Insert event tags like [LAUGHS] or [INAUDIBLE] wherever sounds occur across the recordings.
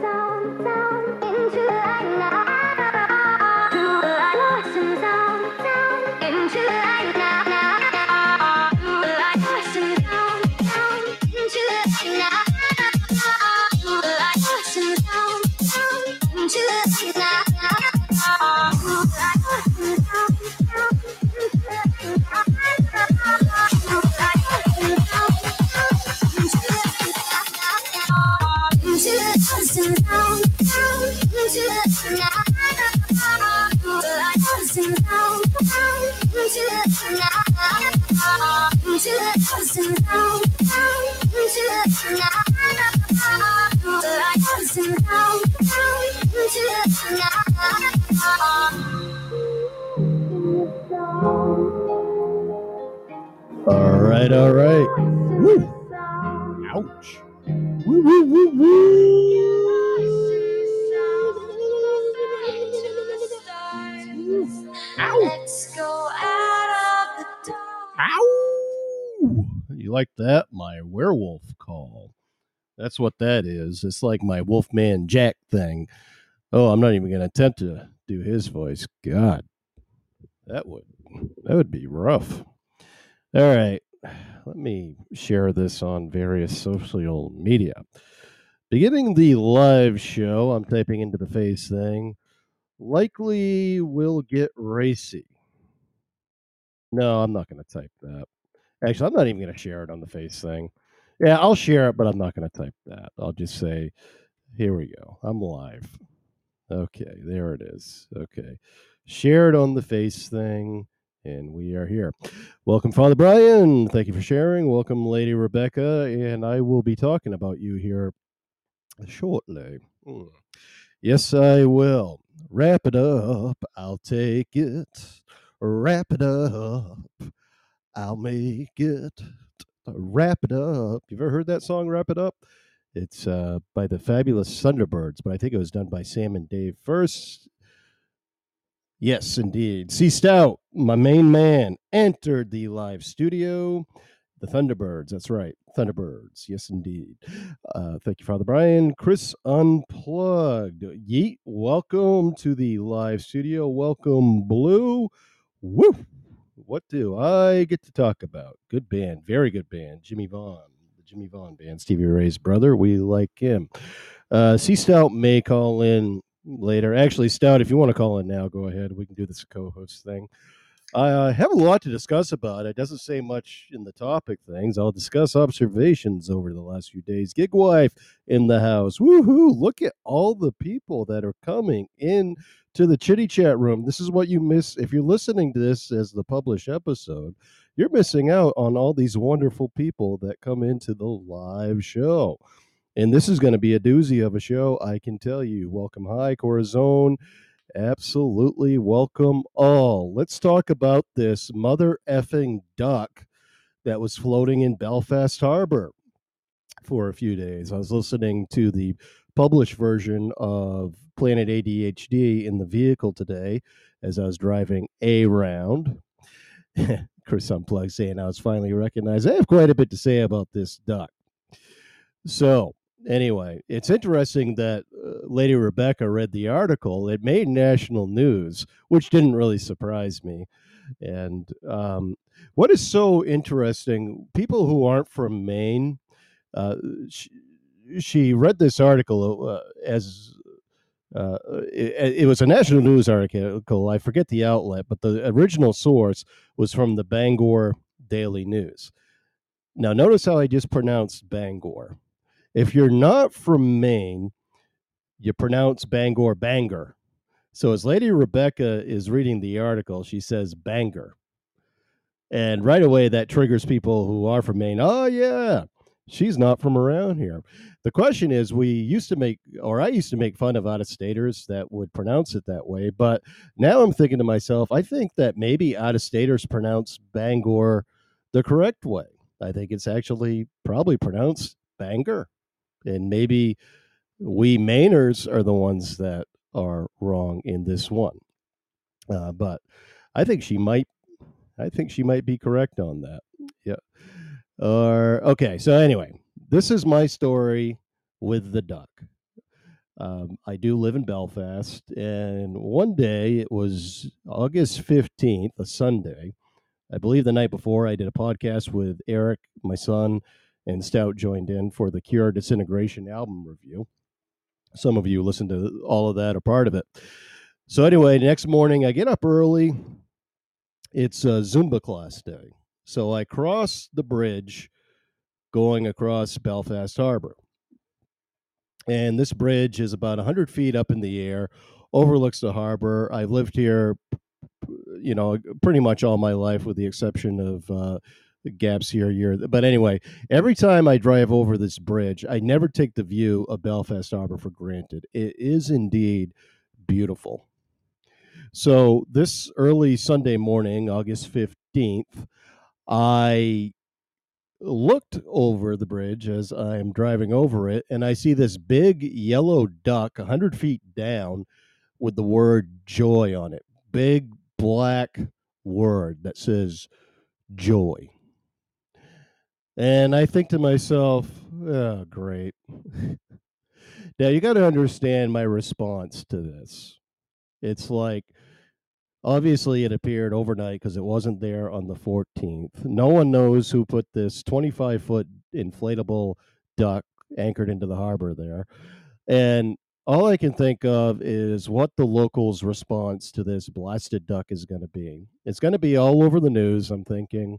走走。All right, all right. Woo. Ouch. Woo, woo, woo, woo. Let's go You like that? My werewolf call. That's what that is. It's like my Wolfman Jack thing. Oh, I'm not even going to attempt to do his voice. God, that would that would be rough. All right, let me share this on various social media. Beginning the live show, I'm typing into the face thing. Likely will get racy. No, I'm not going to type that. Actually, I'm not even going to share it on the face thing. Yeah, I'll share it, but I'm not going to type that. I'll just say, here we go. I'm live. Okay, there it is. Okay. Share it on the face thing, and we are here. Welcome, Father Brian. Thank you for sharing. Welcome, Lady Rebecca. And I will be talking about you here shortly. Hmm. Yes, I will. Wrap it up. I'll take it. Wrap it up. I'll make it. Wrap it up. You've ever heard that song, Wrap It Up? It's uh, by the fabulous Thunderbirds, but I think it was done by Sam and Dave first. Yes, indeed. C Stout, my main man, entered the live studio. The Thunderbirds, that's right. Thunderbirds, yes, indeed. Uh, thank you, Father Brian. Chris Unplugged. Yeet, welcome to the live studio. Welcome, Blue. Woo! What do I get to talk about? Good band, very good band. Jimmy Vaughn, the Jimmy Vaughn band, Stevie Ray's brother. We like him. Uh, C Stout may call in later. Actually, Stout, if you want to call in now, go ahead. We can do this co-host thing. I uh, have a lot to discuss about it. Doesn't say much in the topic things. I'll discuss observations over the last few days. Gig wife in the house. Woohoo! Look at all the people that are coming in to the chitty chat room. This is what you miss if you're listening to this as the published episode. You're missing out on all these wonderful people that come into the live show. And this is going to be a doozy of a show, I can tell you. Welcome, hi, Corazon. Absolutely welcome all. Let's talk about this mother effing duck that was floating in Belfast Harbor for a few days. I was listening to the published version of Planet ADHD in the vehicle today as I was driving around. [LAUGHS] Chris Unplugged saying I was finally recognized. I have quite a bit to say about this duck. So, anyway, it's interesting that uh, Lady Rebecca read the article. It made national news, which didn't really surprise me. And um, what is so interesting, people who aren't from Maine, uh, she, she read this article uh, as uh, it, it, was a national news article. I forget the outlet, but the original source was from the Bangor Daily News. Now, notice how I just pronounced Bangor. If you're not from Maine, you pronounce Bangor Banger. So, as Lady Rebecca is reading the article, she says Banger. And right away, that triggers people who are from Maine. Oh, yeah, she's not from around here. The question is, we used to make, or I used to make fun of out of staters that would pronounce it that way. But now I'm thinking to myself, I think that maybe out of staters pronounce Bangor the correct way. I think it's actually probably pronounced Banger. And maybe we Mainers are the ones that are wrong in this one. Uh, but I think she might, I think she might be correct on that. Yeah. Or, okay. So, anyway, this is my story with the duck. Um, I do live in Belfast, and one day it was August 15th, a Sunday. I believe the night before I did a podcast with Eric, my son, and Stout joined in for the Cure Disintegration album review. Some of you listened to all of that or part of it. So, anyway, next morning I get up early. It's a Zumba class day. So I cross the bridge going across Belfast Harbor. And this bridge is about 100 feet up in the air, overlooks the harbor. I've lived here, you know, pretty much all my life, with the exception of uh, gaps here, year. But anyway, every time I drive over this bridge, I never take the view of Belfast Harbor for granted. It is indeed beautiful. So this early Sunday morning, August 15th, I looked over the bridge as I'm driving over it, and I see this big yellow duck 100 feet down with the word joy on it. Big black word that says joy. And I think to myself, oh, great. [LAUGHS] now you got to understand my response to this. It's like, Obviously, it appeared overnight because it wasn't there on the 14th. No one knows who put this 25 foot inflatable duck anchored into the harbor there. And all I can think of is what the locals' response to this blasted duck is going to be. It's going to be all over the news, I'm thinking.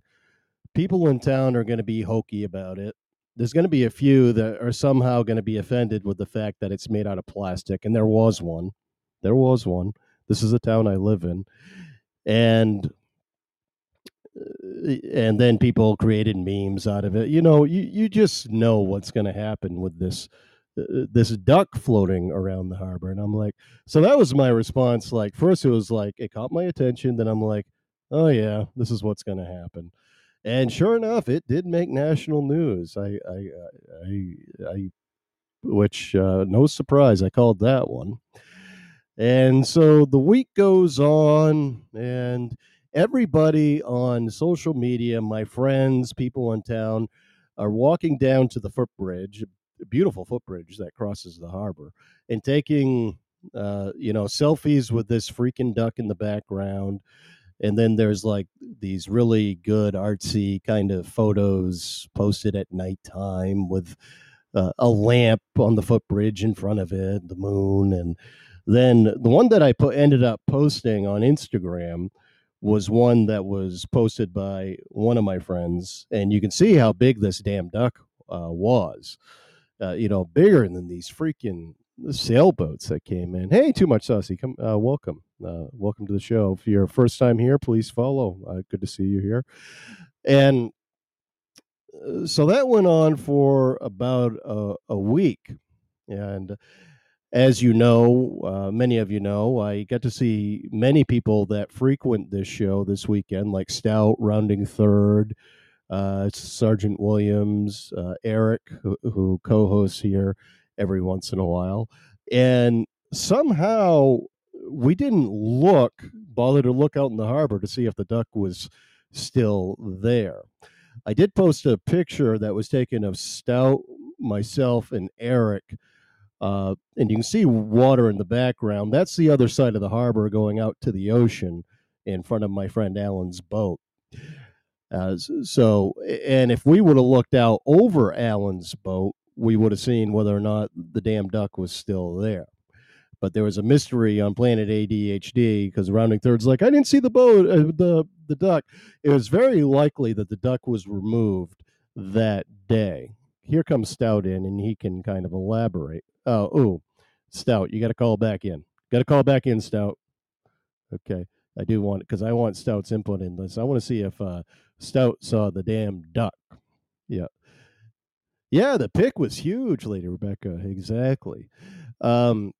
People in town are going to be hokey about it. There's going to be a few that are somehow going to be offended with the fact that it's made out of plastic, and there was one. There was one. This is a town I live in, and uh, and then people created memes out of it. You know, you you just know what's going to happen with this uh, this duck floating around the harbor, and I'm like, so that was my response. Like, first it was like it caught my attention, then I'm like, oh yeah, this is what's going to happen. And sure enough, it did make national news. I, I, I, I which uh, no surprise, I called that one. And so the week goes on, and everybody on social media, my friends, people in town, are walking down to the footbridge, beautiful footbridge that crosses the harbor, and taking, uh, you know, selfies with this freaking duck in the background. And then there's like these really good artsy kind of photos posted at nighttime with uh, a lamp on the footbridge in front of it, the moon, and then the one that I put ended up posting on Instagram was one that was posted by one of my friends, and you can see how big this damn duck uh, was. Uh, you know, bigger than these freaking sailboats that came in. Hey, too much saucy. Come, uh, welcome, uh, welcome to the show. If you're first time here, please follow. Uh, good to see you here. And uh, so that went on for about a, a week, and as you know, uh, many of you know, I get to see many people that frequent this show this weekend, like Stout rounding third, uh, Sergeant Williams, uh, Eric, who, who co hosts here every once in a while. And somehow we didn't look, bother to look out in the harbor to see if the duck was still there. I did post a picture that was taken of Stout, myself, and Eric uh, and you can see water in the background. That's the other side of the harbor going out to the ocean in front of my friend Alan's boat. Uh, so, and if we would have looked out over Alan's boat, we would have seen whether or not the damn duck was still there. But there was a mystery on Planet ADHD because Rounding Third's like, I didn't see the boat, uh, the the duck. It was very likely that the duck was removed that day. Here comes Stout in, and he can kind of elaborate. Oh, ooh, Stout, you got to call back in. Got to call back in, Stout. Okay, I do want because I want Stout's input in this. I want to see if uh, Stout saw the damn duck. Yeah, yeah, the pick was huge, Lady Rebecca. Exactly. Um,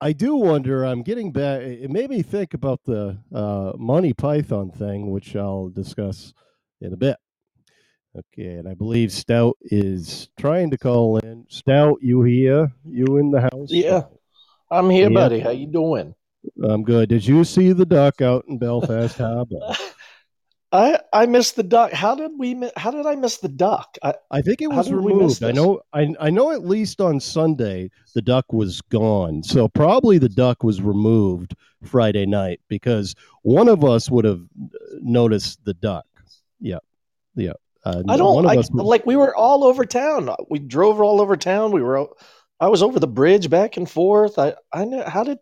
I do wonder. I'm getting back. It made me think about the uh, Monty Python thing, which I'll discuss in a bit. Okay, and I believe Stout is trying to call in. Stout, you here? You in the house? Yeah, I'm here, yeah. buddy. How you doing? I'm good. Did you see the duck out in Belfast Harbor? [LAUGHS] I I missed the duck. How did we? How did I miss the duck? I, I think it was did we miss removed. I know. I I know at least on Sunday the duck was gone. So probably the duck was removed Friday night because one of us would have noticed the duck. Yeah, yeah. Uh, I don't I, would- like. We were all over town. We drove all over town. We were. I was over the bridge back and forth. I I know how did.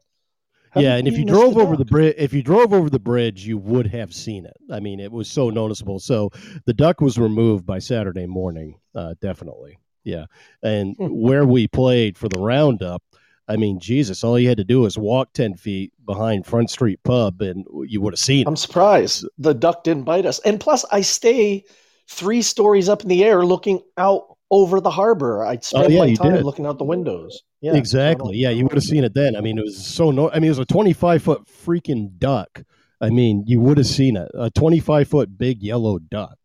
Yeah, and if you drove over the bridge, if you drove over the bridge, you would have seen it. I mean, it was so noticeable. So the duck was removed by Saturday morning, uh, definitely. Yeah, and Hmm. where we played for the roundup, I mean, Jesus, all you had to do was walk ten feet behind Front Street Pub, and you would have seen it. I'm it. surprised the duck didn't bite us. And plus, I stay three stories up in the air, looking out over the harbor. I'd spend Oh, yeah, my time did. looking out the windows. Yeah, exactly. Yeah, you would have seen it then. I mean, it was so no. I mean, it was a twenty-five foot freaking duck. I mean, you would have seen it. A twenty-five foot big yellow duck.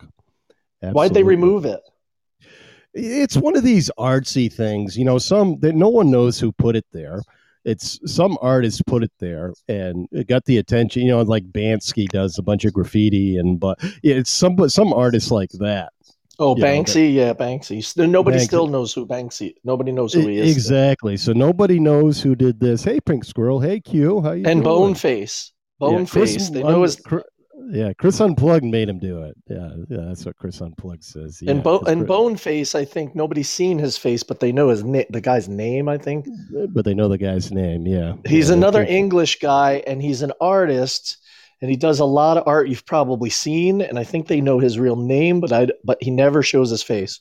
Why'd they remove it? it's one of these artsy things you know some that no one knows who put it there it's some artist put it there and it got the attention you know like Banksy does a bunch of graffiti and but it's some some artists like that Oh, You know, Banksy. yeah, Banksy. Nobody Banksy. still knows who Banksy. Nobody knows who he is. exactly so nobody knows who did this hey pink squirrel hey q how you And doing? Boneface. Yeah, Chris Boneface. they know his. Chri- yeah chris unplugged made him do it yeah yeah that's what chris unplugged says yeah, and Bo- and Boneface, I think nobody's seen his face, but they know his na- the guy's name. I think but they know the guy's name yeah he's Yeah, another English guy, and he's an artist, and he does a lot of art you've probably seen. And I think they know his real name, but I but he never shows his face.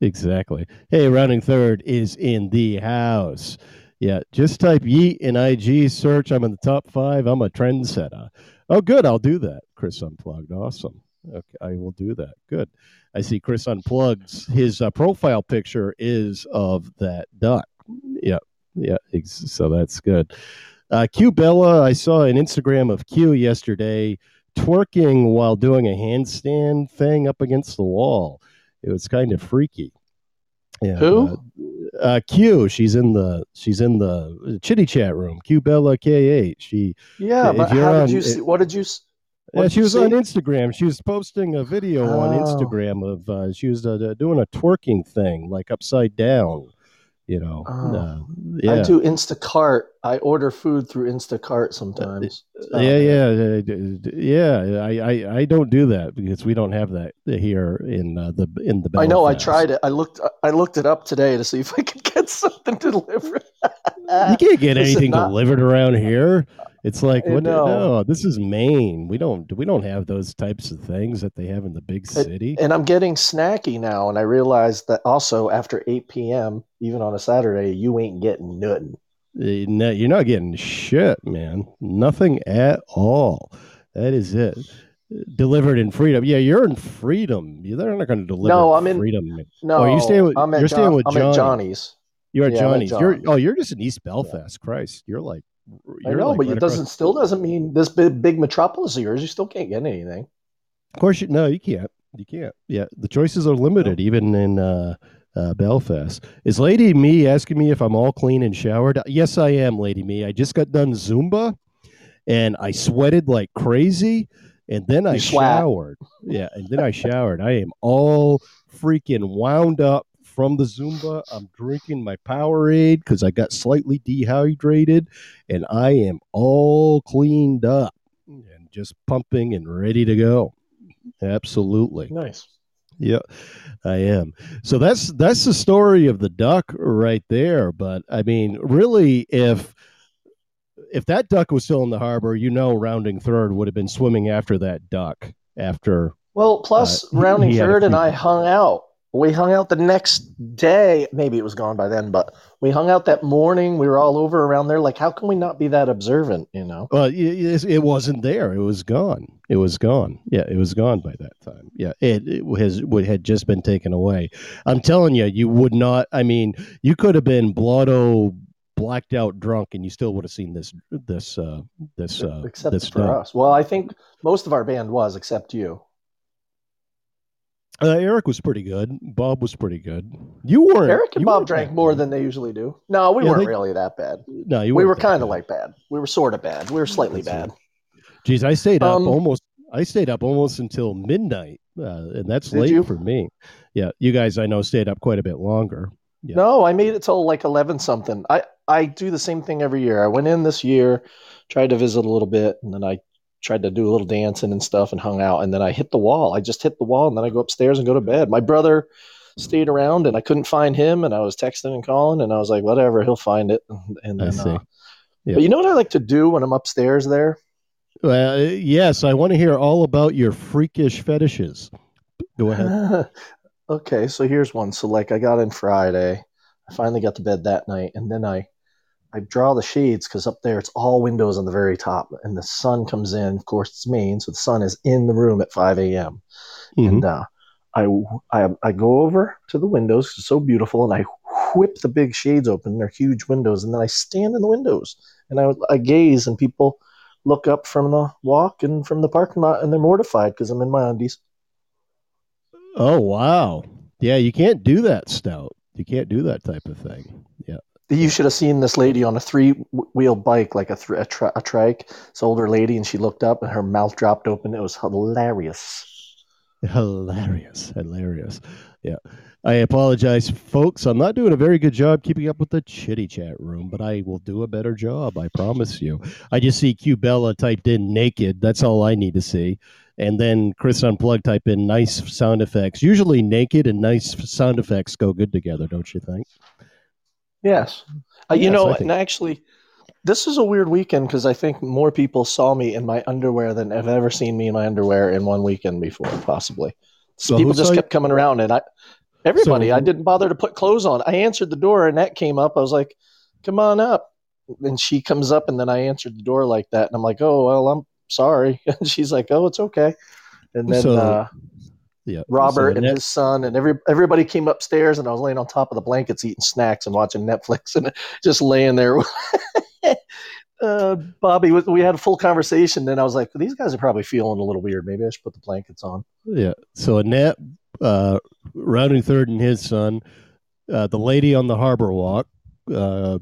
Exactly. Hey, rounding third is in the house. Yeah, just type Yeet in IG search. I'm in the top five. I'm a trendsetter. Oh, good. I'll do that. Chris Unplugged. Awesome. Okay, I will do that. Good. I see Chris unplugs. his uh, profile picture is of that duck. Yeah, yeah. So that's good. Uh, Q Bella, I saw an Instagram of Q yesterday twerking while doing a handstand thing up against the wall. It was kind of freaky. Yeah, Who? uh, uh, Q. She's in the she's in the chitty chat room. Q Bella K H. She Yeah, but how on- did you see? What did you? What yeah, she was on? Instagram. She was posting a video on Oh. Instagram of uh, she was uh, doing a twerking thing like upside down. You know, Oh. uh, yeah. I do Instacart. I order food through Instacart sometimes. yeah, yeah, uh, d- d- yeah. I, I, I don't do that because we don't have that here in uh, the in the. I know. I tried it. I looked. I looked it up today to see if I could get [LAUGHS] something delivered. You can't get is anything delivered around here. It's like what? know. No, this is Maine. We don't we don't have those types of things that they have in the big city. and I'm getting snacky now, and I realize that also after 8 p.m., even on a Saturday, you ain't getting nothing. Uh, no, You're not getting shit, man. Nothing at all. That is it. Delivered in freedom. Yeah, you're in freedom. They're not going to deliver. No, I'm in- freedom. No, Oh, you're staying with- I'm at you're staying with I'm Johnny. at Johnny's. You're at Yeah, I'm at Johnny's. You're oh, you're just in East Belfast. Christ, you're like. I know, like but right it doesn't still doesn't mean this big, big metropolis of yours. You still can't get anything. Of course, you no, you can't. You can't. Yeah, the choices are limited, even in uh, uh, Belfast. Is Lady Mee asking me if I'm all clean and showered? Yes, I am, Lady Mee. I just got done Zumba, and I sweated like crazy, and then I swat. showered. Yeah, and then I showered. I am all freaking wound up from the Zumba. I'm drinking my Powerade because I got slightly dehydrated, and I am all cleaned up and just pumping and ready to go. Absolutely. Nice. Yeah, I am. So that's that's the story of the duck right there. But I mean, really, if if that duck was still in the harbor, you know, rounding third would have been swimming after that duck. After Well, plus Uh, rounding third and I hung out. We hung out the next day. Maybe it was gone by then, but we hung out that morning. We were all over around there. Like, how can we not be that observant? You know? well, it, it it wasn't there. It was gone. It was gone. Yeah, it was gone by that time. Yeah, it, it has would had just been taken away. I'm telling you, you would not. I mean, you could have been blotto blacked out drunk and you still would have seen this this uh this uh except this for us. Well, I think most of our band was, except you. Uh, Eric was pretty good. Bob was pretty good. You weren't. Eric and Bob drank more than they usually do. No, we Yeah, weren't they- really that bad. No, you. We were kind of like bad. We were sort of bad. We were slightly That's bad. Geez, I stayed up Um, almost. I stayed up almost until midnight, uh, and that's late you? for me. Yeah, you guys I know stayed up quite a bit longer. Yeah. No, I made it till like eleven something. I I do the same thing every year. I went in this year, tried to visit a little bit, and then I tried to do a little dancing and stuff and hung out, and then I hit the wall. I just hit the wall, and then I go upstairs and go to bed. My brother stayed around, and I couldn't find him, and I was texting and calling, and I was like, whatever, he'll find it. And, and I see. uh, Yeah. But you know what I like to do when I'm upstairs there? Well, uh, yes, I want to hear all about your freakish fetishes. Go ahead. [LAUGHS] okay, so here's one. So like I got in Friday, I finally got to bed that night, and then I I draw the shades because up there it's all windows on the very top, and the sun comes in. Of course, it's Maine, so the sun is in the room at 5 a.m. Mhm. And uh, I, I I go over to the windows. It's so beautiful, and I whip the big shades open. They're huge windows, and then I stand in the windows and I, I gaze, and people look up from the walk and from the parking lot, and they're mortified because I'm in my undies. Oh wow, yeah, you can't do that, Stout. You can't do that type of thing. Yeah, You should have seen this lady on a three-wheel bike, like a, th- a, a trike. An older lady, and she looked up, and her mouth dropped open. It was hilarious. hilarious, hilarious. Yeah, I apologize, folks. I'm not doing a very good job keeping up with the chitty chat room, but I will do a better job. I promise you. I just see Q Bella typed in naked. That's all I need to see. And then Chris Unplugged type in nice sound effects. Usually naked and nice sound effects go good together, don't you think? Yes, uh, you Yes, know, and actually, this is a weird weekend because I think more people saw me in my underwear than have ever seen me in my underwear in one weekend before, possibly. So people just you- kept coming around, and I, everybody, So- I didn't bother to put clothes on. I answered the door, and that came up. I was like, "Come on up," and she comes up, and then I answered the door like that, and I'm like, "Oh well, I'm sorry," [LAUGHS] and she's like, "Oh, it's okay," and then. So, uh, Yeah. Robert and his son and every everybody came upstairs and I was laying on top of the blankets eating snacks and watching Netflix [LAUGHS] and just laying there. [LAUGHS] uh, Bobby, we- had a full conversation. Then I was like, these guys are probably feeling a little weird. Maybe I should put the blankets on. Yeah. So Annette, uh, rounding third and his son, uh, the lady on the harbor walk. Uh,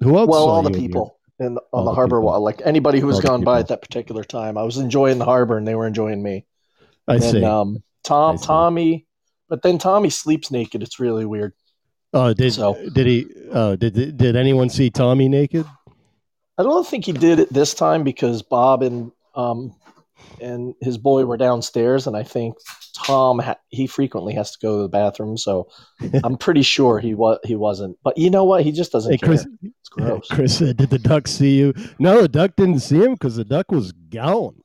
who else? well, all the you in here? people in, All on the, the harbor wall, like anybody who was All gone by at that particular time. I was enjoying the harbor and they were enjoying me. I and see. um, Tom. Tommy, but then Tommy sleeps naked. It's really weird. oh, did so- did he? Uh, did did anyone see Tommy naked? I don't think he did it this time because Bob and um and his boy were downstairs, and I think Tom ha- he frequently has to go to the bathroom, so [LAUGHS] I'm pretty sure he was he wasn't. But you know what? He just doesn't Hey, care. Chris. It's gross. [LAUGHS] Chris said, "Did the duck see you?" No, the duck didn't see him because the duck was gone.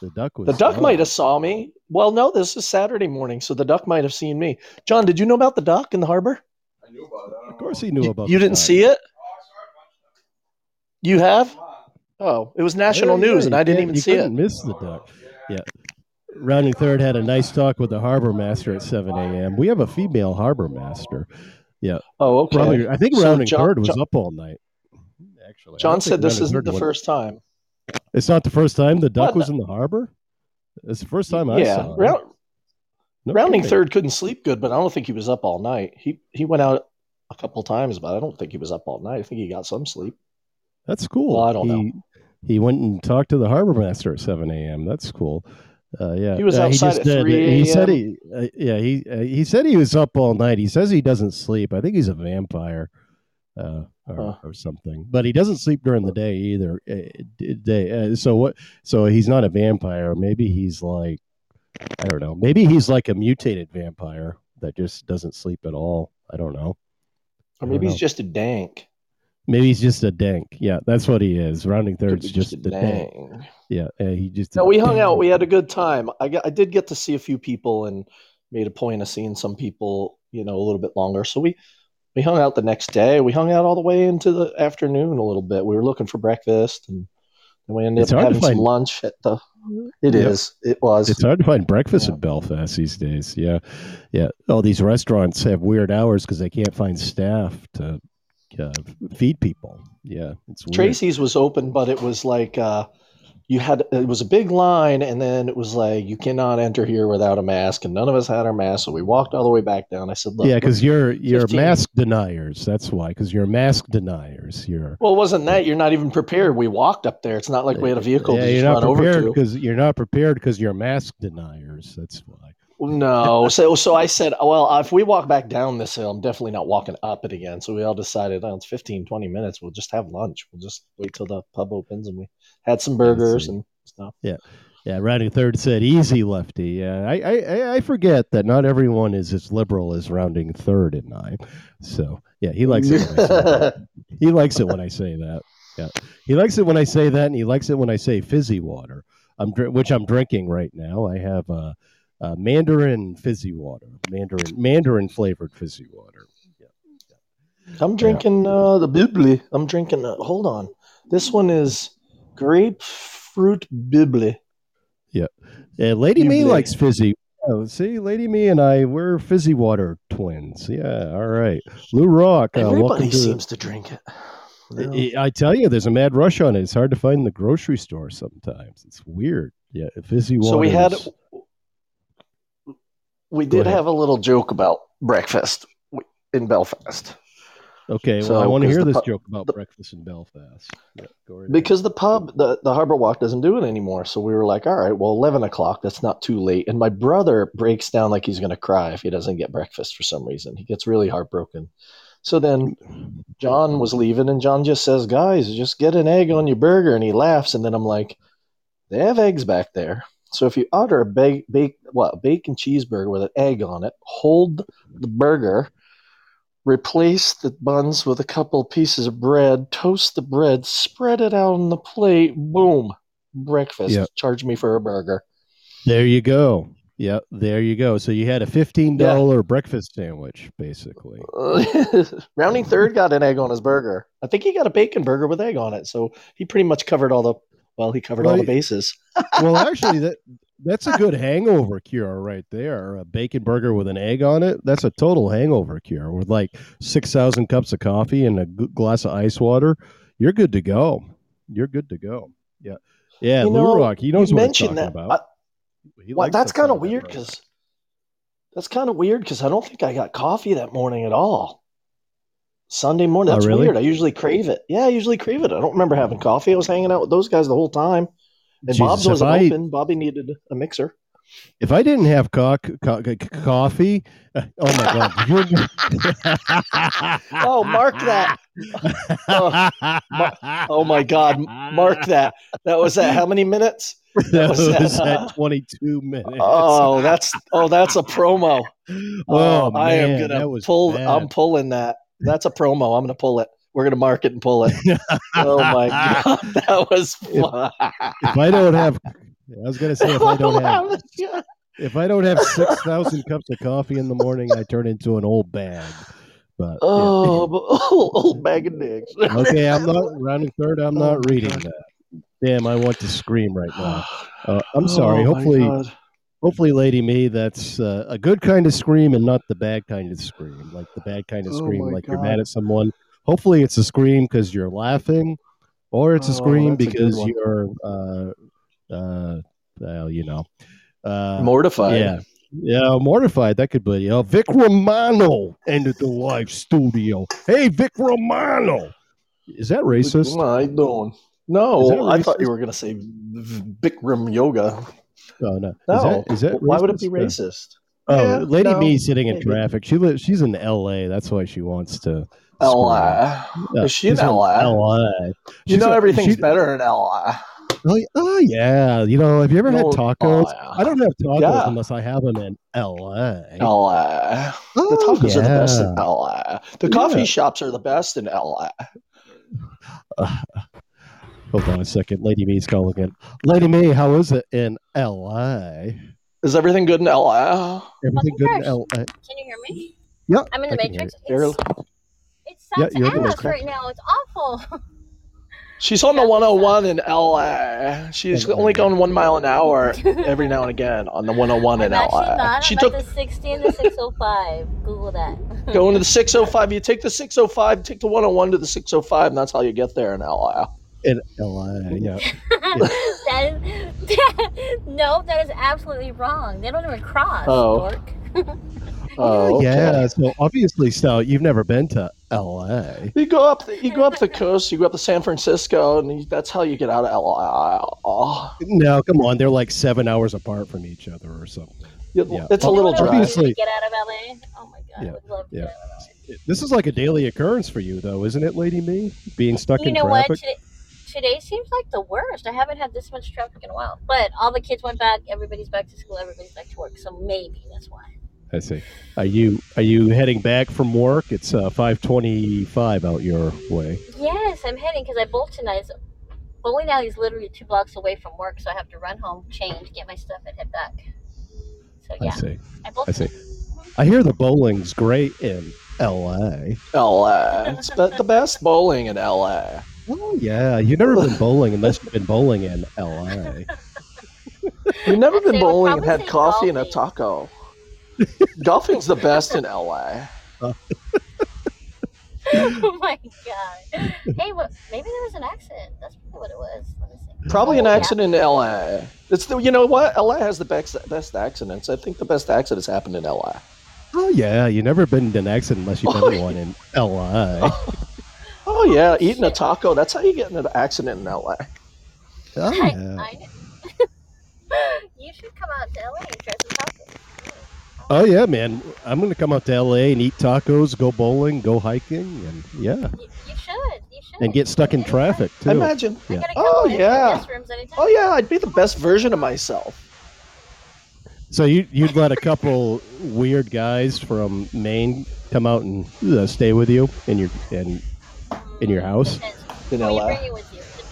The duck was. The duck gone. might have saw me. Well, no, this is Saturday morning, so the duck might have seen me. John, did you know about the duck in the harbor? I knew about it. Of course, know. he knew about. it. you didn't duck. see it? Oh, I saw it a bunch You have? Oh, it was national Yeah, yeah, news, and I didn't even you see it. couldn't Miss the duck. Yeah. Rounding third had a nice talk with the harbor master at 7 a.m. We have a female harbor master. Yeah. Oh, okay. Rounding, I think So rounding John- third was John- up all night. Actually, John said this isn't the went- first time. It's not the first time the duck What? was in the harbor. It's the first time I yeah, saw. round, No rounding kidding. third couldn't sleep good, but I don't think he was up all night. He he went out a couple times, but I don't think he was up all night. I think he got some sleep. That's cool. Well, I don't he, know. He went and talked to the harbor master at 7 a.m. That's cool. Uh, yeah, He was Uh, outside just at did- 3 He said he, uh, yeah, he uh, he said he was up all night. He says he doesn't sleep. I think he's a vampire, uh, or, Huh. or something. But he doesn't sleep during the day either. Uh, day. Uh, so what? So he's not a vampire. Maybe he's like, I don't know. Maybe he's like a mutated vampire that just doesn't sleep at all. I don't know. Or maybe he's know. just a dank. Maybe he's just a dank. Yeah, that's what he is. Rounding third's be just, a a dank. Yeah, uh, he just. No, we hung out. We had a good time. I got, I did get to see a few people and made a point of seeing some people, you know, a little bit longer. So we we hung out the next day. We hung out all the way into the afternoon a little bit. We were looking for breakfast and then we ended It's up hard to having some lunch at the. It Yep. is. It was. It's hard to find breakfast Yeah. in Belfast these days. Yeah, yeah. All these restaurants have weird hours because they can't find staff to uh, feed people. Yeah, it's weird. Tracy's was open, but it was like uh, you had it was a big line, and then it was like you cannot enter here without a mask, and none of us had our masks, so we walked all the way back down. I said, Look, yeah, because you're you're 15. mask deniers. That's why. Because you're mask deniers. You're well, it wasn't that you're not even prepared. We walked up there. It's not like we had a vehicle yeah, to you're just not run over prepared because you're not prepared because you're mask deniers. That's why. No, so so I said, well, if we walk back down this hill, I'm definitely not walking up it again. So we all decided, oh, it's 15, 20 minutes. We'll just have lunch. We'll just wait till the pub opens, and we had some burgers and stuff. Yeah, Yeah, rounding third said easy lefty. Yeah, I, I I- I forget that not everyone is as liberal as rounding third and nine. So yeah, he likes it. When I say that. [LAUGHS] He likes it when I say that. Yeah, he likes it when I say that, and he likes it when I say fizzy water. I'm dr- which I'm drinking right now. I have uh, uh, Mandarin fizzy water, Mandarin Mandarin flavored fizzy water. Yeah, I'm drinking uh, the Bubly. I'm drinking. Uh, hold on, this one is grapefruit Bubly. Yeah, Lady You Me likes fizzy. Oh, see, Lady Mee and I, we're fizzy water twins. Yeah, all right. Lou Rock, uh, welcome Everybody to. seems to drink it. I, I tell you, there's a mad rush on it. It's hard to find in the grocery store sometimes. It's weird. Yeah, fizzy water. So we had, we did have a little joke about breakfast in Belfast. Okay, well, so, I want to hear this joke about the- breakfast in Belfast. Yeah, right. Because the pub, the, the Harbor Walk doesn't do it anymore. So we were like, all right, well, 11 o'clock, that's not too late. And my brother breaks down like he's going to cry if he doesn't get breakfast for some reason. He gets really heartbroken. So then John was leaving, and John just says, guys, just get an egg on your burger. And he laughs. And then I'm like, they have eggs back there. So if you order a ba- bake, what, bacon cheeseburger with an egg on it, hold the burger, replace the buns with a couple pieces of bread, toast the bread, spread it out on the plate, boom, breakfast. Yeah. Charge me for a burger. There you go. Yeah, there you go. So you had a fifteen dollar breakfast sandwich, basically. [LAUGHS] Rounding third got an egg on his burger. I think he got a bacon burger with egg on it. So he pretty much covered all the well, he covered all the bases. well, [LAUGHS] actually, that that's a good hangover cure right there. A bacon burger with an egg on it. That's a total hangover cure with like six thousand cups of coffee and a g- glass of ice water. You're good to go. You're good to go. Yeah, yeah. You know, Rock, he knows what he's talking that. about. I- well, that's kind of weird because that's kind of weird because I don't think I got coffee that morning at all. Sunday morning. Oh, That's really? weird. I usually crave it. Yeah, I usually crave it. I don't remember having coffee. I was hanging out with those guys the whole time. And Jesus, Bob's wasn't I- open. Bobby needed a mixer. If I didn't have co- co- co- coffee, oh my god! [LAUGHS] You're... [LAUGHS] Oh, mark that. Oh, Oh my God, mark that. That was at how many minutes? [LAUGHS] that was was, that, uh, at 22 minutes. Oh, that's oh, that's a promo. Oh, I am gonna pull. bad. I'm pulling that. That's a promo. I'm gonna pull it. We're gonna mark it and pull it. [LAUGHS] oh my god, [LAUGHS] that was fun. if I don't have, I was gonna say if I don't have, [LAUGHS] if I don't have six thousand cups of coffee in the morning, I turn into an old bag. But yeah. oh, old, old bag of dicks. okay, I'm not rounding third. I'm not reading that. Damn, I want to scream right now. [SIGHS] Uh, I'm sorry. Oh, hopefully, hopefully, Lady Mee, that's uh, a good kind of scream and not the bad kind of scream. Like the bad kind of Oh scream, my like you're mad at someone. Hopefully, it's a scream because you're laughing, or it's a Oh, scream a good because one. you're, uh, uh, well, you know, uh, mortified. yeah. Yeah, mortified. That could be. You know, Vic Romano entered the live studio. Hey, Vic Romano. Is that racist? What I doing? Is No, I thought you were gonna say Bikram yoga. Oh, no. No, Is that, is that why would it be racist? racist? Oh, Yeah, Lady no, Me sitting in traffic. She lives. She's in L.A. That's why she wants to. LA. Yeah, Is she in she's LA? L.A. You She's know a- everything's she- better in LA. Oh, oh, yeah. You know, have you ever had oh, tacos? oh, yeah. I don't have tacos Yeah. unless I have them in L.A. LA. Oh, The tacos are the best in yeah. LA. The coffee Yeah. shops are the best in LA. [SIGHS] Hold on a second. Lady Mee's calling in. Lady Mee, how is it in L.A.? Is everything good in LA? Everything good in first. L.A.? Can you hear me? Yep. I'm in the I matrix. Barely. It's, Yeah, it you're in sucks the ass right now. It's awful. [LAUGHS] She's on the 101 in LA. She's only going one mile an hour every now and again on the 101 [LAUGHS] in LA. not. She I'm took the 60 and the 605. Google that. [LAUGHS] going to the 605. You take the 605, take the 101 to the 605, and that's how you get there in LA. in LA. Yeah. that is no, that is absolutely wrong. They don't even cross. Oh. Dork. Oh, okay. Yeah. So obviously, so you've never been to LA. You go up, the, you go up the coast, you go up to San Francisco, and you, that's how you get out of LA. Oh, No, come on. They're like seven hours apart from each other or something. it- Yeah. It's a little You know what dry. I would do to Obviously- get out of LA. Oh my god, Yeah, I would love to yeah. get out of LA. This is like a daily occurrence for you, though, isn't it, Lady Mee? Being stuck You in know what? traffic. Today, today seems like the worst. I haven't had this much traffic in a while. But all the kids went back. Everybody's back to school. Everybody's back to work. So maybe that's why. I see. Are you are you heading back from work? It's uh, five twenty-five out your way. Yes, I'm heading because I bolt tonight. Bowling alley is literally two blocks away from work, so I have to run home, change, get my stuff, and head back. So I see. I bolt. I see. I hear the bowling's great in L.A. LA. It's the, the best bowling in LA. Oh yeah, you've never been bowling unless you've been bowling in L.A. You've never I'd been say I would bowling and had say coffee and a taco. Golfing's the best in LA. [LAUGHS] oh my god! Hey, what? Maybe there was an accident. That's probably what it was. Let me see. Probably an Oh, yeah. accident in LA. It's the, you know what? LA has the best best accidents. I think the best accidents happened in LA. Oh yeah, you've never been in an accident unless you've oh, been in one in L.A. [LAUGHS] Oh yeah, eating a taco. That's how you get in an accident in LA. [LAUGHS] Oh yeah. I know. you should come out to LA and try some tacos. Oh yeah, man. I'm gonna come out to L.A. and eat tacos, go bowling, go hiking, and yeah, You, you should. You should. and get stuck in traffic too. Imagine. I Yeah. got a Oh, yeah. rooms. Oh yeah, I'd be the best version of myself. So you you'd let a couple weird guys from Maine come out and uh, stay with you in your in in your house? Depends. In Who you LA.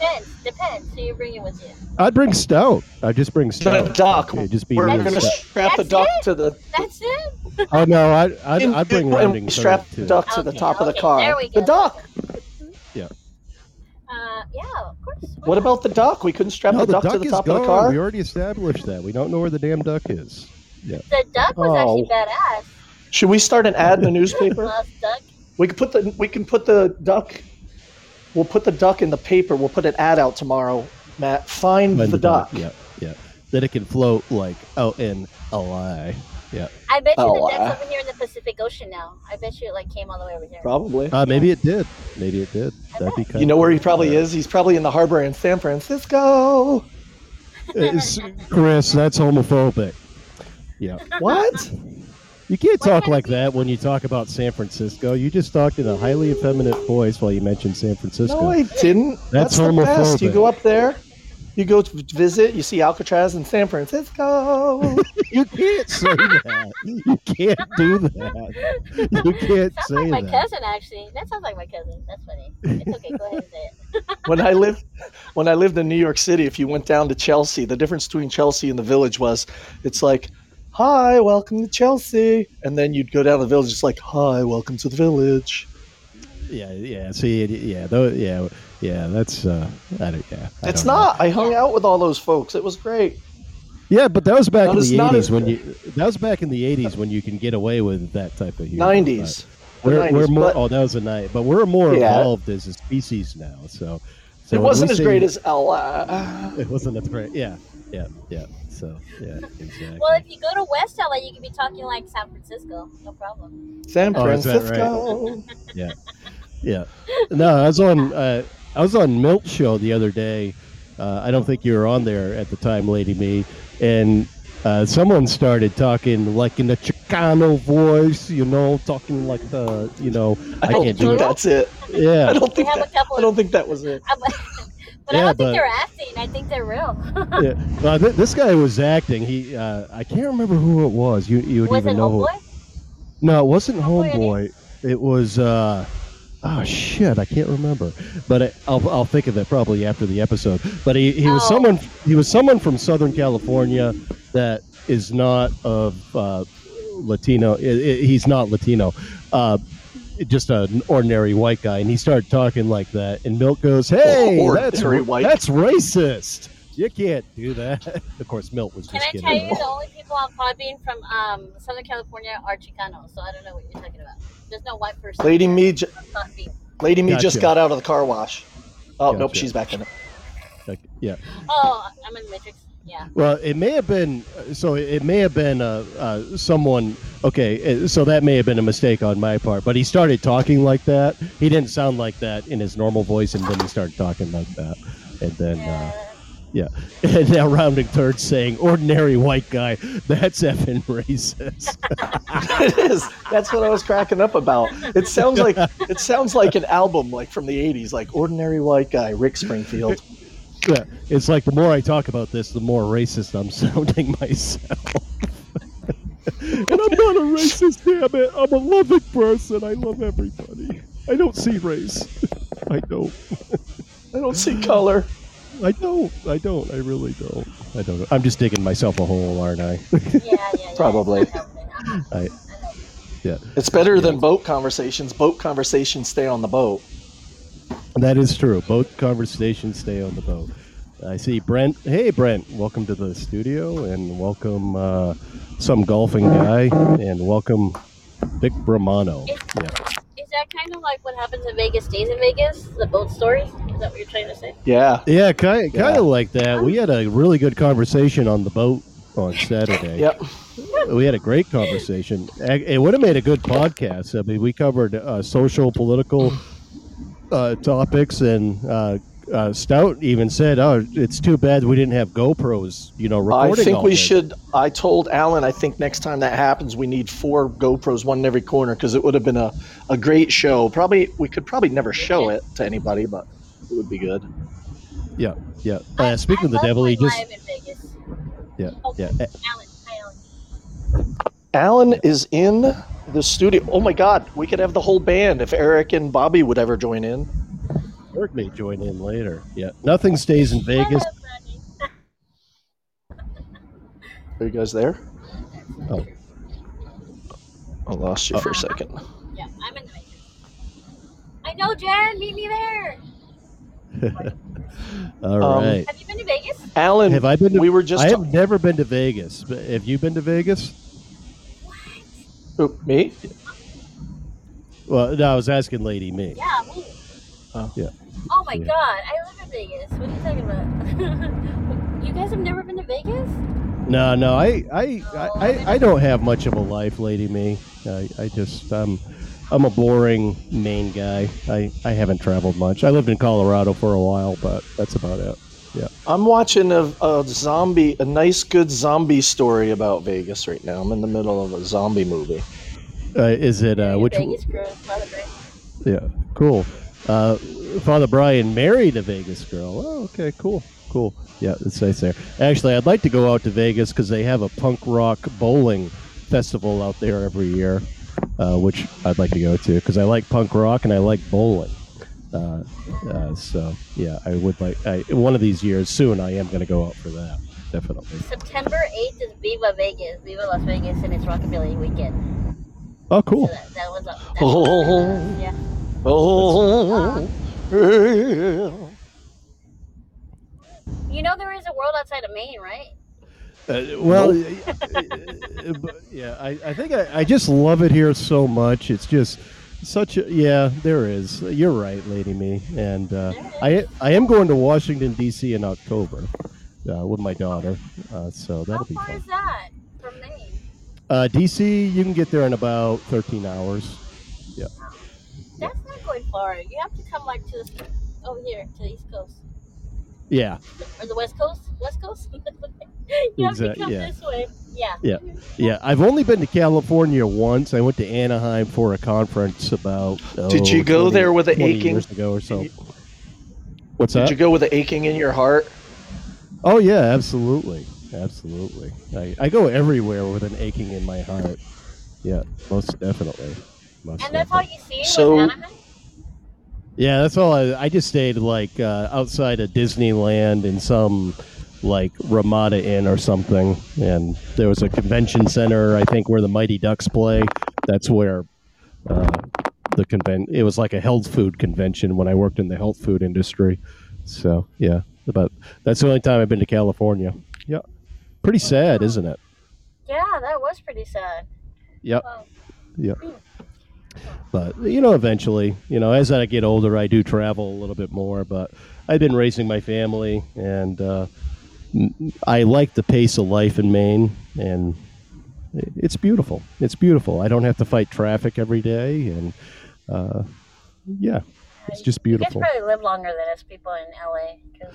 Bringing with you? Depends. Depends. Who you bringing with you? I'd bring stout. I'd just bring But stout. a duck. It'd just be We're me and gonna stout. strap the duck it? to the. That's it. Oh no, I I'd, I'd bring and rounding strap the duck to the Okay, top of the car. there we go. The go. duck. Uh, yeah, of course. Why What not? about the duck? We couldn't strap No, the the duck duck to the top gone. of the car. We already established that. We don't know where the damn duck is. Yeah. The duck was Oh. actually badass. Should we start an ad in the [LAUGHS] newspaper? Last duck. We can put the we can put the duck. We'll put the duck in the paper. We'll put an ad out tomorrow. Matt, find Find the duck. Yeah, yeah. That it can float like out in LA. Yeah. I bet you Oh, the uh. duck's over here in the Pacific Ocean now. I bet you it like came all the way over here. Probably. Uh, maybe it did. Maybe it did. That'd be kind You know where he probably is? He's probably in the harbor in San Francisco. Chris, that's homophobic. Yeah. What? [LAUGHS] You can't What talk like that when you talk about San Francisco. You just talked in a highly effeminate voice while you mentioned San Francisco. No, I didn't. That's the best. You go up there, you go to visit, you see Alcatraz in San Francisco. [LAUGHS] you can't say that. You can't do that. You can't Sounds say like my that. cousin, actually. That sounds like my cousin. That's funny. It's okay. Go ahead and say it. [LAUGHS] when I lived when I lived in New York City, if you went down to Chelsea, the difference between Chelsea and the village was it's like, Hi, welcome to Chelsea. And then you'd go down the village, just like, Hi, welcome to the village. Yeah, yeah. See, yeah, though, yeah, yeah. That's uh, I don't, yeah. I it's don't know. I hung out with all those folks. It was great. Yeah, but that was back Not in the '80s when you. That was back in the '80s when you can get away with that type of humor. Nineties. We're, we're more. but- oh, that was a night. But we're more Yeah. evolved as a species now. So, so It wasn't as say- great as LA. It wasn't as great. Yeah, yeah, yeah. So, yeah, exactly. Well, if you go to West LA, you can be talking like San Francisco. No problem. San Oh, is right? Francisco. Yeah. [LAUGHS] Yeah. No, I was on uh, I was on Milt show the other day. Uh, I don't think you were on there at the time, Lady Mee, and uh, someone started talking like in a Chicano voice, you know, talking like the, you know, I, I don't can't do think it. that's it. I don't We think have a that, couple. I don't think that was it. [LAUGHS] But I don't think they're acting. I think they're real. [LAUGHS] yeah. Well, th- this guy was acting. He, uh, I can't remember who it was. You, you would Was it even know. who- Homeboy? No, it wasn't Homeboy it Homeboy. It was uh oh shit, I can't remember. But it, I'll I'll think of it probably after the episode. But he, he was Oh. someone he was someone from Southern California that is not of uh, Latino. i- i- he's not Latino. Uh, just an ordinary white guy, and he started talking like that. And Milt goes, "Hey, that's white. that's racist. You can't do that." [LAUGHS] of course, Milt was just Can just I kidding. tell you the only people on Podbean from um, Southern California are Chicanos, so I don't know what you're talking about. There's no white person. Lady here Me, j- Lady Mee Gotcha. just got out of the car wash. Oh nope, she's back in it. Like, yeah. Oh, I'm in the Matrix. Yeah. Well, it may have been. So it may have been uh, uh, someone. Okay, uh, so that may have been a mistake on my part. But he started talking like that. He didn't sound like that in his normal voice, and then he started talking like that. And then, uh, yeah. [LAUGHS] And now rounding third, saying "ordinary white guy." That's effing racist. [LAUGHS] it is. That's what I was cracking up about. It sounds like it sounds like an album like from the '80s, like "Ordinary White Guy," Rick Springfield. [LAUGHS] Yeah, [LAUGHS] it's like the more I talk about this, the more racist I'm [LAUGHS] sounding myself. [LAUGHS] and I'm not a racist, damn it. I'm a loving person. I love everybody. I don't see race. I don't. I don't see color. I don't. I don't. I really don't. I don't. I'm just digging myself a hole, aren't I? Yeah, yeah, yeah. Probably. It's not helping. I- I know. It's better than boat conversations. Boat conversations stay on the boat. That is true. Both conversations stay on the boat. I see Brent. Hey, Brent. Welcome to the studio, and welcome uh, some golfing guy, and welcome Vic Bramano. Yeah. Is that kind of like what happens in Vegas stays in Vegas? The boat story? Is that what you're trying to say? Yeah. Yeah, kind kind Yeah. of like that. We had a really good conversation on the boat on [LAUGHS] Saturday. Yep. We had a great conversation. It would have made a good podcast. I mean, we covered uh, social, political uh, topics, and uh, uh, Stout even said, "Oh, it's too bad we didn't have GoPros." You know, recording. I think all we this." should. I told Alan. I think next time that happens, we need four GoPros, one in every corner, because it would have been a, a great show. Probably we could probably never show it to anybody, but it would be good. Yeah, yeah. I- Uh, speaking I of the devil, he just in Vegas. yeah, Oh, yeah. Uh, Alan, hi, Alan. Alan is in the studio. Oh my God, we could have the whole band if Eric and Bobby would ever join in. Eric may join in later. Yeah, nothing stays in Vegas. Are you guys there? Oh. I lost you for a second. Yeah, I'm in the Matrix. I know, Jen. Meet me there. [LAUGHS] All Um, right. Have you been to Vegas? Alan, Have I been to we were just I ta- have never been to Vegas. but Have you been to Vegas? Who, me? Well, no, I was asking Lady Mee. Yeah, me. Oh. Yeah. Oh my Yeah. God, I live in Vegas. What are you talking about? [LAUGHS] you guys have never been to Vegas? No, no, I, I, I, I, I don't have much of a life, Lady Mee. I, I just, um, I'm a boring Maine guy. I, I haven't traveled much. I lived in Colorado for a while, but that's about it. I'm watching a, a zombie, a nice, good zombie story about Vegas right now. I'm in the middle of a zombie movie. Uh, is it uh, which? Vegas girl, Father Brian. Yeah, cool. Uh, Father Brian married a Vegas girl. Oh, okay, cool, cool. Yeah, it's nice there. Actually, I'd like to go out to Vegas because they have a punk rock bowling festival out there every year, uh, which I'd like to go to because I like punk rock and I like bowling. Uh, uh, so yeah, I would like. I, one of these years soon, I am going to go out for that. Definitely. September 8th is Viva Vegas, Viva Las Vegas, and it's Rockabilly weekend. Oh, So cool. that, that was up. That Oh. was, yeah. Oh, yeah. You know there is a world outside of Maine, right? Uh, well, [LAUGHS] uh, yeah, I, I think I, I just love it here so much. It's just such a yeah. There is. You're right, Lady Mee, and uh, I I am going to Washington D.C. in October uh, with my daughter, uh, so that'll be far fun. is that from Maine? Uh, D.C. You can get there in about 13 hours. Yeah that's not going far. You have to come like to this, over here to the East Coast Yeah, or the West Coast. West Coast. [LAUGHS] you have to come yeah. this way. Yeah. yeah. I've only been to California once. I went to Anaheim for a conference about. Did oh, you go 20 there with a 20 aching- years ago or so? What's Did that? Did you go with the aching in your heart? Oh yeah, absolutely, absolutely. I, I go everywhere with an aching in my heart. Yeah, most definitely. Most And that's all you see So- was Anaheim. Yeah, that's all. I, I just stayed like uh, outside of Disneyland in some like Ramada Inn or something, and there was a convention center. I think where the Mighty Ducks play. That's where uh, the convent. It was like a health food convention when I worked in the health food industry. So yeah, but that's the only time I've been to California. Yeah, pretty sad, isn't it? Yeah, that was pretty sad. Yep. Wow. Yep. but you know, eventually, you know, as I get older, I do travel a little bit more. But I've been raising my family, and uh, I like the pace of life in Maine, and it's beautiful. It's beautiful. I don't have to fight traffic every day, and uh, yeah, it's just You guys beautiful. probably live longer than us people in LA.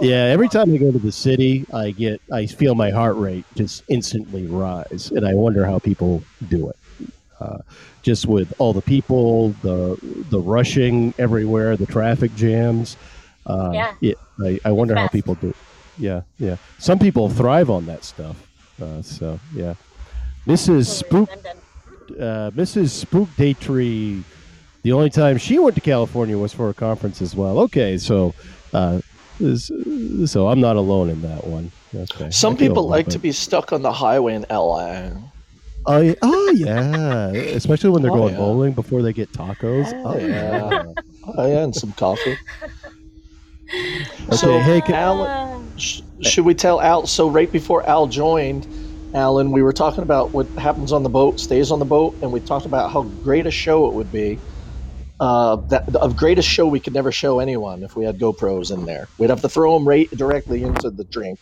Yeah, every time I go to the city, I get I feel my heart rate just instantly rise, and I wonder how people do it. Uh, just with all the people, the the rushing everywhere, the traffic jams. Uh, Yeah. it- I, I wonder how people do. It. Yeah, yeah. Some people thrive on that stuff. Uh, so yeah, Mrs. Spook, uh, Mrs. Spook Daytree. The only time she went to California was for a conference as well. Okay, so uh, this, so I'm not alone in that one. Okay. Some people like little to be stuck on the highway in LA. Oh, yeah. oh yeah, especially when they're Oh, going yeah. bowling before they get tacos. Oh, yeah. Oh, yeah, and some coffee. Okay, So, hey, can, Alan, sh- should we tell Al? So, right before Al joined, Alan, we were talking about what happens on the boat, stays on the boat, and we talked about how great a show it would be. Uh, that of greatest show we could never show anyone if we had GoPros in there. We'd have to throw them right directly into the drink.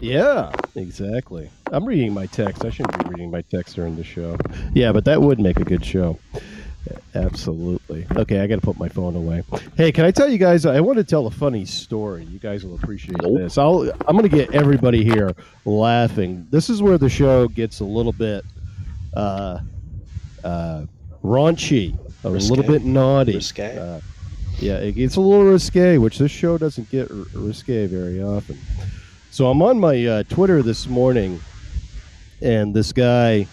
yeah, exactly. I'm reading my text. I shouldn't be reading my text during the show. Yeah, but that would make a good show. Absolutely. Okay, I got to put my phone away. Hey, can I tell you guys? I want to tell a funny story. You guys will appreciate Nope. this. I'll. I'm going to get everybody here laughing. This is where the show gets a little bit uh, uh, raunchy, a Risque. little bit naughty. Risque. Uh, yeah, it gets a little risque, which this show doesn't get r- risque very often. So I'm on my uh, Twitter this morning, and this guy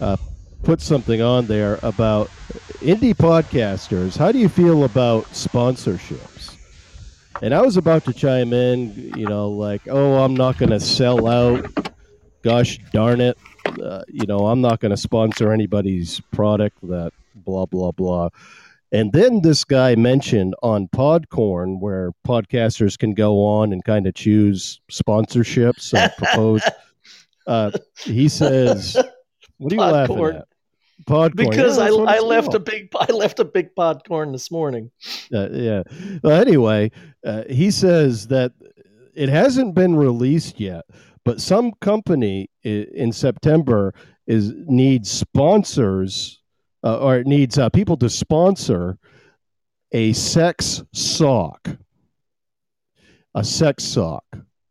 uh, put something on there about indie podcasters. How do you feel about sponsorships? And I was about to chime in, you know, like, oh, I'm not going to sell out. Gosh darn it. Uh, you know, I'm not going to sponsor anybody's product that blah, blah, blah. And then this guy mentioned on Podcorn, where podcasters can go on and kind of choose sponsorships and propose. [LAUGHS] Uh, he says, "What are you laughing Podcorn. at?" Podcorn. because Yeah, I, I left a big [LAUGHS] I left a big podcorn this morning. Uh, yeah. Well, anyway, uh, he says that it hasn't been released yet, but some company in September is needs sponsors uh, or it needs uh, people to sponsor a sex sock. A sex sock.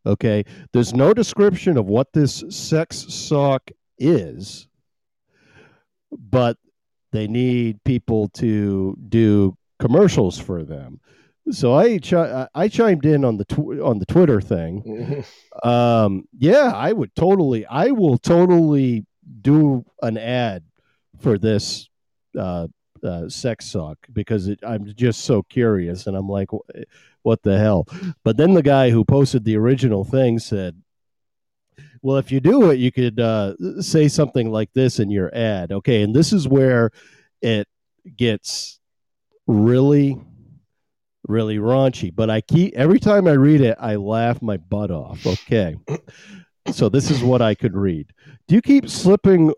Okay. There's no description of what this sex sock is, but they need people to do commercials for them. So I chi- I chimed in on the tw- on the Twitter thing. [LAUGHS] Um, yeah, I would totally. I will totally do an ad for this uh, uh, sex sock because it, I'm just so curious, and I'm like, "Wh- what the hell? But then the guy who posted the original thing said, "Well, if you do it, you could uh, say something like this in your ad." Okay, and this is where it gets really really raunchy but i keep every time i read it i laugh my butt off okay? So this is what i could read. Do you keep slipping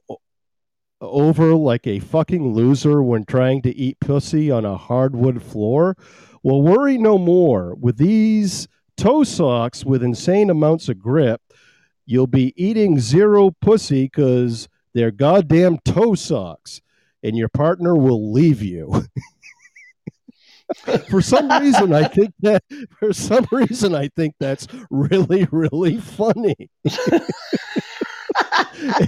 over like a fucking loser when trying to eat pussy on a hardwood floor? Well worry no more. With these toe socks with insane amounts of grip you'll be eating zero pussy because they're goddamn toe socks and your partner will leave you [LAUGHS] for some reason i think that for some reason i think that's really really funny [LAUGHS]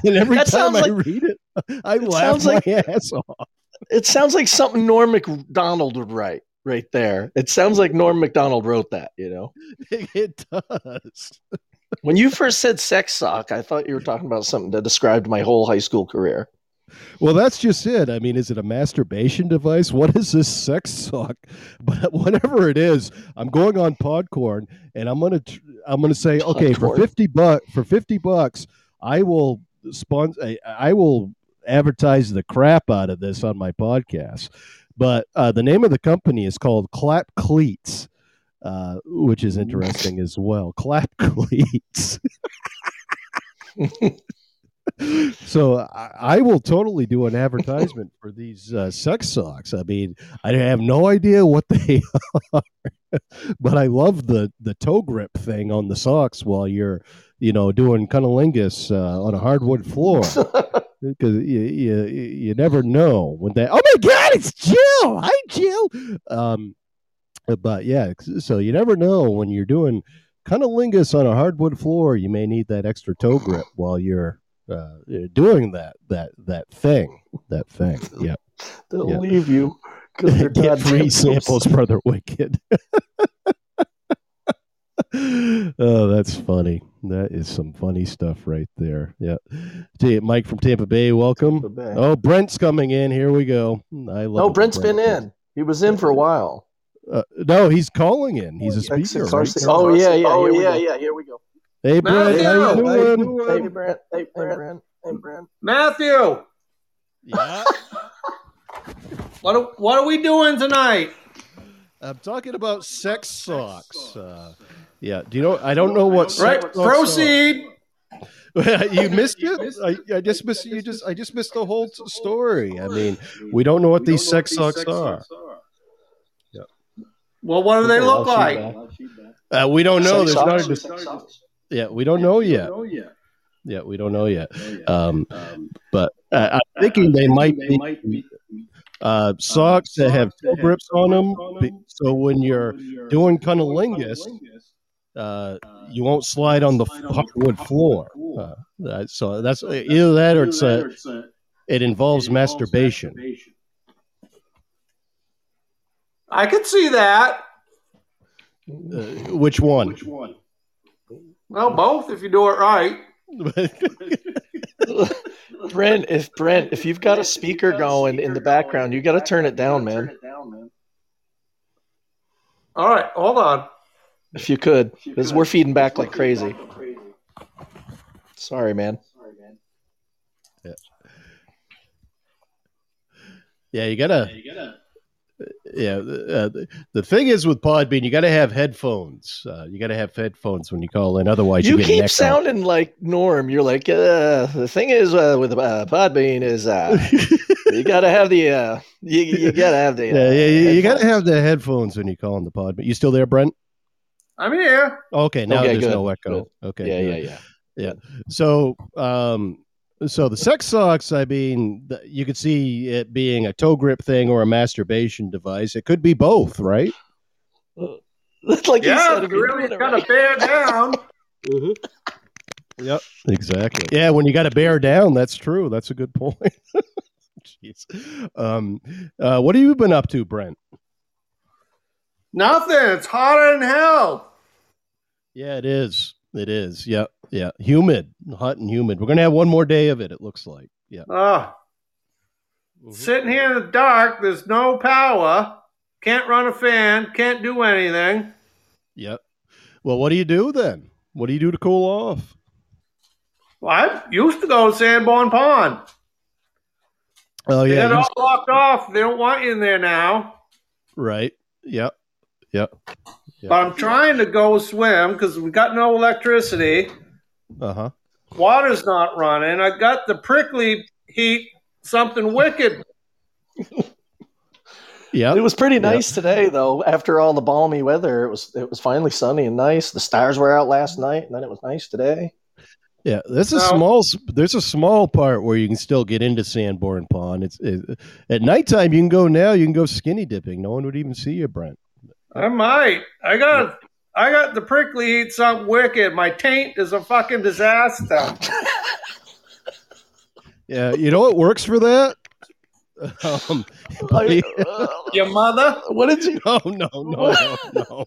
and every That time i like- read it i it laugh sounds my like- ass off It sounds like something Norm Macdonald would write right there. It sounds like Norm Macdonald wrote that, you know. [LAUGHS] it does When you first said sex sock, I thought you were talking about something that described my whole high school career. well that's just it. I mean is it a masturbation device? What is this sex sock? [LAUGHS] But whatever it is i'm going on podcorn and i'm gonna tr- i'm gonna say okay for 50 bucks for 50 bucks i will sponsor I, I will advertise the crap out of this on my podcast. But uh, the name of the company is called clap cleats uh, which is interesting as well clap [LAUGHS] cleats so I, I will totally do an advertisement for these uh, sex socks. I mean, I have no idea what they [LAUGHS] are, but I love the the toe grip thing on the socks while you're, you know, doing cunnilingus uh, on a hardwood floor [LAUGHS] because you, you you never know when they. Oh my God, it's Jill! Hi, Jill. Um, but yeah, so you never know when you're doing cunnilingus on a hardwood floor. You may need that extra toe [SIGHS] grip while you're uh, doing that that that thing that thing. Yeah, They'll Yeah. leave you [LAUGHS] because they're get free posts. samples, brother Wicked. [LAUGHS] oh, that's funny. That is some funny stuff right there. Yeah. Mike from Tampa Bay, welcome. Tampa Bay. Oh, Brent's coming in. Here we go. I love. When Brent's been Brent in. He was in for a while. Uh, no, he's calling in. He's a speaker. Exit right Carson- Oh yeah, yeah. Oh, here we yeah, go. yeah, here we go. Hey, Brent, how you Matthew! doing? Hey, Brent. Hey, Brent. Hey, Brent. Matthew, Yeah. [LAUGHS] what are, what are we doing tonight? I'm talking about sex socks. Uh, yeah. Do you know? I don't know what. Right, sex socks are. proceed. [LAUGHS] you missed it. [LAUGHS] I, I just missed you. Just I just missed the whole t- story. I mean, we don't know what these sex socks are. Well, what do they look like? Uh, we don't know. Sex There's not. A, socks? dis- yeah, we don't know yet. Yeah, we don't know yet. Um, but uh, I'm thinking they might be uh, socks that have toe grips on them. So when you're doing cunnilingus, uh, you won't slide on the f- hardwood floor. Uh, so that's either that or it's a, it involves masturbation. I could see that. Uh, which one? Which one? Well, both if you do it right. [LAUGHS] Brent, if Brent, if you've got a speaker going in the background, you got to turn it down, man. All right, hold on. If you could, because we're feeding back like crazy. Sorry, man. Yeah. you gotta. Yeah, you gotta. Yeah, uh, the, the thing is with Podbean, you got to have headphones. Uh, you got to have headphones when you call in, otherwise you, You get keep neck out. sounding like Norm. You're like, uh, the thing is uh, with uh, Podbean is uh, [LAUGHS] you got to have the uh, you, you got to have the uh, [LAUGHS] Yeah, yeah, you, you got to headphones. have the headphones when you call in the pod. But you still there, Brent? I'm here. Okay, now Okay, there's good, no echo. Okay, yeah, good. yeah, yeah. So, um, so the sex socks. I mean, you could see it being a toe grip thing or a masturbation device. It could be both, right? [LAUGHS] like you yeah, said, if you you're really got to right. bear down. [LAUGHS] Yep, exactly. Yeah, when you got to bear down, that's true. That's a good point. [LAUGHS] Jeez. Um, uh, what have you been up to, Brent? Nothing. It's hotter than hell. Yeah, it is. It is. Yeah, yeah. Humid, hot and humid. We're gonna have one more day of it. It looks like. Yeah. Ah, sitting here in the dark. There's no power. Can't run a fan. Can't do anything. Yep. Well, what do you do then? What do you do to cool off? Well, I used to go to Sanborn Pond. Oh yeah, got it you- all blocked off. They don't want you in there now. right. Yep. Yep. But I'm trying to go swim because we got no electricity. Uh huh. Water's not running. I got the prickly heat, something wicked. [LAUGHS] yeah, It was pretty nice today, though. After all the balmy weather, it was it was finally sunny and nice. The stars were out last night, and then it was nice today. Yeah, there's a No. small there's a small part where you can still get into Sanborn Pond. It's it, at nighttime. You can go now. You can go skinny dipping. No one would even see you, Brent. I might. I got. I got the prickly heat, something wicked. My taint is a fucking disaster. Yeah, you know what works for that? [LAUGHS] Um, I- uh, Your mother? what did you? no, no, no, no, no.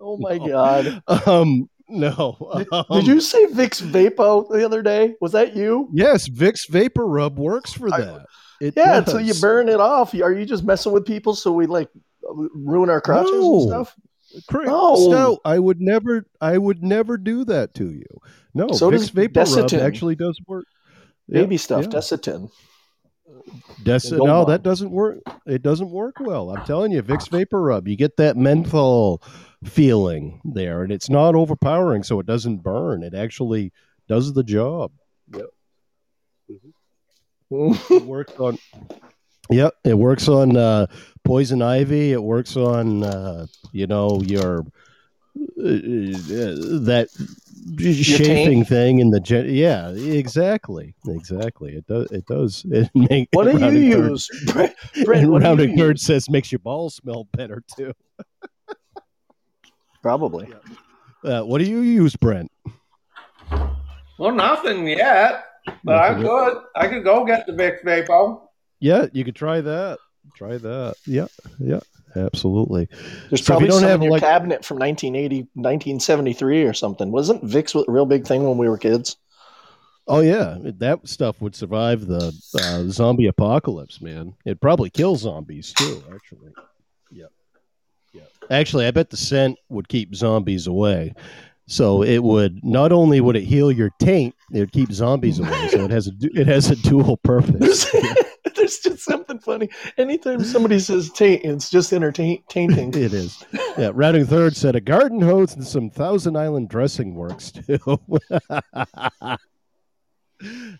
Oh my god! Um, no. Um, Did you say Vicks Vapo the other day? Was that you? Yes, Vicks Vapor Rub works for I- that. It Yeah, does. so you burn it off. Are you just messing with people so we like ruin our crotches No. and stuff? Cra- No. Stout, I would never, I would never do that to you. No, So Vicks does Vapor Rub actually does work. Baby Yeah, stuff, yeah. Desitin. Des- no, Bond. that doesn't work. It doesn't work well. I'm telling you, Vicks Vapor Rub, you get that menthol feeling there, and it's not overpowering, so it doesn't burn. It actually does the job. It works on. Yep, it works on uh, poison ivy. It works on uh, you know your uh, uh, that chafing thing in the gen- yeah exactly exactly it does it does [LAUGHS] it make what do you rounding third- use? Brent, and Brent, what do you rounding third use? says makes your balls smell better too Probably. uh, what do you use brent Well, nothing yet, but I Nothing yet. could. I could go get the Vicks Vapo. yeah you could try that try that yeah yeah absolutely There's So probably you don't some have, in your like- cabinet from 1980, 1973 or something. Wasn't Vicks a real big thing when we were kids? Oh yeah, that stuff would survive the uh, zombie apocalypse, man. It'd probably kill zombies too. Actually, yeah, yeah. Actually, I bet the scent would keep zombies away. So it would not only would it heal your taint, it would keep zombies away. So it has a it has a dual purpose. [LAUGHS] [LAUGHS] There's, just something funny. Anytime somebody says taint, it's just entertaining. [LAUGHS] It is. Yeah, rounding third said a garden hose and some Thousand Island dressing works too. [LAUGHS]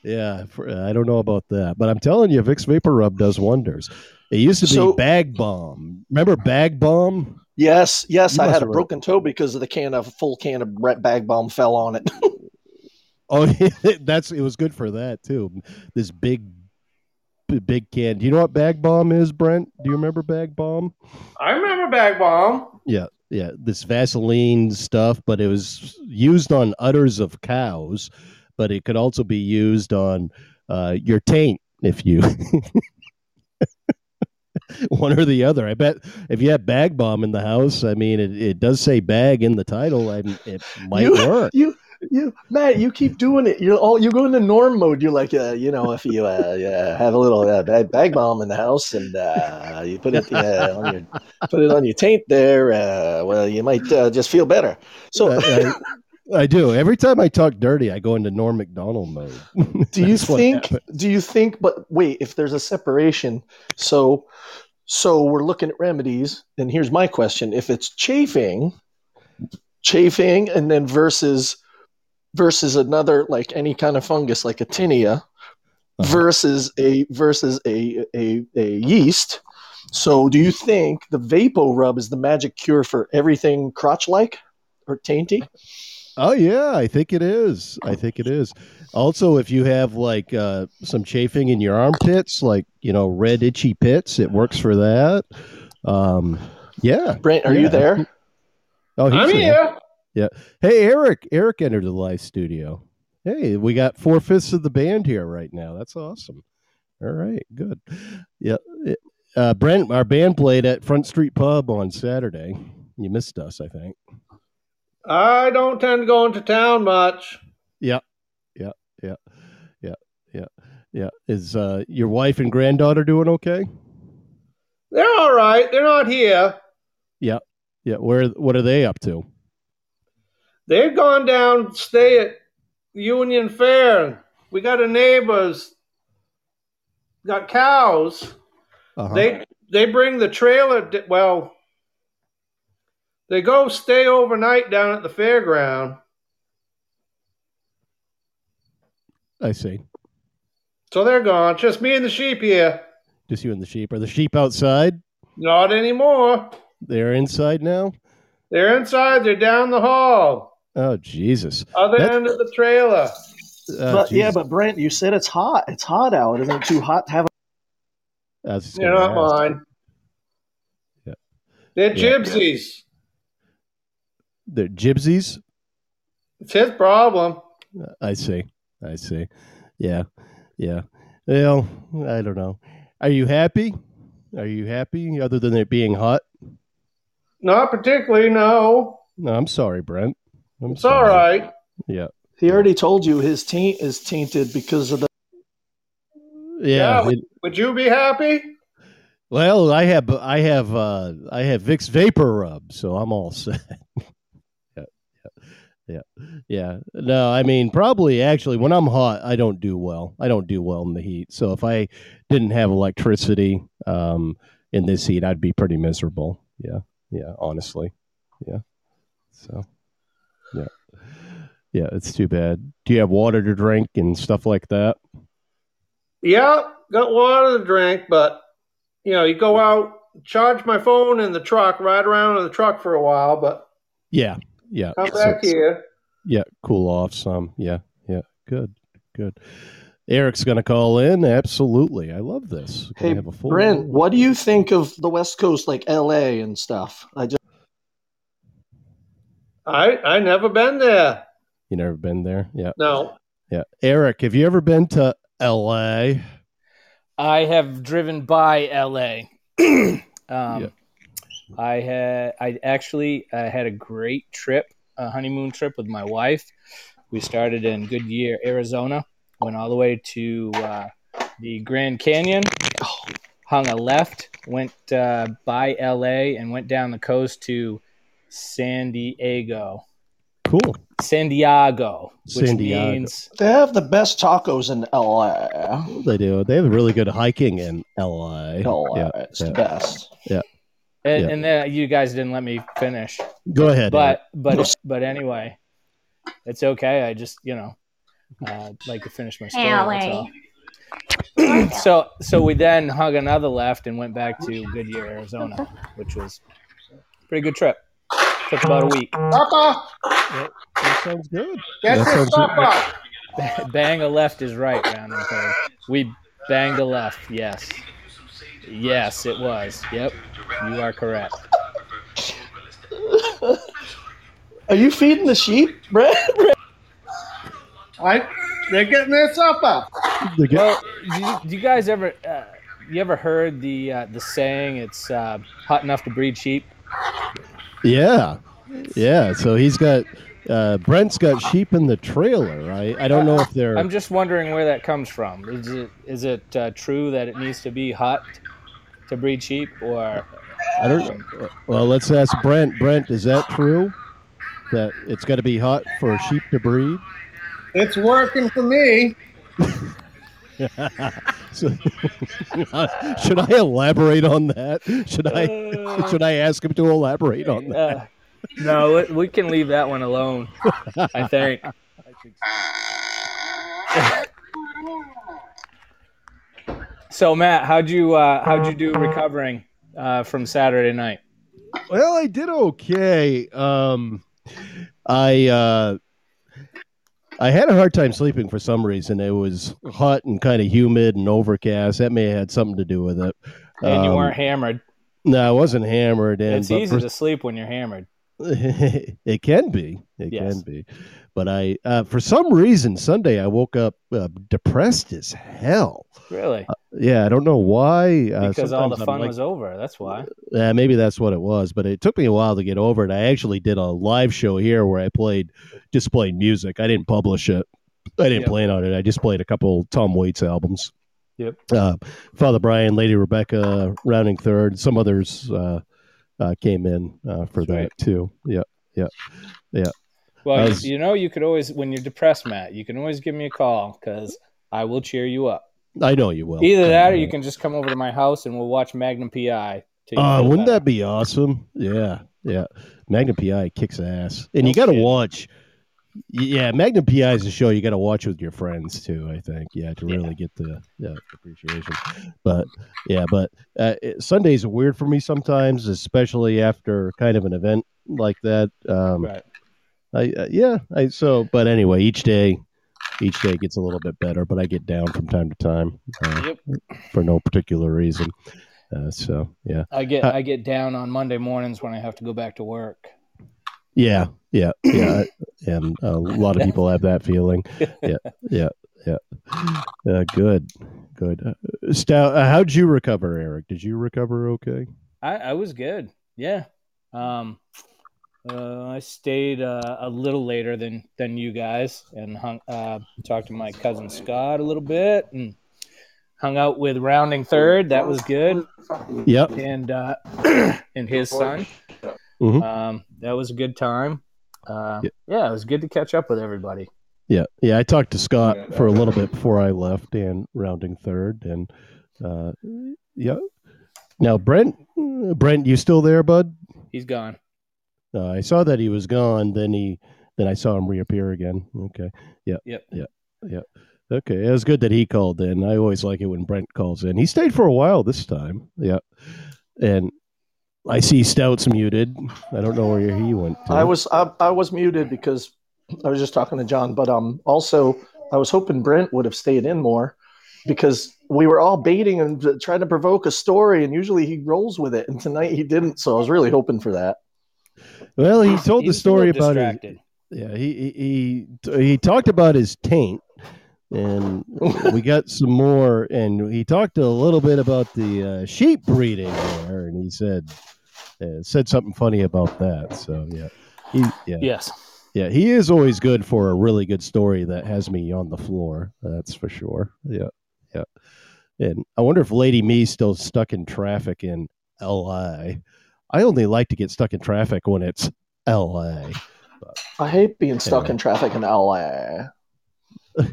yeah, for, I don't know about that, but I'm telling you, Vicks Vapor Rub does wonders. It used to be So- Bag Balm. Remember Bag Balm? Yes, yes, You I had a broken toe because of the can of full can of bag balm fell on it. [LAUGHS] Oh, that's it was good for that too. This big, big can. Do you know what Bag Balm is, Brent? Do you remember Bag Balm? I remember Bag Balm. Yeah, yeah, this Vaseline stuff, but it was used on udders of cows, but it could also be used on uh, your taint if you [LAUGHS] one or the other. I bet if you have bag balm in the house, I mean, it, it does say bag in the title, and it might You- work. you, you, Matt, you keep doing it. You're all you go into norm mode. You're like, uh, you know, if you uh, yeah, have a little uh, bag, bag balm in the house and uh, you put it uh, on your put it on your taint there, uh, well, you might uh, just feel better. So, I, I do. Every time I talk dirty, I go into Norm Macdonald mode. [LAUGHS] do you think? Do you think? But wait, if there's a separation, so so we're looking at remedies, and here's my question: If it's chafing, chafing, and then versus versus another like any kind of fungus like a tinea Uh-huh. versus a versus a, a a yeast. So, do you think the Vapo Rub is the magic cure for everything crotch-like or tainty? Oh yeah, I think it is. I think it is. Also, if you have like uh, some chafing in your armpits, like you know red itchy pits, it works for that. Um, yeah. Brent, are Yeah. you there? Oh, I'm he's here. Hey, Eric. Eric entered the live studio. Hey, we got four fifths of the band here right now. That's awesome. All right, good. Yeah, uh, Brent, our band played at Front Street Pub on Saturday. You missed us, I think. I don't tend to go into town much. Yeah, yeah, yeah, yeah, yeah, yeah. Is uh, your wife and granddaughter doing okay? They're all right. They're not here. Yeah. Yeah. Where? What are they up to? They've gone down to stay at Union Fair. We got a neighbor's got cows. Uh-huh. They they bring the trailer. Well, they go stay overnight down at the fairground. I see. So they're gone. Just me and the sheep here. Just you and the sheep. Are the sheep outside? Not anymore. They're inside now. They're inside. They're down the hall. Oh Jesus! Other That's- end of the trailer. Oh, but yeah, but Brent, you said it's hot. It's hot out. Isn't it too hot to have? I was They're not ask. mine. Yeah. They're Yeah. gypsies. They're gypsies. It's his problem. I see. I see. Yeah. Yeah. Well, I don't know. Are you happy? Are you happy other than it being hot? Not particularly, no. No, I'm sorry, Brent. I'm It's all sorry. right. Yeah. He already told you his taint is tainted because of the. Yeah. Yeah. it- Would you be happy? well, I have I have uh I have Vicks Vapor Rub, so I'm all set. [LAUGHS] yeah. Yeah. Yeah. Yeah. No, I mean probably actually when I'm hot, I don't do well. I don't do well in the heat. So if I didn't have electricity um in this heat, I'd be pretty miserable. Yeah. Yeah, honestly. Yeah. So yeah. Yeah, it's too bad. Do you have water to drink and stuff like that? Yeah, got water to drink, but you know, you go out, charge my phone in the truck, ride around in the truck for a while, but Yeah, yeah. come So back here. Yeah, cool off some. Yeah, yeah. Good, good. Eric's gonna call in. Absolutely, I love this. Gonna Hey, have a full Brent, what do you think of the West Coast, like LA and stuff? I just I I never been there. You never been there? Yeah, No. yeah. Eric, have you ever been to L.A.? I have driven by LA. [CLEARS THROAT] um, Yeah. I had I actually uh, had a great trip, a honeymoon trip with my wife. We started in Goodyear, Arizona, went all the way to uh, the Grand Canyon, hung a left, went uh, by LA, and went down the coast to San Diego. Cool. San Diego, which San Diego. means they have the best tacos in LA. They do. They have really good hiking in L.A. LA, Yeah, it's yeah. the best. and, Yeah. and then you guys didn't let me finish. Go ahead. Eric. but but but anyway, it's okay. I just you know uh, like to finish my story. that's all. [CLEARS THROAT] so so we then hung another left and went back to Goodyear, Arizona, which was a pretty good trip. Took about a week. Papa, that sounds good. get That this sounds supper. [LAUGHS] Bang a left is right, rounding third. We banged a left. Yes, yes, it was. Yep, you are correct. Are you feeding the sheep, [LAUGHS] Brent? I they're getting their supper. They get- Well, do you, do you guys ever uh, you ever heard the uh, the saying? It's uh, hot enough to breed sheep. Yeah, yeah. So he's got. Uh, Brent's got sheep in the trailer, right? I don't know if they're. I'm just wondering where that comes from. Is it is it uh, true that it needs to be hot to breed sheep, or I don't. Well, let's ask Brent. Brent, is that true? That it's got to be hot for sheep to breed? It's working for me. So, [LAUGHS] should I elaborate on that? Should I? Should I ask him to elaborate on that? uh, no? we- We can leave that one alone. I think. so Matt, how'd you uh, how'd you do recovering uh, from Saturday night? Well, I did okay. Um, I uh, I had a hard time sleeping for some reason. It was hot and kind of humid and overcast. That may have had something to do with it. And you Um, weren't hammered. No, I wasn't hammered. And It's easy for- to sleep when you're hammered. [LAUGHS] it can be. It Yes. can be. But I, uh, for some reason, Sunday I woke up uh, depressed as hell. Really? Yeah, I don't know why. Uh, Because all the fun like- was over. That's why. Yeah, maybe that's what it was, but it took me a while to get over it. I actually did a live show here where I played just played music. I didn't publish it. I didn't Yep. plan on it. I just played a couple Tom Waits albums. Yep. Uh, Father Brian, Lady Rebecca, rounding third. Some others uh, uh, came in uh, for That's that right. too. Yeah, Well, I you- was- you know, you could always, when you're depressed, Matt, you can always give me a call because I will cheer you up. I know you will. Either that, or Uh, you can just come over to my house and we'll watch Magnum PI. Uh, wouldn't that be awesome? Yeah, yeah. Magnum PI kicks ass, and No you got to watch. Yeah, Magnum PI is a show you got to watch with your friends too. I think, yeah, to Yeah. really get the yeah, appreciation. But yeah, but uh, it- Sundays are weird for me sometimes, especially after kind of an event like that. Um, Right. I uh, yeah, I so. But anyway, each day, each day gets a little bit better, but I get down from time to time uh, Yep. for no particular reason. Uh, so yeah. I get Uh, I get down on Monday mornings when I have to go back to work. Yeah, yeah, [COUGHS] yeah, and a lot of people have that feeling. Yeah, yeah, yeah. Uh, good, good. Uh, Stout, uh, how'd you recover, Eric? Did you recover okay? I, I was good. Yeah. Um, uh, I stayed uh, a little later than than you guys and hung, uh, talked to my cousin Scott a little bit and hung out with Rounding Third. That was good. Yep. And uh, [CLEARS THROAT] and his son. Mhm. Um, that was a good time. Uh, Yeah. yeah, it was good to catch up with everybody. Yeah, yeah. I talked to Scott for a little bit before I left, and rounding third, and uh, yeah. Now, Brent, Brent, you still there, bud? He's gone. Uh, I saw that he was gone. Then he, then I saw him reappear again. Okay. Yeah. Yep. Yeah. Yeah. Okay, it was good that he called in. I always like it when Brent calls in. He stayed for a while this time. Yeah, and I see Stout's muted. I don't know where he went. To. I was I, I was muted because I was just talking to John, but um also I was hoping Brent would have stayed in more because we were all baiting and trying to provoke a story, and usually he rolls with it, and tonight he didn't. So I was really hoping for that. Well, he told He the story about his, distracted. yeah. He he he he talked about his taint, and [LAUGHS] we got some more. And he talked a little bit about the uh, sheep breeding there, and he said uh, said something funny about that. So yeah, he yeah. Yes. Yeah, he is always good for a really good story that has me on the floor. That's for sure. Yeah, yeah. And I wonder if Lady Mee's still stuck in traffic in L.A. I only like to get stuck in traffic when it's L.A. I hate being stuck Anyway. in traffic in LA. [LAUGHS]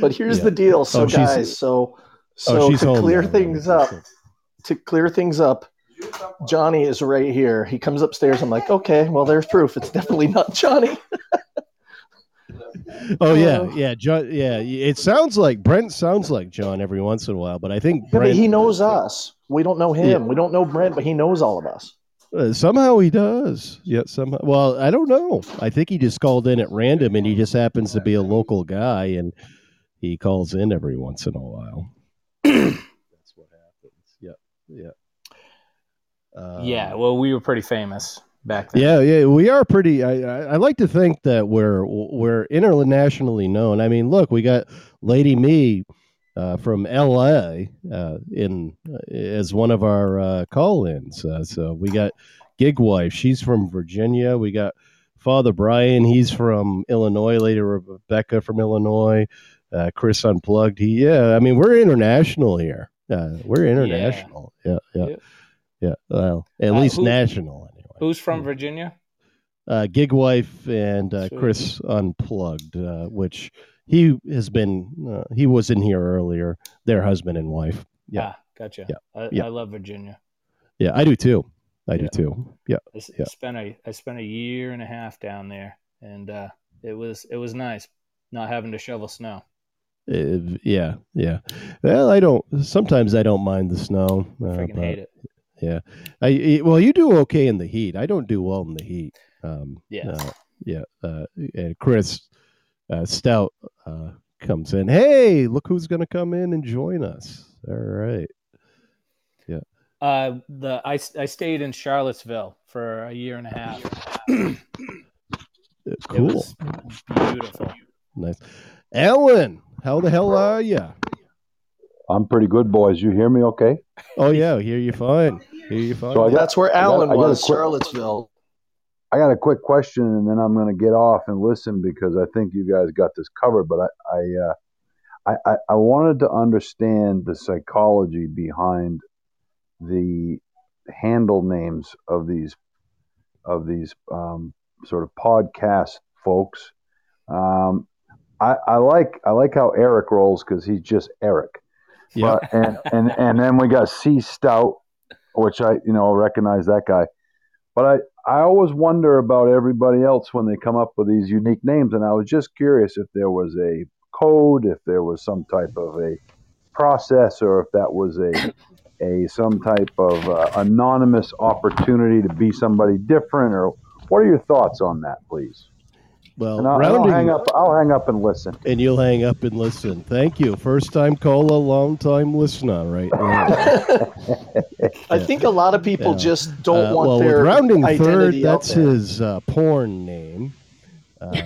But here's Yeah. the deal, oh, so Oh, guys, so oh, so she's to clear now. things up, to clear things up, Johnny is right here. He comes upstairs. I'm like, okay, well, there's proof. It's definitely not Johnny. [LAUGHS] Oh yeah, Oh. yeah, John. Yeah, it sounds like Brent sounds like John every once in a while, but I think Yeah, but he knows us. We don't know him. Yeah. We don't know Brent, but he knows all of us. Uh, somehow he does. Yeah, somehow. Well, I don't know. I think he just called in at random, and he just happens to be a local guy, and he calls in every once in a while. [CLEARS THROAT] That's what happens. Yeah, yeah. Um, yeah. Well, we were pretty famous back then. yeah, yeah. We are pretty. I, I, I like to think that we're we're internationally known. I mean, look, we got Lady Mee uh, from L.A. Uh, in as one of our uh, call-ins. Uh, so we got Gig Wife. She's from Virginia. We got Father Brian. He's from Illinois. Lady Rebecca from Illinois. Uh, Chris Unplugged. He, yeah. I mean, we're international here. Uh, we're international. Yeah, yeah, yeah. Yep. Well, at Uh, least who- national anyway Who's from Virginia? uh, Gig Wife and uh, Chris Unplugged, uh, which he has been, uh, he was in here earlier, their husband and wife. Yeah. Ah, gotcha. Yeah. I, Yeah. I love Virginia. Yeah, I do too. I do too. Yeah. I, Yeah. spent a I spent a year and a half down there, and uh, it was it was nice not having to shovel snow. Uh, yeah. Yeah. Well, I don't, sometimes I don't mind the snow. I uh, freaking hate it. Yeah. I, I- well, you do okay in the heat. I don't do well in the heat. Um, Yeah. uh, yeah. Uh, and Chris uh, Stout uh, comes in. Hey, look who's going to come in and join us. All right. Yeah. Uh, the I, I stayed in Charlottesville for a year and a half. [CLEARS THROAT] Cool. beautiful. Nice. Alan, how the hell are you? I'm pretty good, boys. You hear me okay? Oh, yeah. Hear you fine. Hear you fine. So got- That's where I got- Alan I got was, quick- Charlottesville. I got a quick question, and then I'm going to get off and listen because I think you guys got this covered. But I, I, uh, I, I, I wanted to understand the psychology behind the handle names of these of these um, sort of podcast folks. Um, I, I like I like how Eric rolls because he's just Eric. yeah. But, and, and and then we got C Stout, which I you know recognize that guy. But I always wonder about everybody else when they come up with these unique names, and I was just curious if there was a code, if there was some type of a process, or if that was a a some type of uh, anonymous opportunity to be somebody different, or what are your thoughts on that, please? Well, And I'll, and I'll hang up. I'll hang up and listen. and you'll hang up and listen. Thank you. First time caller, long time listener, right now. [LAUGHS] I think a lot of people Yeah. just don't Uh, want well, their with rounding third, identity out that's there. his uh, porn name. Uh,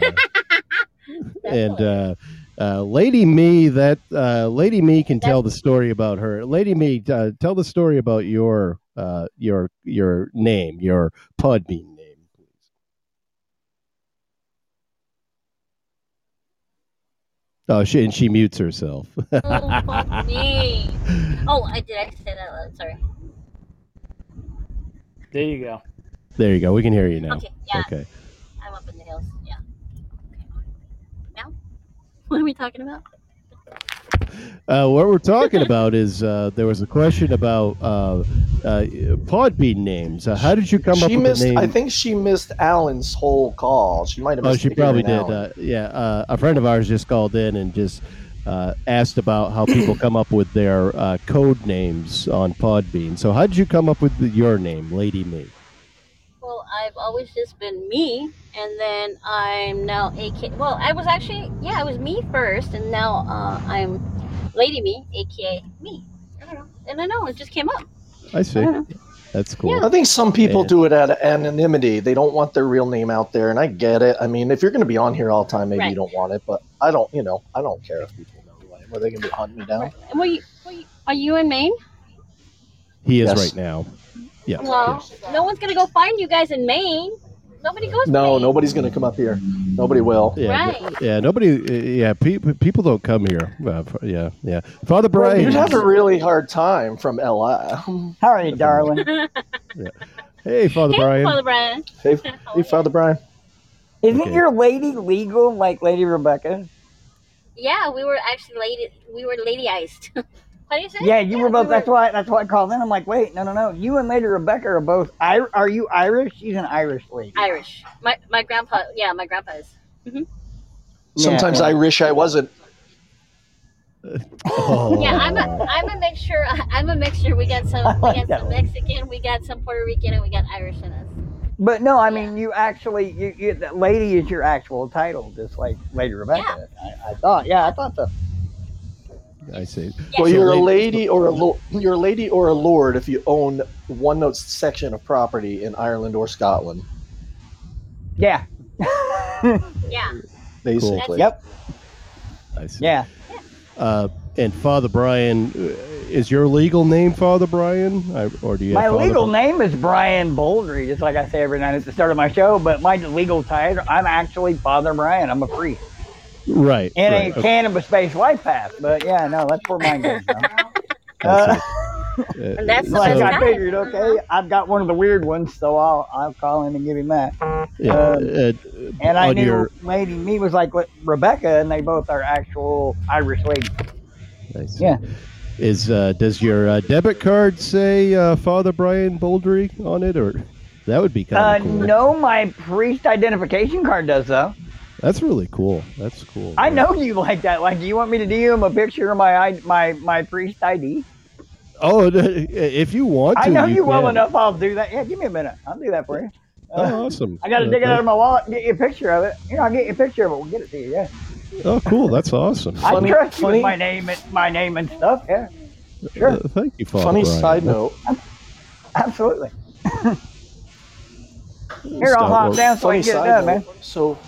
[LAUGHS] and uh, uh, Lady Mee, that uh, Lady Mee can tell the story about her. Lady Mee, uh, tell the story about your uh, your your name, your Podbean name, please. Oh, she and she mutes herself. [LAUGHS] Oh, fuck me. Oh, I did. I said that loud. Sorry. There you go. there you go. We can hear you now. Okay. Yeah. Okay. I'm up in the hills. Yeah. Okay. Now? [LAUGHS] What are we talking about? Uh, what we're talking about is uh, there was a question about uh, uh, Podbean names. Uh, how did you come up she with missed. the name? I think she missed Alan's whole call. She might have. Oh, she probably did. Uh, yeah, uh, a friend of ours just called in and just uh, asked about how people come up with their uh, code names on Podbean. So, how did you come up with the, your name, Lady Mee? Well, I've always just been me, and then I'm now AK. Well, I was actually yeah, I was me first, and now uh, I'm Lady Mee, aka me. I don't know, and I know it just came up. I see. I. That's cool. Yeah. I think some people Yeah. do it out of anonymity. They don't want their real name out there, and I get it. I mean, if you're going to be on here all the time, maybe Right. you don't want it, but I don't. You know, I don't care if people know who I am. Are they going to be hunting me down? Well, you, well, you, are you in Maine? He is Yes. right now. Yeah. Well, no one's gonna go find you guys in Maine. Nobody goes. No, Maine. nobody's going to come up here. Nobody will. Yeah, Right. yeah. Nobody. uh, Yeah, pe- people don't come here. Uh, f- yeah, yeah. Father Well, Brian. You'd have a really hard time from LA. [LAUGHS] How are you, darling? [LAUGHS] hey, Father hey, Brian. Father Brian. hey, [LAUGHS] How are hey. Father Brian. Isn't Okay. your lady legal like Lady Rebecca? Yeah, we were actually lady. We were lady iced. What do you say? Yeah, you were both. we That's why. That's why I called in. I'm like, wait, no, no, no. You and Lady Rebecca are both. I, are you Irish? She's an Irish lady. Irish. My my grandpa. Yeah, my grandpa is. Mm-hmm. Sometimes yeah. I wish I wasn't. Oh. [LAUGHS] Yeah, I'm a I'm a mixture. [LAUGHS] I'm a mixture. We got I some. We got that some one. Mexican. We got some Puerto Rican, and we got Irish in us. But no, I mean, you actually, you, you that lady is your actual title, just like Lady Rebecca. I, I thought. Yeah, I thought so. I see. Yeah. Well, you're a lady- lady or a lo- you're a lady or a lord if you own one note section of property in Ireland or Scotland, Yeah. [LAUGHS] Yeah. basically. yep. I see. Yeah. Uh, and Father Brian, uh, is your legal name Father Brian, I, or do you? My have Father legal name is Brian Boldry, just like I say every night at the start of my show. But my legal title, I'm actually Father Brian. I'm a priest Right. in right. a cannabis-based life path. But yeah, no, that's where mine comes from. I Uh. Uh, And that's like best I figured, okay, I've got one of the weird ones, so I'll I'll call in and give him that. yeah. um, uh, And I knew your- Lady Mee was like what Rebecca, and they both are actual Irish ladies. I see. Yeah. Is uh, does your uh, debit card say uh, Father Brian Boldry on it, or that would be Uh, kind of cool. no, my priest identification card does though. That's really cool. That's cool. I know you like that. Like, do you want me to do him a picture of my my my priest ID? Oh, [LAUGHS] if you want to, I know you, well can. enough. I'll do that. Yeah, give me a minute. I'll do that for you. Uh, Oh, awesome. I got to Uh, dig it out of my wallet, and get you a picture of it. You know, I'll get you a picture of it. We'll get it to you. Yeah, Oh, cool. That's awesome. Funny- I trust you funny- with my name and my name and stuff. Yeah, sure, Uh, thank you, Father Funny Brian. side note. absolutely. [LAUGHS] Here, I'll Stop hop down so I can get it done, note. man. So,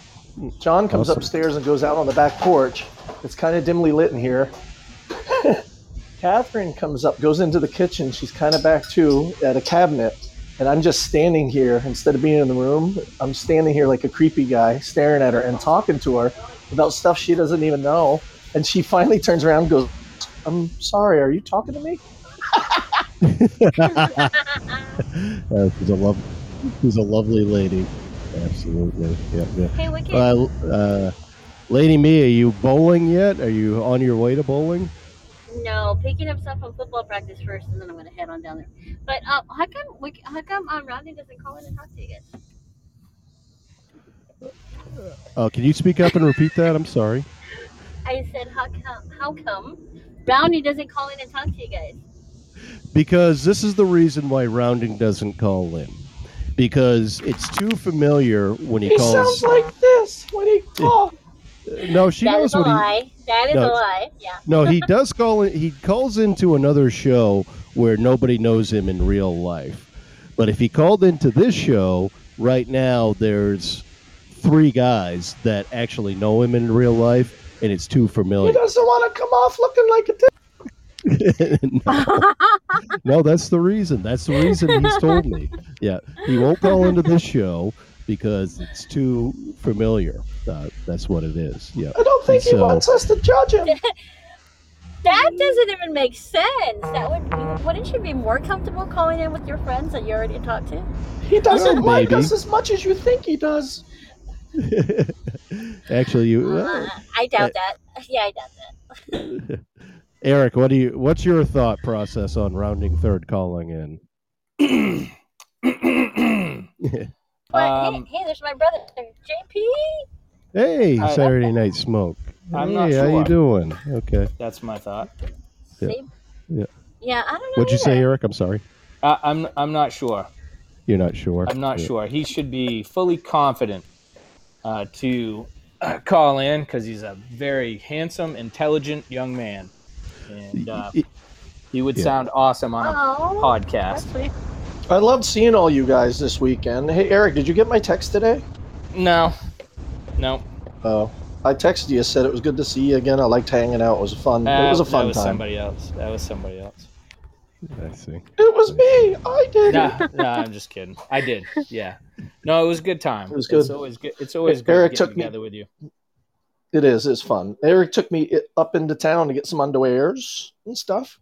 John comes Awesome. upstairs and goes out on the back porch. It's kind of dimly lit in here. [LAUGHS] Catherine comes up, goes into the kitchen. She's kind of back too at a cabinet, and I'm just standing here instead of being in the room. I'm standing here like a creepy guy, staring at her and talking to her about stuff she doesn't even know. And she finally turns around and goes, "I'm sorry. Are you talking to me?" [LAUGHS] Uh, she's a love. She's a lovely lady. Absolutely. Yeah. yeah. Hey, Wicked. Uh, uh, Lady Mee, are you bowling yet? Are you on your way to bowling? No, picking up stuff from football practice first, and then I'm gonna head on down there. But um, how come we, how come um, Rodney doesn't call in and talk to you guys? Uh, can you speak up and repeat that? I'm sorry. I said how come how come Brownie doesn't call in and talk to you guys? Because this is the reason why Rounding doesn't call in. Because it's too familiar when he, He calls. sounds like this when he talks. [LAUGHS] no, she That knows is a what he. lie. That is No. a lie. Yeah. No, he [LAUGHS] does call in. He calls into another show where nobody knows him in real life. But if he called into this show right now, there's three guys that actually know him in real life, and it's too familiar. He doesn't want to come off looking like a. T- no, [LAUGHS] no, that's the reason. That's the reason he's told me. Yeah, he won't call into this show because it's too familiar. Uh, that's what it is. Yeah. I don't think he So- wants us to judge him. [LAUGHS] That doesn't even make sense. That would wouldn't you be more comfortable calling in with your friends that you already talked to? He doesn't Well, like maybe. us as much as you think he does. [LAUGHS] Actually, you. Uh, I doubt that. Yeah, I doubt that. Eric, what do you? What's your thought process on rounding third calling in? [COUGHS] But Um, hey, hey, there's my brother, JP. hey, I- Saturday Night Smoke. I'm hey, not how you doing? Okay. That's my thought. Yeah. Same. Yeah. Yeah, I don't know. What'd you say. Eric? I'm sorry. I, I'm I'm not sure. You're not sure. I'm not Yeah. sure. He should be fully confident uh, to uh, call in because he's a very handsome, intelligent young man, and uh, Y- he would Yeah. sound awesome on a Oh, podcast. I loved seeing all you guys this weekend. Hey, Eric, did you get my text today? No, no. Oh, I texted you. Said it was good to see you again. I liked hanging out. It was fun. Uh, it was a fun that fun was time. somebody else. That was somebody else. I see. It was me. I did No, it. no, I'm just kidding. I did. Yeah. No, it was a good time. It was good. It's always good. It's always good Eric to get took me- with you. It is. It's fun. Eric took me up into town to get some underwears and stuff.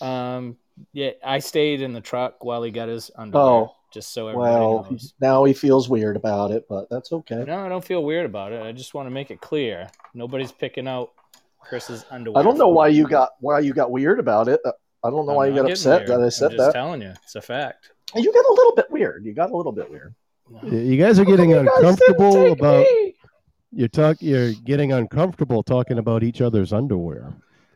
Um, yeah, I stayed in the truck while he got his underwear, Oh, just so everybody Well, knows. now he feels weird about it, but that's okay. No, I don't feel weird about it. I just want to make it clear nobody's picking out Chris's underwear. I don't know why me. you got why you got weird about it. Uh, I don't know I'm why you got upset weird. that I I'm said just that. telling you, it's a fact. You got a little bit weird. You got a little bit weird. You guys are getting You uncomfortable about me. You're talk you're getting uncomfortable talking about each other's underwear.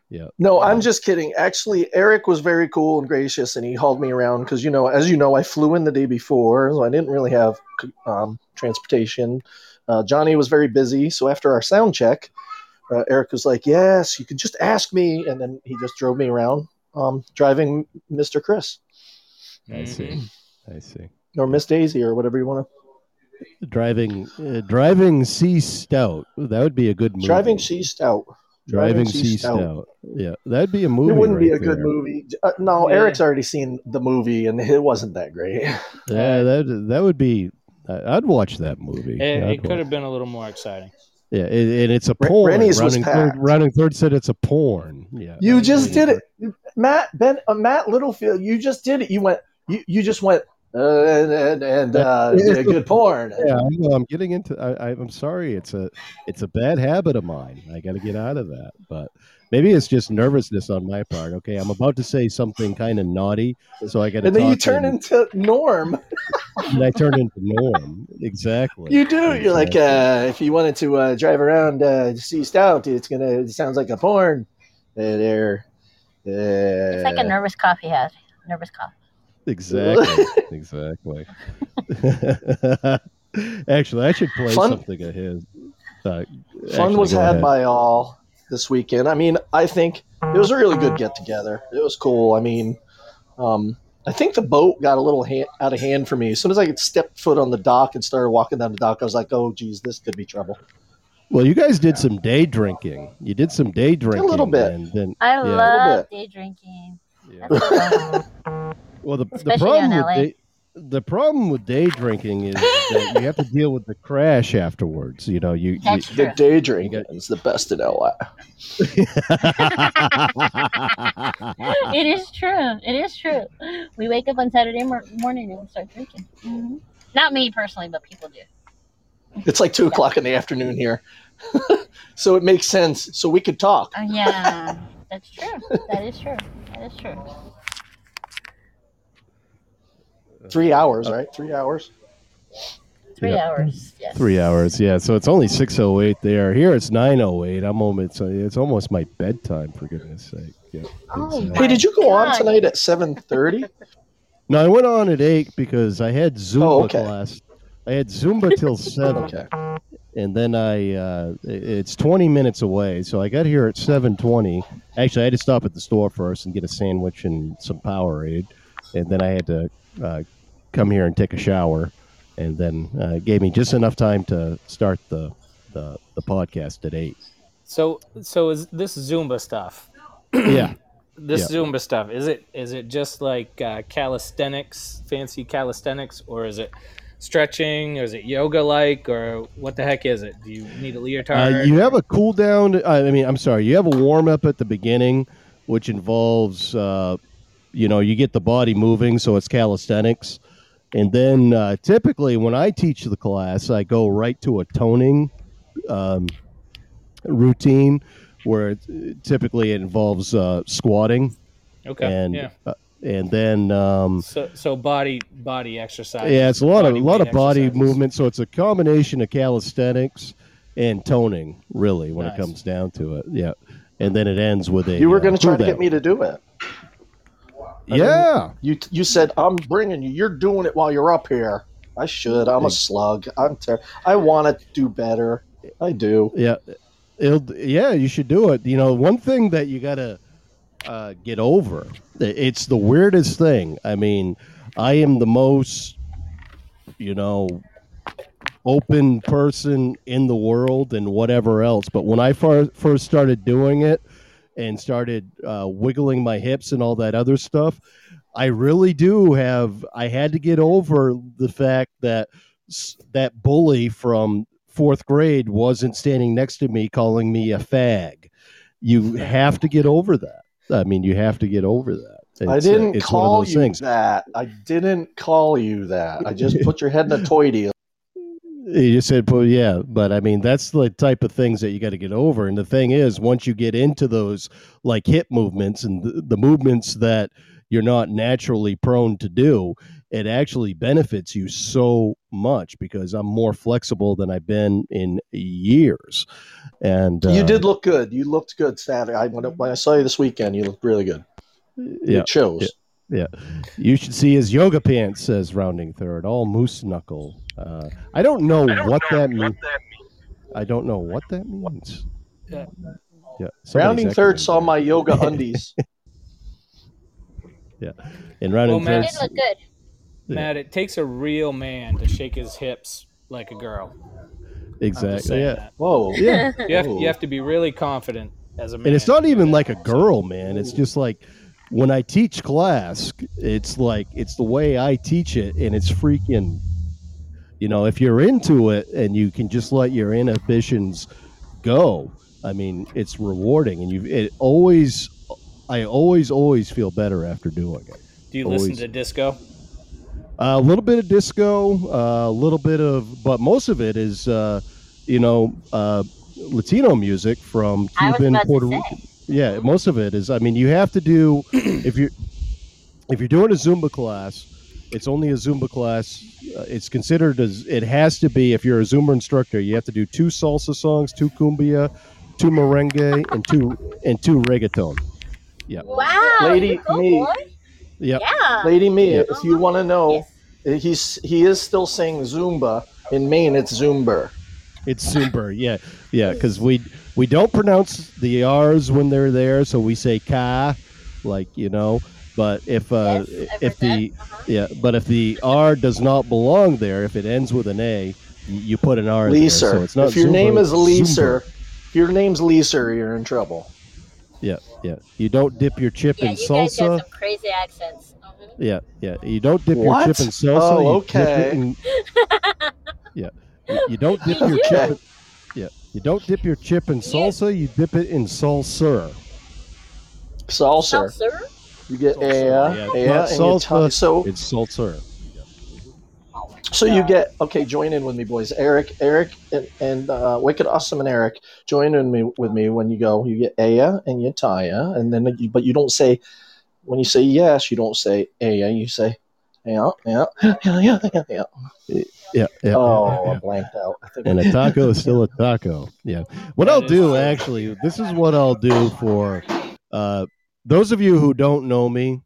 Yeah. No, I'm just kidding. Actually, Eric was very cool and gracious, and he hauled me around because you know, as you know, I flew in the day before, so I didn't really have um, transportation. Uh, Johnny was very busy, so after our sound check, uh, Eric was like, "Yes, you can just ask me," and then he just drove me around, um, driving Mr. Chris I see. Mhm. I see. or Miss Daisy or whatever you want Driving uh, driving sea stout. That would be a good movie. Driving Sea Stout. Driving sea stout. Yeah, that'd be a movie. It wouldn't be a right good movie. Uh, no, Yeah. Eric's already seen the movie, and it wasn't that great. Yeah, [LAUGHS] that that would be. I- I'd watch that movie. It, it could have been a little more exciting. Yeah, it, and it's a porn. Rennie's was rounding, third, packed. rounding third said it's a porn. Yeah, You that- just did it, Matt. Ben, uh, Matt Littlefield. You just did it. You went. You, you just went. Uh, and and, and uh, yeah, good porn. [LAUGHS] Yeah, I know. I'm getting into. I, I, I'm sorry. It's a it's a bad habit of mine. I got to get out of that. But maybe it's just nervousness on my part. Okay, I'm about to say something kind of naughty, so I got to. And then you turn into Norm. [LAUGHS] and I turn into Norm. Exactly. You do. You're like, uh, if you wanted to uh, drive around uh, see Stout, it's gonna. It sounds like a porn. Uh, there. Uh, It's like a nervous cough he has. Nervous cough. Exactly. [LAUGHS] exactly. [LAUGHS] Actually, I should play Fun- something of his. Uh, Fun actually, was had ahead. by all this weekend. I mean, I think it was a really good get together. It was cool. I mean, um, I think the boat got a little hand, out of hand for me. As soon as I stepped foot on the dock and started walking down the dock, I was like, "Oh, geez, this could be trouble." Well, you guys did some day drinking. You did some day drinking. a little bit. And then, I Yeah. love day drinking. yeah. [LAUGHS] That's fun. Well, the, the problem with day, the problem with day drinking is that you have to deal with the crash afterwards. You know, you. you The day drink is the best in LA. [LAUGHS] It is true. It is true. We wake up on Saturday mor- morning and start drinking. hmm Not me personally, but people do. It's like two o'clock in the afternoon here, [LAUGHS] so it makes sense. So we could talk. Oh yeah, that's true. That is true. That is true. Three hours, right? Three hours. Three Yeah. hours. Yes. Three hours, yeah. So it's only six oh eight there. Here it's nine oh eight. I'm almost. It's almost my bedtime. For goodness sake. Yeah. Oh, It's, uh, Hey, did you go on tonight at seven thirty? No, I went on at eight because I had Zumba Oh, okay. class. I had Zumba till [LAUGHS] seven, Okay. and then I uh, it's twenty minutes away. So I got here at seven twenty. Actually, I had to stop at the store first and get a sandwich and some Powerade, and then I had to uh, come here and take a shower, and then uh, gave me just enough time to start the the, the podcast at eight. So, so is this Zumba stuff? yeah. [CLEARS THROAT] This Yeah. Zumba stuff is it? Is it just like uh, calisthenics, fancy calisthenics, or is it stretching, or is it yoga like, or what the heck is it? Do you need a leotard? Uh, you have a cool down. I mean, I'm sorry. You have a warm up at the beginning, which involves, uh, you know, you get the body moving, so it's calisthenics. And then uh, typically, when I teach the class, I go right to a toning um, routine, where it, typically it involves uh, squatting Okay. and yeah. uh, and then um, So so body body exercise. yeah, it's a lot of a lot of body exercises. movement. So it's a combination of calisthenics and toning, really, when Nice. it comes down to it. Yeah, and then it ends with a. You were uh, going to try to get me to do it. Yeah, You you said I'm bringing you. You're doing it while you're up here. I should. I'm a slug. I'm ter- I want to do better. I do. yeah, it'll, yeah. You should do it. You know, one thing that you gotta uh, get over. It's the weirdest thing. I mean, I am the most, you know, open person in the world and whatever else. But when I fir- first started doing it and started uh, wiggling my hips and all that other stuff, I really do have. I had to get over the fact that that bully from fourth grade wasn't standing next to me calling me a fag. You have to get over that. I mean, you have to get over that. I It's, uh, didn't of call you things. that. I didn't call you that. I just put your head in a toy deal. You just said, well, yeah, but I mean, that's the type of things that you got to get over. And the thing is, once you get into those like hip movements and the, the movements that you're not naturally prone to do, it actually benefits you so much because I'm more flexible than I've been in years. And you uh, did look good. You looked good Saturday. I, when, when I saw you this weekend, you looked really good. yeah, It shows. Yeah. You should see his yoga pants, says Rounding Third, all moose knuckle. Uh, I don't know what that means. I don't know what that means. Yeah. Yeah. somebody's Rounding third saw there. my yoga [LAUGHS] undies. [LAUGHS] Yeah. And Rounding Well, man, It Third. did look good. Yeah. Matt, it takes a real man to shake his hips like a girl. Exactly. Yeah. that. Whoa. Yeah. [LAUGHS] You have, you have to be really confident as a man. And it's not even like a girl, man. It's just like when I teach class, it's like it's the way I teach it, and it's freaking. You know, if you're into it and you can just let your inhibitions go, I mean, it's rewarding, and you it always. I always, always feel better after doing it. Do you listen to disco? a little bit of disco, uh, a little bit of, but most of it is, uh, you know, uh, Latino music from Cuban, Puerto to Rican. Yeah, most of it is. I mean, you have to do [CLEARS THROAT] if you if you're doing a Zumba class, it's only a Zumba class. Uh, it's considered as it has to be. If you're a Zumba instructor, you have to do two salsa songs, two cumbia, two merengue, and two and two reggaeton. Yeah. Wow. Lady, you me. Yep. Yeah. Lady Mee, Yeah. if you want to know, he's he is still saying Zumba. In Maine, it's Zumber. It's Zumba, yeah, yeah, because we we don't pronounce the R's when they're there, so we say ka, like you know. But if uh, Yes, if the. Uh-huh. yeah, but if the R does not belong there, if it ends with an A, you put an R there. So it's not if your Zumba, name is it's Lisa, Zumba. if your name's Lisa, you're in trouble. yeah, yeah. You don't dip your chip Yeah, in you guys salsa. some crazy accents. Mhm. Yeah, yeah. You don't dip What? your chip in salsa. Oh, you dip it okay. in- [LAUGHS] yeah, you, you don't dip your chip. In, yeah, you don't dip your chip in salsa. You dip it in salsa. Salsa. Salsa? You get Salsa, yeah, yeah. yeah, Not and you salsa. t- so It's salsa. so you get okay. Join in with me, boys. Eric, Eric, and, and uh, Wicked Awesome and Eric join in me with me when you go. You get Aya and you Taya, and then but you don't say when you say yes, you don't say Aya. You say yeah, [GASPS] yeah, yeah, yeah, yeah. yeah. Yeah, yeah. oh, yeah, yeah. I blanked out. I think And a taco is still a taco. Yeah. What That I'll do true. actually, this is what I'll do for uh, those of you who don't know me,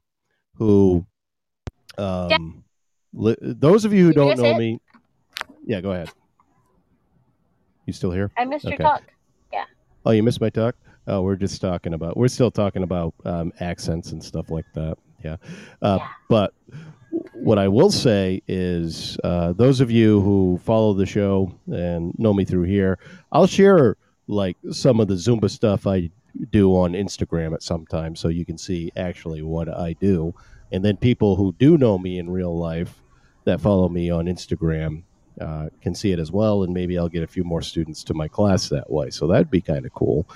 who um, li- those of you who Did don't guys know me, yeah, go ahead. You still here? I missed your talk. Yeah. Oh, you missed my talk. Oh, we're just talking about. We're still talking about um, accents and stuff like that. Yeah, uh, Yeah. but what I will say is, uh, those of you who follow the show and know me through here, I'll share like some of the Zumba stuff I do on Instagram at some time, so you can see actually what I do. And then people who do know me in real life that follow me on Instagram uh, can see it as well, and maybe I'll get a few more students to my class that way. So that'd be kind of cool.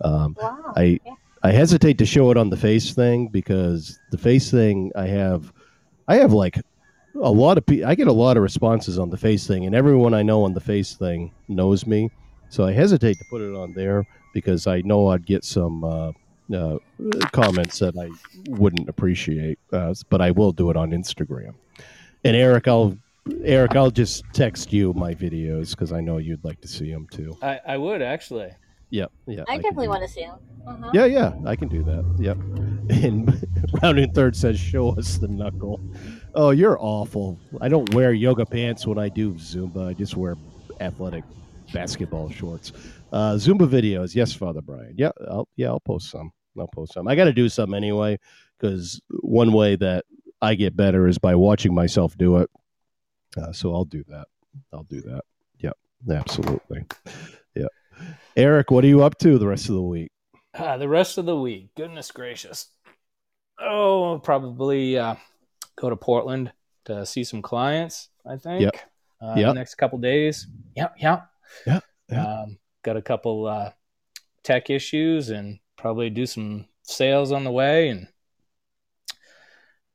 Um, Wow. I yeah. I hesitate to show it on the face thing because the face thing I have I have like a lot of pe- I get a lot of responses on the face thing and everyone I know on the face thing knows me So I hesitate to put it on there because I know I'd get some uh, uh, comments that I wouldn't appreciate. Uh, but I will do it on Instagram. And Eric, I'll Eric, I'll just text you my videos because I know you'd like to see them too. I, I would actually. Yeah, Yeah. I can definitely want to see them. Uh-huh. Yeah, yeah, I can do that. Yep. [LAUGHS] And rounding third says, "Show us the knuckle." Oh, you're awful. I don't wear yoga pants when I do Zumba. I just wear athletic basketball shorts. Uh, Zumba videos, yes, Father Brian. Yeah, I'll yeah, I'll post some. I'll post some. I got to do some anyway because one way that I get better is by watching myself do it. Uh, so I'll do that. I'll do that. Yep, absolutely. Yeah. Eric, what are you up to the rest of the week? Uh, the rest of the week, goodness gracious. Oh, probably uh, go to Portland to see some clients. I think. Yep. Uh, Yep. The next couple days. Yep. Yep. Yeah. yeah. Um, got a couple uh, tech issues and probably do some sales on the way. And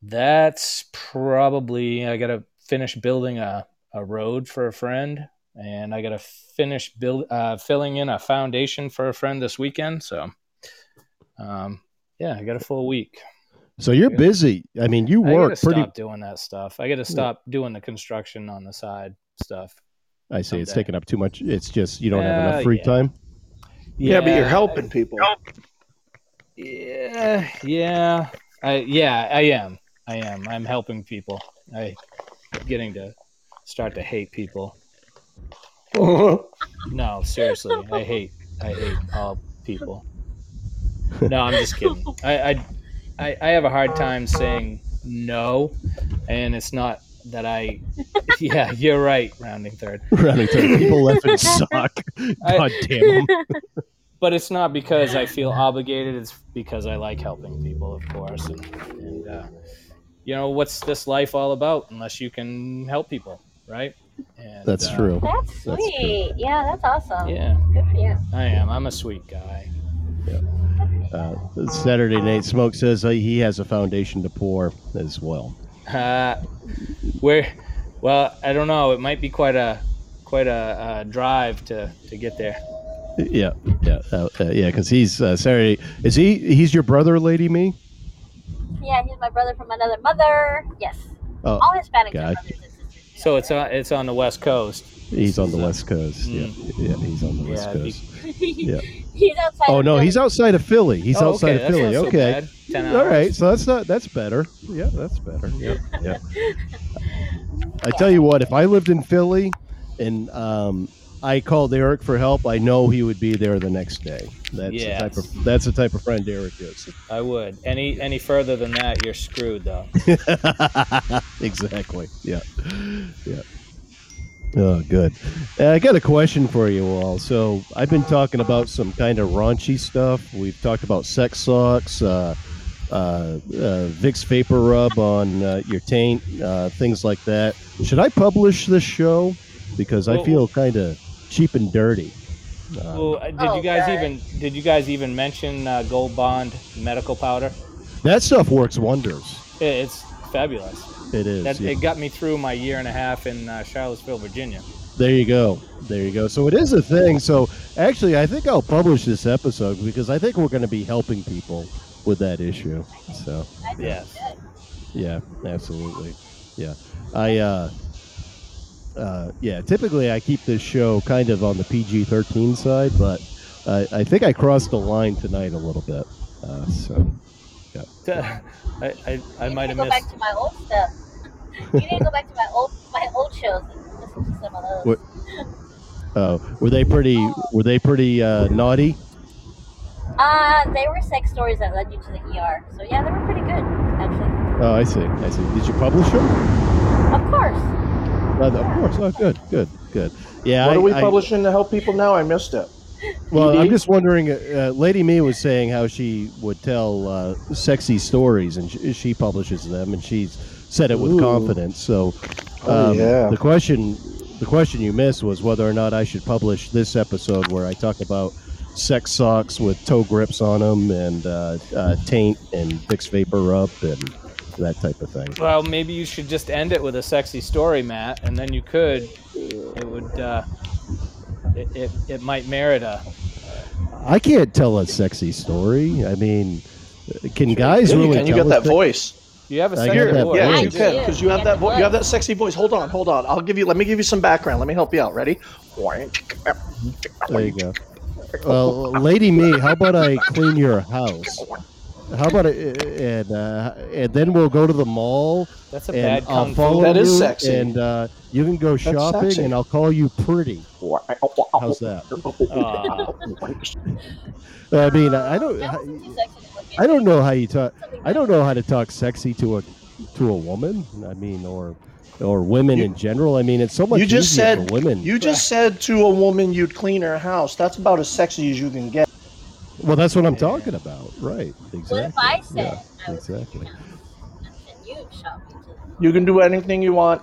that's probably, I got to finish building a, a road for a friend. And I got to finish build, uh, filling in a foundation for a friend this weekend. So, um, yeah, I got a full week. So you're Yeah. busy. I mean, you I work gotta pretty. stop doing that stuff. I got to stop doing the construction on the side stuff. I see it's someday. taking up too much. It's just you don't have enough free yeah. time. Yeah, but you're helping people. Yeah, yeah, I yeah, I am. I am. I'm helping people. I getting to start to hate people. Uh-huh. No, seriously, I hate. I hate all people. No, I'm just kidding. [LAUGHS] I, I, I, I have a hard time saying no, and it's not that I. Yeah, [LAUGHS] you're right. Rounding third. [LAUGHS] Rounding third. people effing suck. [LAUGHS] I- God damn them. but it's not because I feel obligated. It's because I like helping people, of course. And, and uh, you know, what's this life all about unless you can help people, right? And, That's uh, true. That's That's sweet. yeah, that's awesome. Yeah, Good for you. I am. I'm a sweet guy. Uh, Saturday Night Smoke says uh, he has a foundation to pour as well. Uh, where, well, I don't know. It might be quite a quite a uh, drive to to get there. Yeah, yeah, uh, uh, yeah. Because he's uh, Saturday. Is he? He's your brother, Lady Mee? Yeah, he's my brother from another mother. Yes. Oh, All Hispanics are gotcha. brothers and sisters. So it's on it's on the west coast. He's on the west coast. Yeah, Mm. yeah. He's on the west Yeah, coast. yeah. Yeah. [LAUGHS] he's outside. Oh of no, Philly. he's outside of Philly. He's Oh, outside okay, of that's Philly. not so okay. bad. Ten All right, hours. so that's not that's better. Yeah, that's better. Yeah, yeah. [LAUGHS] I tell you what, if I lived in Philly and um, I called Eric for help, I know he would be there the next day. That's the type of that's the type of friend Eric is. I would. Any any further than that, you're screwed though. [LAUGHS] exactly. Yeah. Yeah. Oh, good. Uh, I got a question for you all. So I've been talking about some kind of raunchy stuff. We've talked about sex socks, uh, uh, uh, Vicks Vapor Rub on uh, your taint, uh, things like that. Should I publish this show? Because I feel kind of cheap and dirty. Uh, Well, uh, did Oh, you guys God. even did you guys even mention uh, Gold Bond medical powder? that stuff works wonders. It's fabulous. It is. That, yeah. It got me through my year and a half in uh, Charlottesville, Virginia. There you go. There you go. So it is a thing. So actually, I think I'll publish this episode because I think we're going to be helping people with that issue. So I Yes. yeah, absolutely. Yeah, I uh, uh, yeah. Typically, I keep this show kind of on the PG thirteen side, but uh, I think I crossed the line tonight a little bit. Uh, so [LAUGHS] I, I, I might have missed. go back to my old stuff. you need to go back to my old my old shows and listen to some of those. What- uh, were they pretty? Were they pretty uh, naughty? Uh, they were sex stories that led you to the ER. So yeah, they were pretty good, actually. Oh, I see. I see. Did you publish them? Of course. Uh, of course. Oh, good, good, good. Yeah. what I, are we I- publishing to help people now? I missed it. Well, I'm just wondering. Uh, Lady Me was saying how she would tell uh, sexy stories, and she, she publishes them, and she's said it with Ooh. confidence. So, Oh, um, yeah. the question, the question you missed was whether or not I should publish this episode where I talk about sex socks with toe grips on them, and uh, uh, taint, and Vicks Vapor Rub, and that type of thing. Well, maybe you should just end it with a sexy story, Matt, and then you could. It would. It, it, it might merit a. I can't tell a sexy story. I mean, can guys Yeah, you really? can. You tell got that sex- voice. You have a I second got that voice. Yeah, you can because you you have that the vo- you have that sexy voice. Hold on, hold on. I'll give you. Let me give you some background. Let me help you out. Ready? There you go. Well, lady Mee, how about I clean your house? How about it? And uh, and then we'll go to the mall, That's a and bad I'll kung follow fu. That you, is sexy. and uh, you can go shopping, sexy. and I'll call you pretty. How's that? [LAUGHS] I mean, I don't, That wasn't too sexy to look I don't know how you talk. I don't know how to talk sexy to a to a woman. I mean, or or women You- in general. I mean, it's so much You just easier said for women. you just said to a woman you'd clean her house. That's about as sexy as you can get. Well, that's what I'm talking about, right? What Exactly. if I said Yeah, I exactly. you shop me to You can do anything you want.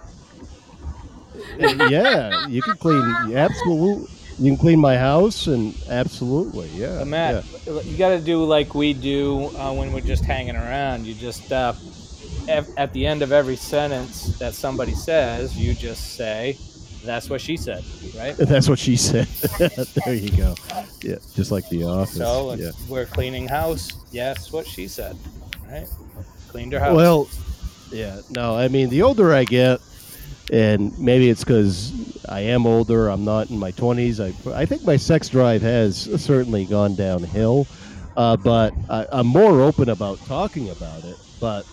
yeah, you can clean. Absolutely, you can clean my house, and absolutely, yeah. But Matt, you got to do like we do uh, when we're just hanging around. You just uh, at, at the end of every sentence that somebody says, you just say, "That's what she said," right? [LAUGHS] That's what she said. [LAUGHS] there you go. Yeah, just like the office. So yeah. we're cleaning house. Yes, what she said, right? Cleaned her house. Well, yeah. No, I mean, the older I get, and maybe it's because I am older. I'm not in my 20s. I I think my sex drive has certainly gone downhill, uh, but I, I'm more open about talking about it. But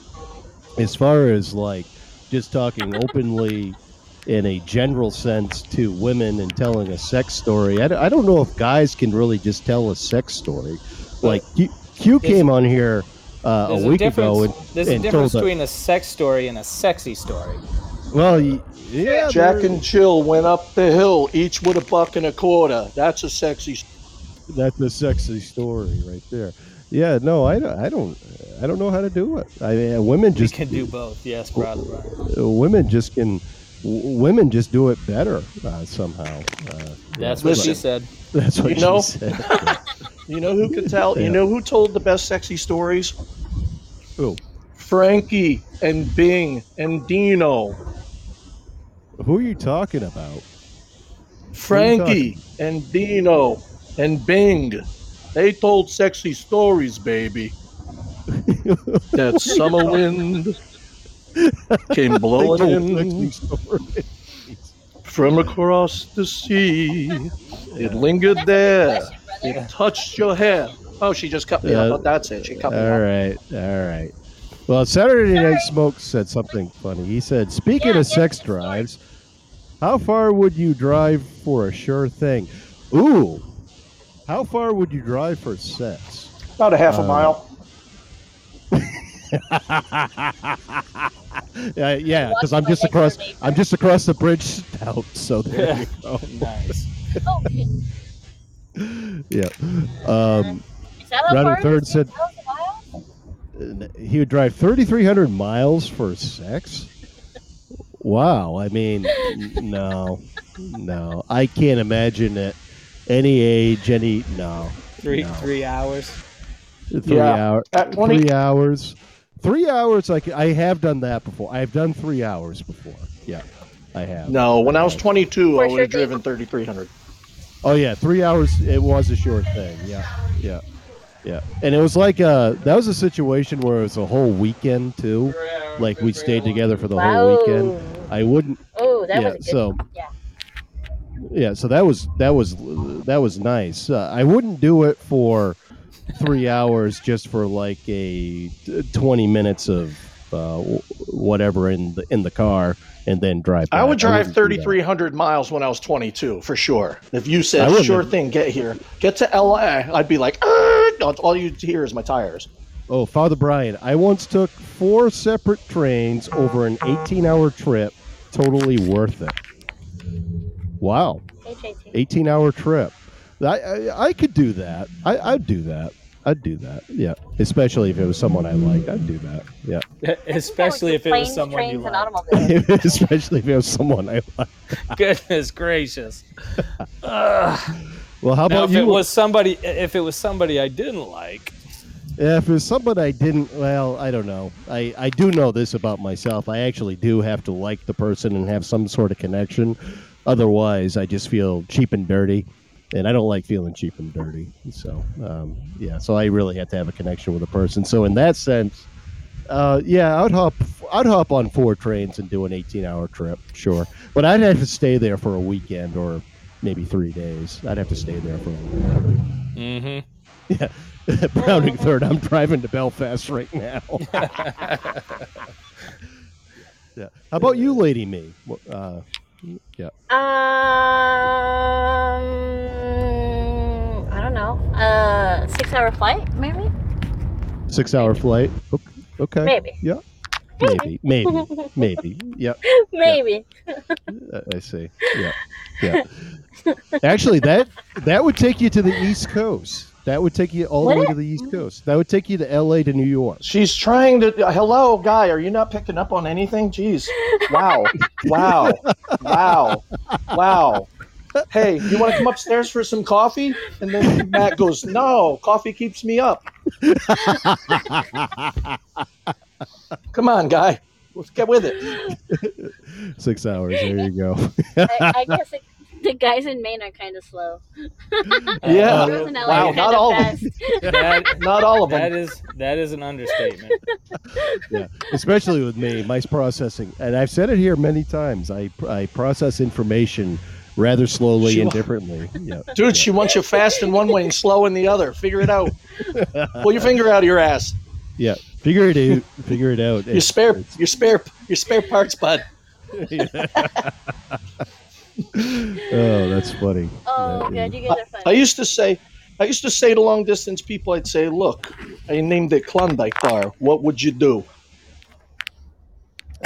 as far as like just talking openly in a general sense to women and telling a sex story, I, d- I don't know if guys can really just tell a sex story. Like Q, Q came on here uh, there's a week difference, ago and there's a difference told between a sex story and a sexy story. well, yeah, Jack and Jill went up the hill, each with a buck and a quarter. That's a sexy. s- that's a sexy story right there. Yeah, no, I don't, I don't, I don't know how to do it. I mean, women We just can do both. Yes, brother. Brian. women just can, w- women just do it better uh, somehow. Uh, That's what she said. That's what You know? she said. Yeah. [LAUGHS] You know who could tell? Yeah. You know who told the best sexy stories? Who? Frankie and Bing and Dino. Who are you talking about? Frankie and Dino and Bing. They told sexy stories, baby. [LAUGHS] that summer wind [LAUGHS] came blowing in from across the sea. It lingered That's a good there. It touched your hair. Oh, she just cut me Yeah. off. That's it. She cut me All off. right, all right. Well, Saturday Night Smoke said something funny. He said, "Speaking Yeah, of sex us drives, how far would you drive for a sure thing?" Ooh, how far would you drive for sex? About a half a Uh, mile. [LAUGHS] [LAUGHS] yeah, yeah, because I'm just across. I'm just across the bridge out. So [LAUGHS] there you go. [LAUGHS] nice. Oh, shit. Yeah. Um, Is Round third said- he would drive 3,300 miles for sex. Wow. I mean, no, no. I can't imagine at any age, any no. Three No. three hours. Three Yeah. hours. At 20 Three hours. Three hours. Like I have done that before. I've done three hours before. Yeah, I have. No, when I was 22, For I sure would have driven 3,300. Oh yeah, three hours. It was a short thing. Yeah, yeah, yeah. And it was like uh that was a situation where it was a whole weekend too. Like we stayed together for the whole weekend. I wouldn't. Oh, that yeah. was a good so Yeah. yeah. So that was that was that was nice. Uh, I wouldn't do it for three hours just for like a twenty minutes of uh, whatever in the in the car and then drive. I would drive wouldn't do that. 3,300 miles when I was 22, for sure. If you said, sure thing, get here, get to LA, I'd be like, "Arr!" all you hear is my tires. Oh, Father Brian, I once took four separate trains over an 18 hour trip. Totally worth it. Wow. 18 hour trip. I, I, I could do that. I, I'd do that. I'd do that. Yeah. Especially if it was someone I liked. I'd do that. Yeah. [LAUGHS] Especially if it was someone trains, you and like. automobiles. [LAUGHS] Especially if it was someone I liked. [LAUGHS] Goodness gracious. Ugh. Well, how now, about if you? it was somebody, if it was somebody I didn't like, Yeah, if was somebody I didn't, well, I don't know. I, I do know this about myself. I actually do have to like the person and have some sort of connection. otherwise, I just feel cheap and dirty, and I don't like feeling cheap and dirty. So um, yeah, so I really have to have a connection with a person. So in that sense, uh, yeah, I'd hop I'd hop on four trains and do an eighteen hour trip, sure, but I'd have to stay there for a weekend or maybe three days. I'd have to stay there for a weekend. Mm-hmm. [LAUGHS] Yeah. [LAUGHS] Rounding third. I'm driving to Belfast right now. [LAUGHS] yeah. How about you, Lady Mee? Uh, yeah. Um, I don't know. Uh, six hour flight, maybe. Six hour flight. Ok- Okay. Maybe. Yeah. [LAUGHS] Maybe. Maybe. Maybe. Yeah. [LAUGHS] Maybe. Uh, I see. Yeah. Yeah. Actually, that that would take you to the East Coast. That would take you all the way it? to the East mm. Coast. That would take you to L.A. to New York. She's trying to. Hello, guy. Are you not picking up on anything? Jeez. Wow. [LAUGHS] Wow. Wow. Wow. Hey, you want to come upstairs for some coffee? And then Matt goes, No, coffee keeps me up. [LAUGHS] Come on, guy. Let's get with it. Six hours. There you go. I, I guess it, [LAUGHS] the guys in Maine are kind of slow. [LAUGHS] Yeah. Girls Wow, not all of fast. [LAUGHS] That, Not all of them. is that is an understatement. yeah, especially with me, my processing, and I've said it here many times. I I process information rather slowly She and differently. Yeah, Dude, she wants you fast in one way and slow in the other. Figure it out. Pull your finger out of your ass. yeah. Figure it out. Figure it out. Your spare, your spare, your spare parts, bud. Oh, that's funny. Oh, That God, you guys are fun. I used to say, I used to say to long distance people, I'd say, "Look, I named it Klondike Bar. What would you do?"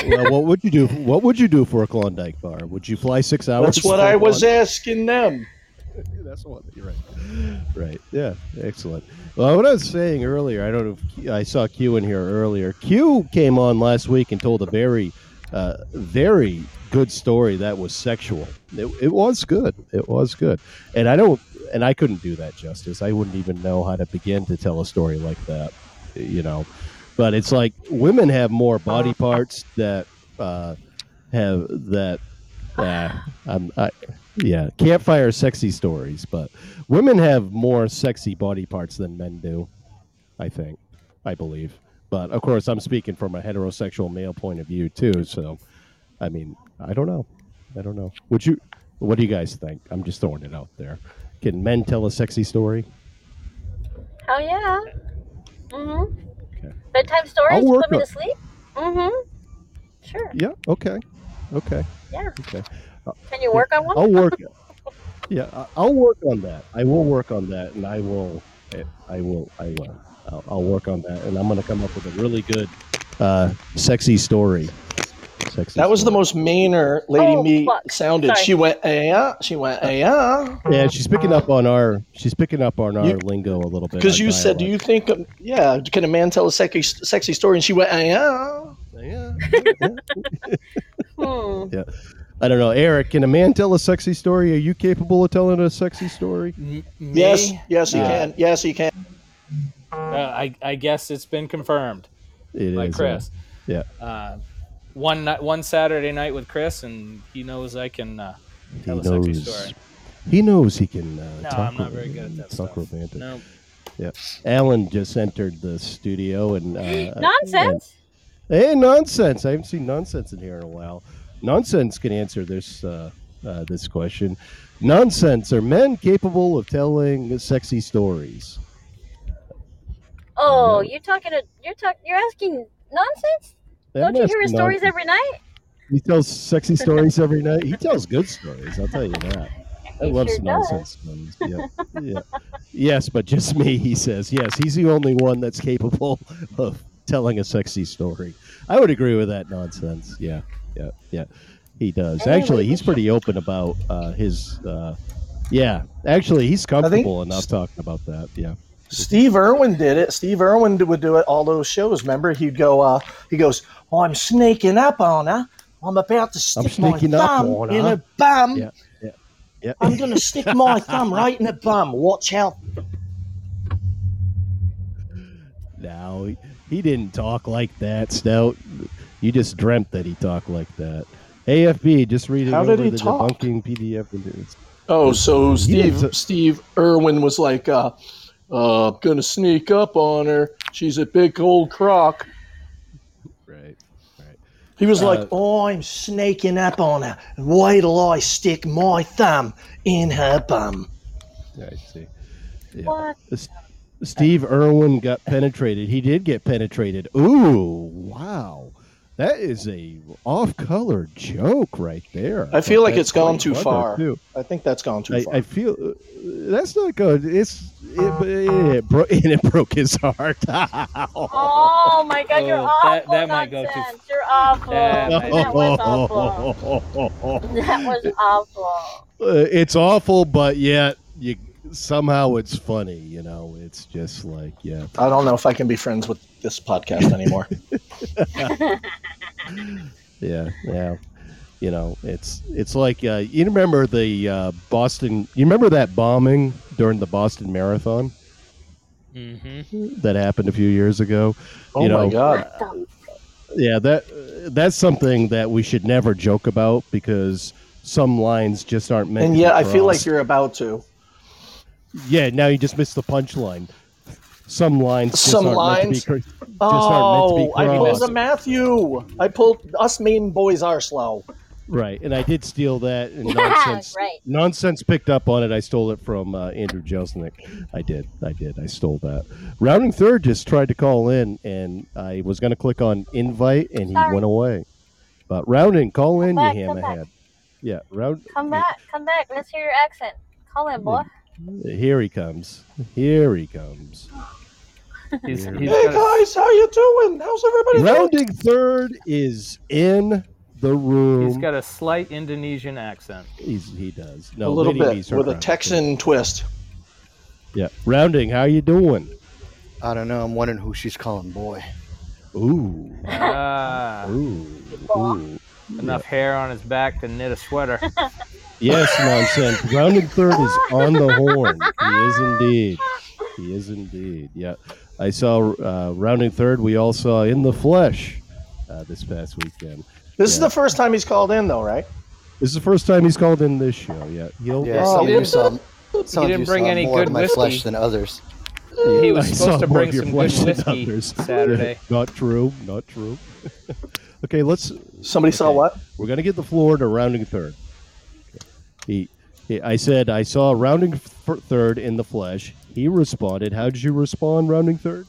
well, what would you do? What would you do for a Klondike bar? Would you fly six hours? That's what I was Klondike? asking them. [LAUGHS] That's what you're right. Right. Yeah. Excellent. Well, what I was saying earlier, I don't know if I saw Q in here earlier. Q came on last week and told a very, uh, very good story that was sexual. It, it was good. It was good. And I don't, and I couldn't do that justice. I wouldn't even know how to begin to tell a story like that. You know, but it's like women have more body parts that uh, have that. Uh, I'm, I, yeah, campfire sexy stories, but women have more sexy body parts than men do. I think, I believe, but of course, I'm speaking from a heterosexual male point of view too. So, I mean, I don't know. I don't know. Would you? What do you guys think? I'm just throwing it out there. Can men tell a sexy story? Hell yeah. Mm-hmm. Okay. Bedtime stories put me to sleep. Mm-hmm. Sure. Yeah. Okay. Okay. Yeah. Okay. Can you work on one? I'll work. [LAUGHS] Yeah, I'll work on that. I will work on that, and I will. I will. I will. I'll, I'll work on that, and I'm going to come up with a really good, uh, sexy story. Sexy. That was the story. most Mainer Lady Oh, Me fuck. sounded. Sorry. She went, eh, yeah. She went, eh, yeah. Yeah, she's picking up on our. She's picking up on our You- lingo a little bit. Because our you said, do you think, um, yeah, can a man tell a sexy, sexy story? And she went, eh, [LAUGHS] yeah. Yeah. Hmm. I don't know, Eric. Can a man tell a sexy story? Are you capable of telling a sexy story? M- Yes, yes, he Uh, can. Yes, he can. Uh, I, I guess it's been confirmed It by is, uh, Chris. yeah. Uh, one one Saturday night with Chris, and he knows I can uh, He tell a sexy knows. story. He knows he can. Uh, No, talk I'm not very good at that Talk stuff. romantic. No, Yeah. Alan just entered the studio and uh, [GASPS] Nonsense. and- hey, nonsense! I haven't seen nonsense in here in a while. Nonsense can answer this uh, uh, this question. Nonsense are men capable of telling sexy stories? Oh, No. you're talking to you're talking you're asking nonsense? I'm Don't you hear his asking stories every night? He tells sexy [LAUGHS] stories every night. He tells good stories. I'll tell you that. I He love sure some does. nonsense. Yeah, yeah. Yes, but just me. He says yes. He's the only one that's capable [LAUGHS] of telling a sexy story. I would agree with that nonsense. Yeah, yeah, yeah. He does. Anyway, Actually, he's pretty open about uh, his. Uh, yeah, actually, he's comfortable enough talking about that. Yeah. Steve Irwin did it. Steve Irwin would do it all those shows. Remember, he'd go, uh, he goes, oh, I'm sneaking up on her. I'm about to stick my sneaking up thumb on in her." her bum. Yeah, yeah, yeah. I'm going to stick my [LAUGHS] thumb right in her bum. Watch out. No, he, he didn't talk like that, Stout. You just dreamt that he talked like that. AFB, just reading How over did he the talk? debunking PDF. and Oh, so Steve so- Steve Irwin was like, uh, uh, gonna sneak up on her. She's a big old crock. Right, right. He was Uh, like, "Oh, I'm sneaking up on her. Wait till I stick my thumb in her bum." I see. Yeah. What? Steve Irwin got penetrated. He did get penetrated. Ooh, wow. That is a off-color joke right there. I feel But like it's gone too far. too. I think that's gone too I, far. I feel uh, that's not good. It's it, it, it, bro- [LAUGHS] and it broke his heart. [LAUGHS] Oh my god, you're Oh, awful. that- that might go too- nonsense. You're awful. That That, might- was awful. That was awful. [LAUGHS] Uh, it's awful, but yet you somehow it's funny. You know, it's just like yeah. I don't know if I can be friends with this podcast anymore. [LAUGHS] Yeah, yeah. You know, it's it's like uh, you remember the uh, Boston. You remember that bombing during the Boston Marathon Mm-hmm. that happened a few years ago. Oh You my know, god! Yeah, that that's something that we should never joke about because some lines just aren't meant. And yet, I feel like you're about to. Yeah, now you just missed the punchline. Some lines just Some aren't lines. meant to be. cr- just aren't meant to Oh, be I pulled a Matthew. I pulled. Us mean boys are slow. Right, and I did steal that. And [LAUGHS] nonsense, right. nonsense picked up on it. I stole it from uh, Andrew Jelsnick. I did, I did, I stole that. Rounding third just tried to call in, and I was going to click on invite, and he Sorry. went away. But rounding, call in, back, you come back. hammerhead. Yeah, round. Come back, come back. Let's hear your accent. Call in, boy. Here he comes. Here he comes. He's, he's Hey guys, how you doing? How's everybody doing? Rounding third is in the room. he's got a slight Indonesian accent. He's, he does. A little bit B's her with a round. Texan twist. Yeah, rounding. How you doing? I don't know. I'm wondering who she's calling boy. Ooh, Ah, ooh, ooh. enough hair on his back to knit a sweater. [LAUGHS] Yes, [LAUGHS] nonsense. Rounding third is on the horn. He is indeed. He is indeed. Yeah. I saw uh, rounding third. We all saw in the flesh uh, this past weekend. This is the first time he's called in, though, right? This is the first time he's called in this show. Yeah. He'll, Yeah, some you of you saw. Some You didn't you bring saw any more good of my whiskey. flesh than others. He was I supposed to bring some flesh good than whiskey others. [LAUGHS] Saturday. not true. Not true. [LAUGHS] okay, let's. Somebody saw what? We're gonna get the floor to rounding third. He, he I said I saw rounding f- third in the flesh. He responded. How did you respond, rounding third?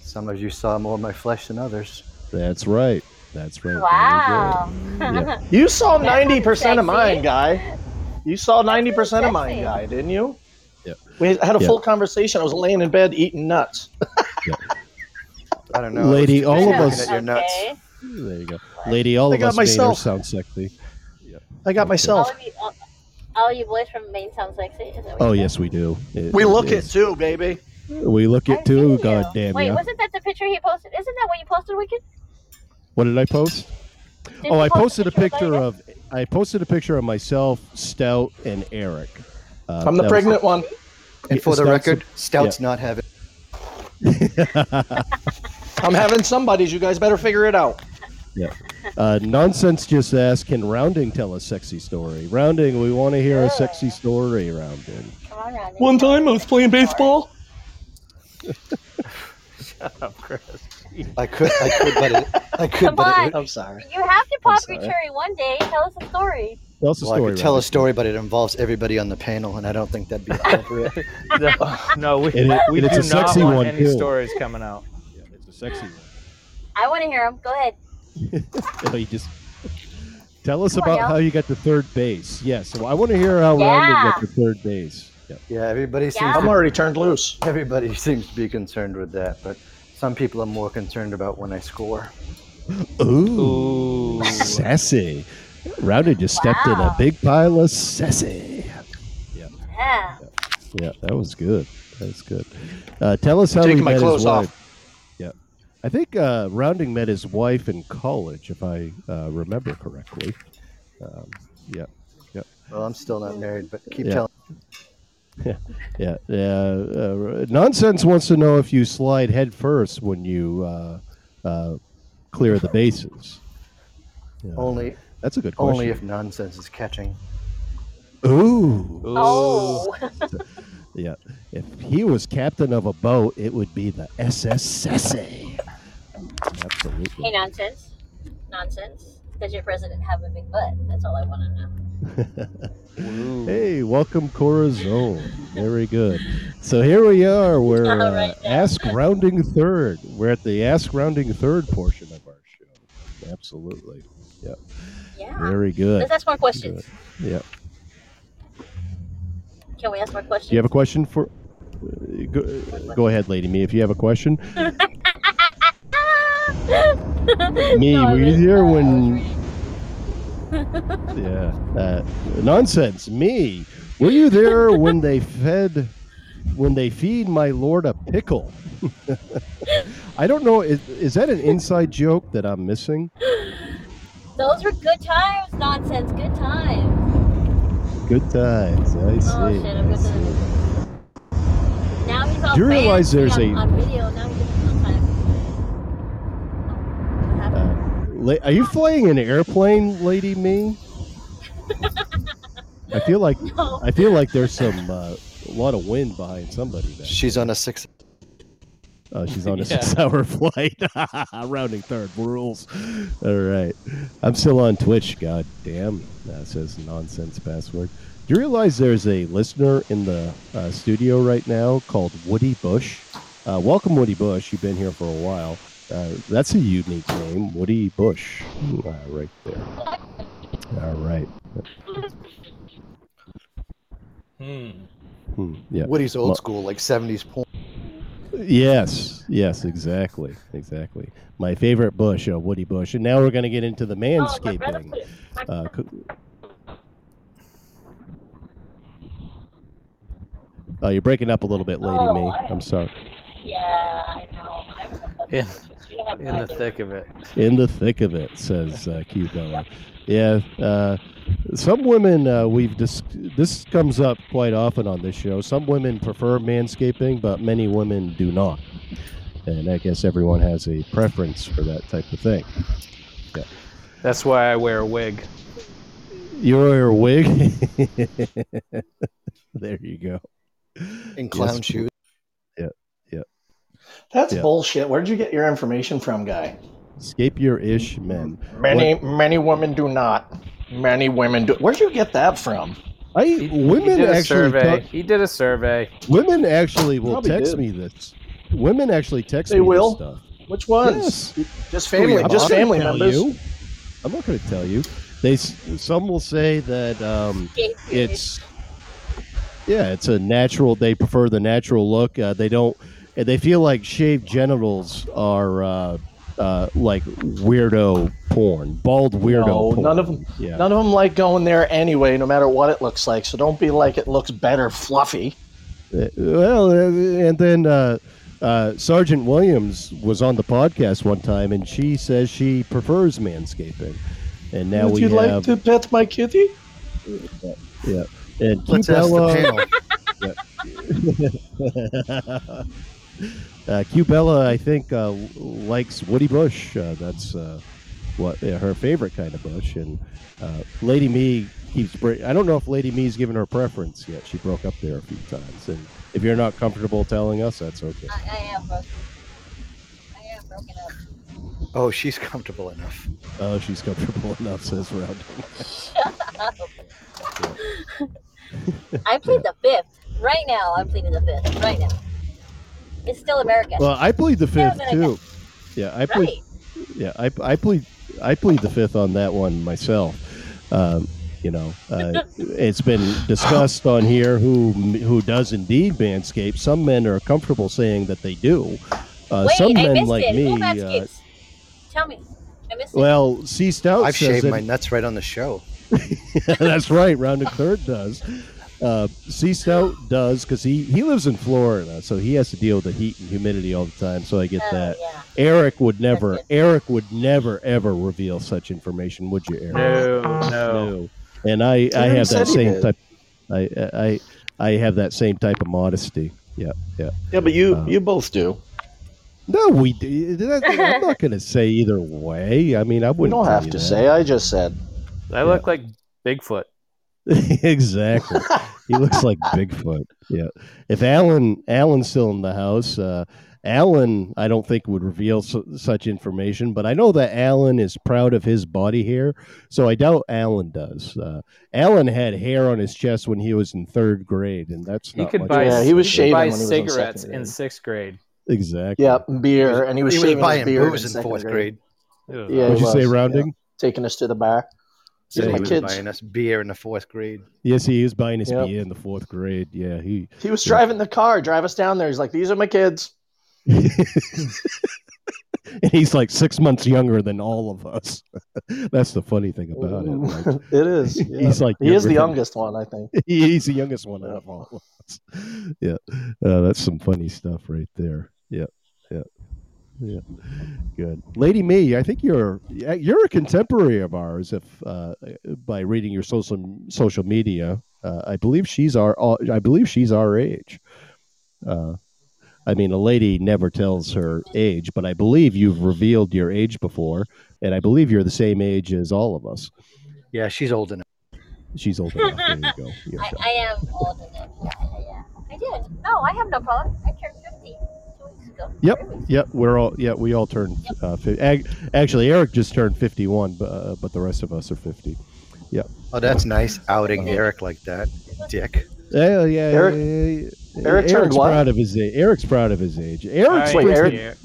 Some of you saw more of my flesh than others. That's right. That's right. Wow. you. [LAUGHS] Yeah. You saw 90% of mine, guy. You saw ninety percent of mine, guy, didn't you? Yep. We had a Yep. full conversation. I was laying in bed eating nuts. [LAUGHS] I don't know. Lady, all of us- At your nuts. Okay. There you go, lady. All I of got us myself. Mainers sound sexy. I got All myself. of you, all, all you boys from Maine sound sexy. Is that what Oh yes, we do. It- We it look it too, baby. We look it too. I see God you. damn Wait, yeah. wasn't that the picture he posted? Isn't that what you posted, Wicked? What did I post? Didn't Oh, you I post posted a picture Lady? of. I posted a picture of myself, Stout, and Eric. Uh, I'm the that was- pregnant one. And for the Stout's- record, Stout's not having. [LAUGHS] I'm having somebody's. You guys better figure it out. Uh, nonsense just asked, can Rounding tell a sexy story? Rounding, we want to hear a sexy story, Rounding. Come on, Randy. One time I was playing baseball. Shut up, Chris. I could. I could, but it, I could, Come but on. it, I'm sorry. You have to pop your sorry. cherry one day. Tell us a story. Tell us a well, I story. could tell a Rounding. story, but it involves everybody on the panel, and I don't think that'd be appropriate. [LAUGHS] no, no, we, And it- we and do it's a not sexy want one, any too. stories coming out. Yeah, it's a sexy one. I want to hear them. Go ahead. [LAUGHS] You just tell us Come about y'all. how you got to third base. Yes, so I want to hear how Yeah. Rounding got to third base. Yeah. yeah, everybody seems. Yeah. I'm already turned loose. everybody [LAUGHS] seems to be concerned with that, but some people are more concerned about when I score. Ooh, Ooh. sassy. Rounding just stepped in a big pile of sassy. Yeah. Yeah, that was good. That was good. Uh, tell us how Taking he my met clothes his wife. off. Yeah, I think uh, Rounding met his wife in college, if I uh, remember correctly. Um, yeah, Well, I'm still not married, but keep Yeah. telling. [LAUGHS] yeah, yeah. Uh, Nonsense wants to know if you slide head first when you uh, uh, clear the bases. Yeah. Only, That's a good question. Only if nonsense is catching. Ooh. Oh. [LAUGHS] Yeah. If he was captain of a boat, it would be the SS Sesse. Absolutely. hey, nonsense. Nonsense. Does your president have a big butt? That's all I want to know. hey, welcome Corazon. Very good. So here we are. We're uh, right. Ask Rounding Third. We're at the Ask Rounding Third portion of our show. Absolutely. Yep. Yeah. Very good. Let's ask more questions. Good. Yeah. Can we ask more questions? Do you have a question for? uh, Go, go ahead, Lady Mee. If you have a question, [LAUGHS] [LAUGHS] me, No, were you there when? Yeah, that [LAUGHS] uh, nonsense. Me, were you there when they fed, when they feed my lord a pickle? [LAUGHS] I don't know. Is, is that an inside joke that I'm missing? Those were good times. Nonsense. Good times. Good times. I oh, see. Oh shit! I'm I see. Now he's all Do you realize there's on, a- on video. Now he's on time. Uh, la- are you flying an airplane, Lady Mee? I feel like [LAUGHS] No. I feel like there's some uh, a lot of wind behind somebody. There. She's on a six. Oh, she's on a [LAUGHS] Yeah. six-hour [LAUGHS] flight. Rounding third rules. All right, I'm still on Twitch. God damn, that says nonsense password. Do you realize there's a listener in the uh, studio right now called Woody Bush? Uh, welcome, Woody Bush. You've been here for a while. Uh, that's a unique name, Woody Bush. Uh, right there. All right. Hmm. Hmm, yeah. Woody's Well- old school, like 70s porn. Yes, yes, exactly, exactly. My favorite bush, uh, Woody Bush, and now we're going to get into the manscaping. put it. My Uh, co- oh, you're breaking up a little bit, Lady Oh, Me. I- I'm sorry. Yeah, I know. In, You don't have in the thick of it. In the thick of it, says uh, Q Bella. Yeah, uh, some women uh, we've dis- this comes up quite often on this show. Some women prefer manscaping, but many women do not. And I guess everyone has a preference for that type of thing. Yeah. That's why I wear a wig. You wear a wig. [LAUGHS] there you go. In clown Yes. shoes. That's Yeah. bullshit. Where'd you get your information from, guy? Escape your ish men. Many, many women do not. Many women do. Where'd you get that from? I He, he women did a actually survey. talk- He did a survey. women actually will Probably text did. me this. Women actually text They me will? this stuff. Which ones? Yes. Just family, I'm just family tell members. You. I'm not going to tell you. They some will say that um, it's yeah, it's a natural. They prefer the natural look. Uh, they don't. And They feel like shaved genitals are uh, uh, like weirdo porn, bald weirdo. No, porn. none of them. Yeah. None of them like going there anyway, no matter what it looks like. So don't be like it looks better, fluffy. Uh, Well, uh, and then uh, uh, Sergeant Williams was on the podcast one time, and she says she prefers manscaping. And now Would we you like to pet my kitty? yeah, and Let's ask Cubella, the panel. [LAUGHS] [LAUGHS] uh, Cubella, I think uh, likes Woody Bush. Uh, that's uh, what uh, her favorite kind of bush. And uh, Lady Mee keeps. Bra- I don't know if Lady Mee's given her preference yet. She broke up there a few times, and if you're not comfortable telling us, that's okay. I, I am broken. I am broken up. Oh, she's comfortable enough. Oh, she's comfortable [LAUGHS] enough, says Rounding. [LAUGHS] I plead the fifth. Right now, I'm pleading the fifth. Right now. It's still American. Well, I plead the fifth too. Yeah, I plead. right. Yeah, I, I plead. I plead the fifth on that one myself. Um, you know, uh, it's been discussed on here who who does indeed manscape. Some men are comfortable saying that they do. Uh, Wait, some I men missed like it. Who me. Uh. Tell me. I missed it. well, C Stout I've says shaved that- my nuts right on the show. [LAUGHS] That's right. Rounding third does. Uh, C Stout does because he, he lives in Florida, so he has to deal with the heat and humidity all the time. So I get Oh, that. yeah. Eric would never. Eric would never ever reveal such information, would you, Eric? No, no. No. And I, I have that same did. type. I, I I have that same type of modesty. Yeah, yeah. Yeah, but you Uh, you both do. No, we. d- that- I'm not [LAUGHS] going to say either way. I mean, I wouldn't. don't have to that. say. I just said. I look like Bigfoot. [LAUGHS] exactly. He looks like Bigfoot. Yeah. If Alan Alan's still in the house, uh, Alan, I don't think would reveal su- such information, but I know that Alan is proud of his body hair, so I doubt Alan does. Uh, Alan had hair on his chest when he was in third grade, and that's He not could much buy. Yeah, he was shaving buy when he was in cigarettes in sixth grade. exactly. Yeah, beer, and he was he was shaving his buying beard booze in second fourth grade. Yeah, What'd he you say, rounding? yeah. Taking us to the bar. These Yeah, are he my was kids. buying us beer in the fourth grade. Yes, he was buying us Yep. beer in the fourth grade. Yeah, he He was Yeah. driving the car, drive us down there. He's like, "These are my kids." [LAUGHS] and he's like six months younger than all of us. [LAUGHS] That's the funny thing about it. Like, [LAUGHS] it is. yeah. He's like he is the youngest one, I think. he's the youngest one out of all of us. Yeah, uh, that's some funny stuff right there. Yeah, yeah, yeah. Good, Lady Mee. I think you're you're a contemporary of ours. If uh, by reading your social social media, uh, I believe she's our I believe she's our age. Uh, I mean, a lady never tells her age, but I believe you've revealed your age before, and I believe you're the same age as all of us. Yeah, she's old enough. She's old enough. There you go. [LAUGHS] I, I am old enough. Yeah, yeah, yeah. I did. No, I have no problem. I turned 50 two weeks ago. Yep, Three yep. We're all yeah. We all turned. Uh, fi- ag- actually, Eric just turned fifty-one, but uh, but the rest of us are fifty. Yep. Oh, that's nice outing Eric like that, Dick. Yeah, yeah. Eric- yeah, Eric turned Eric's what? proud of his age. Eric's proud of his age. Eric's Wait, freaking- Eric-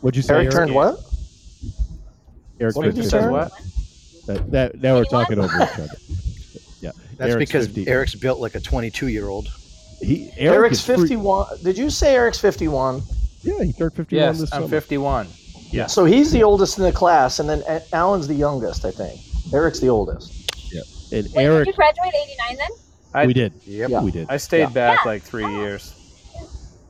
What'd you say? Eric turned what? Eric What did he 50. turn? What? That, that, now we're talking over each other. Yeah. That's Eric's because 50. Eric's built like a 22 year old. He, Eric Eric's is freak- fifty-one. Did you say Eric's fifty-one? Yeah, he turned fifty-one Yes, this I'm summer. 51. Yeah. So he's the oldest in the class, and then A- Alan's the youngest, I think. Eric's the oldest. Yeah. And Wait, Eric, did you graduate 89 then? I, we did. Yep. Yeah. We did. I stayed Yeah. back Yeah. like three years. [LAUGHS]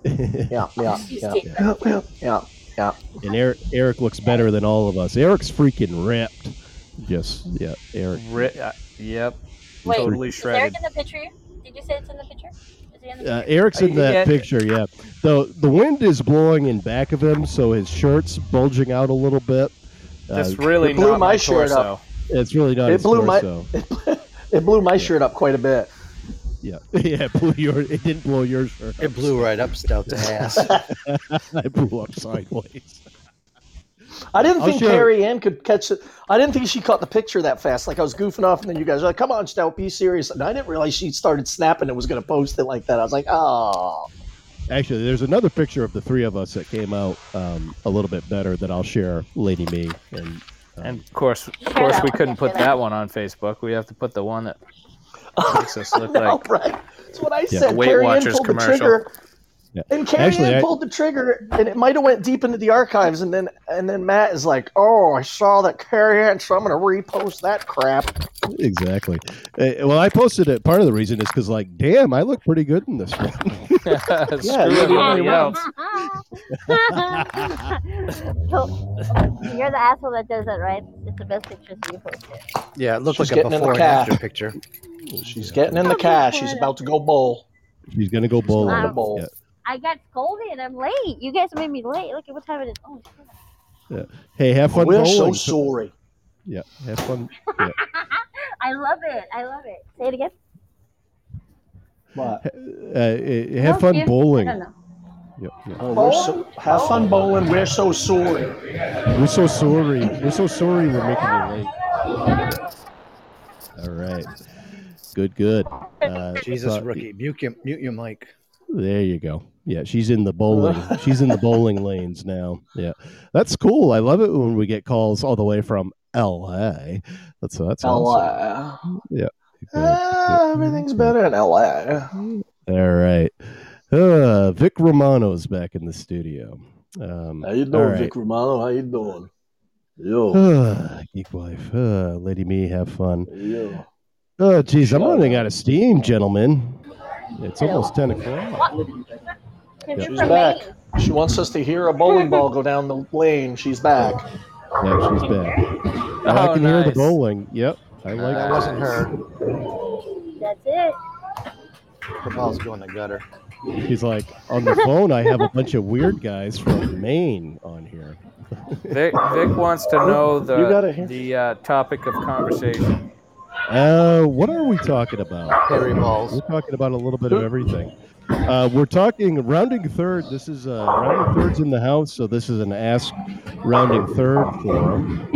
Yeah, yeah, yeah, yeah, yeah, yeah, yeah. and Eric, Eric looks better than all of us. Eric's freaking ripped. Yes, yeah, Eric. Ri- uh, yep. Wait, Totally is Eric in the picture? Did you say it's in the picture? Is he in the Uh. Eric's in Uh, [LAUGHS] that picture, yeah. The the wind is blowing in back of him, so his shirt's bulging out a little bit. Uh, That's really it blew not my my shirt up. it's really not It his blew my- [LAUGHS] It blew my shirt up quite a bit. Yeah, [LAUGHS] yeah. It blew your. It didn't blow your shirt. It blew right up Stout's ass. it blew up sideways. I didn't I'll think show- Carrie Ann could catch it. I didn't think she caught the picture that fast. Like I was goofing off, and then you guys were like, "Come on, Stout, be serious." And I didn't realize she started snapping and was going to post it like that. I was like, "Oh, Actually, there's another picture of the three of us that came out um, a little bit better that I'll share, Lady Mee. And, um, And of course, of course, we couldn't put that that one on Facebook. We have to put the one that [LAUGHS] makes us look no, like right." That's what I Yeah. said. Weight Carrie Ann Watchers pulled the commercial. trigger, Yeah. and Carrie Actually, Ann I- pulled the trigger, and it might have went deep into the archives. And then, and then Matt is like, "Oh, I saw that Carrie Ann, so I'm going to repost that crap." exactly. Uh, well, I posted it. Part of the reason is because, like, damn, I look pretty good in this one. [LAUGHS] Screw Yeah, you're the everybody one. else. [LAUGHS] so, you're the asshole that does that, right? It's the best pictures you posted. Yeah, it looks She's like a getting in the before and after picture. She's getting in the cash. She's about to go bowl. She's gonna go bowling. going bowl. Yeah. I got scolded. I'm late. You guys made me late. Look at what time it is. Oh, shit. Hey, have fun We're bowling. so sorry. Yeah, have fun. Yeah. [LAUGHS] I love it. I love it. Say it again. What? Uh, uh, have No, fun you- bowling. I don't know. Yep, yep. Oh, we're so, have fun bowling. We're so sorry. We're so sorry. We're so sorry we're making you late. [LAUGHS] All right. Good, good. [LAUGHS] Uh, Jesus, so- rookie. Mute your, mute your mic. There you go. Yeah, she's in the bowling. [LAUGHS] she's in the bowling lanes now. Yeah, that's cool. I love it when we get calls all the way from L.A. That's that's awesome. LA. Yeah. Ah, everything's better in LA. All right. Uh, Vic Romano's back in the studio. Um, How you doing, right. Vic Romano? How you doing? Yo, Uh, [SIGHS] geek wife. Uh, Lady Mee, have fun. yo. Oh, geez, I'm running out of steam, gentlemen. It's almost 10 o'clock. Because She's back. Maine. She wants us to hear a bowling ball go down the lane. She's back. Yeah, she's back. Oh, I Oh, can hear the nice. bowling. Yep. I like That wasn't her. That's it. The ball's going in the gutter. He's like, on the phone, I have a bunch of weird guys from Maine on here. Vic, Vic wants to know You got the here. the uh, topic of conversation. Uh, what are we talking about? Hairy balls. We're talking about a little bit of everything. Uh, we're talking rounding third. This is uh, rounding thirds in the house, so this is an ask rounding third forum,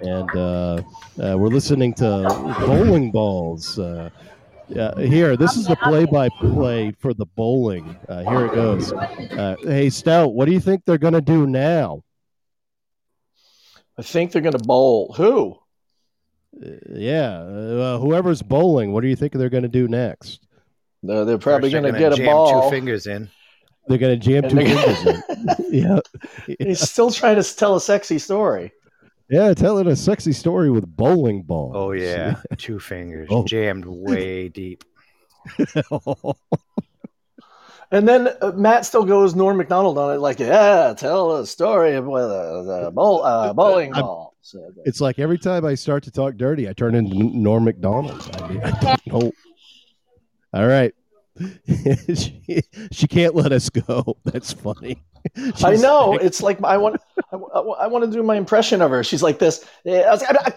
and uh, uh, we're listening to bowling balls. Uh, uh, here, this is the play-by-play for the bowling. Uh, here it goes. Uh, hey, Stout, what do you think they're going to do now? I think they're going to bowl. Who? Uh, yeah, uh, whoever's bowling, what do you think they're going to do next? They're, they're probably First, they're going to gonna get a jam ball. two fingers in. They're going to jam And two they're- fingers in. [LAUGHS] yeah. He's still trying to tell a sexy story. Yeah, telling a sexy story with bowling balls. Oh yeah, [LAUGHS] two fingers Oh. jammed way deep. [LAUGHS] And then uh, Matt still goes Norm Macdonald on it, like, yeah, tell a story with a, bowl, uh, bowling I'm- ball. So, it's like every time I start to talk dirty, I turn into Norm Macdonald. I mean, I don't know. All right. she, she can't let us go. That's funny. I know. like- It's like I want, I, I want to do my impression of her. She's like this. "Eh, Eh,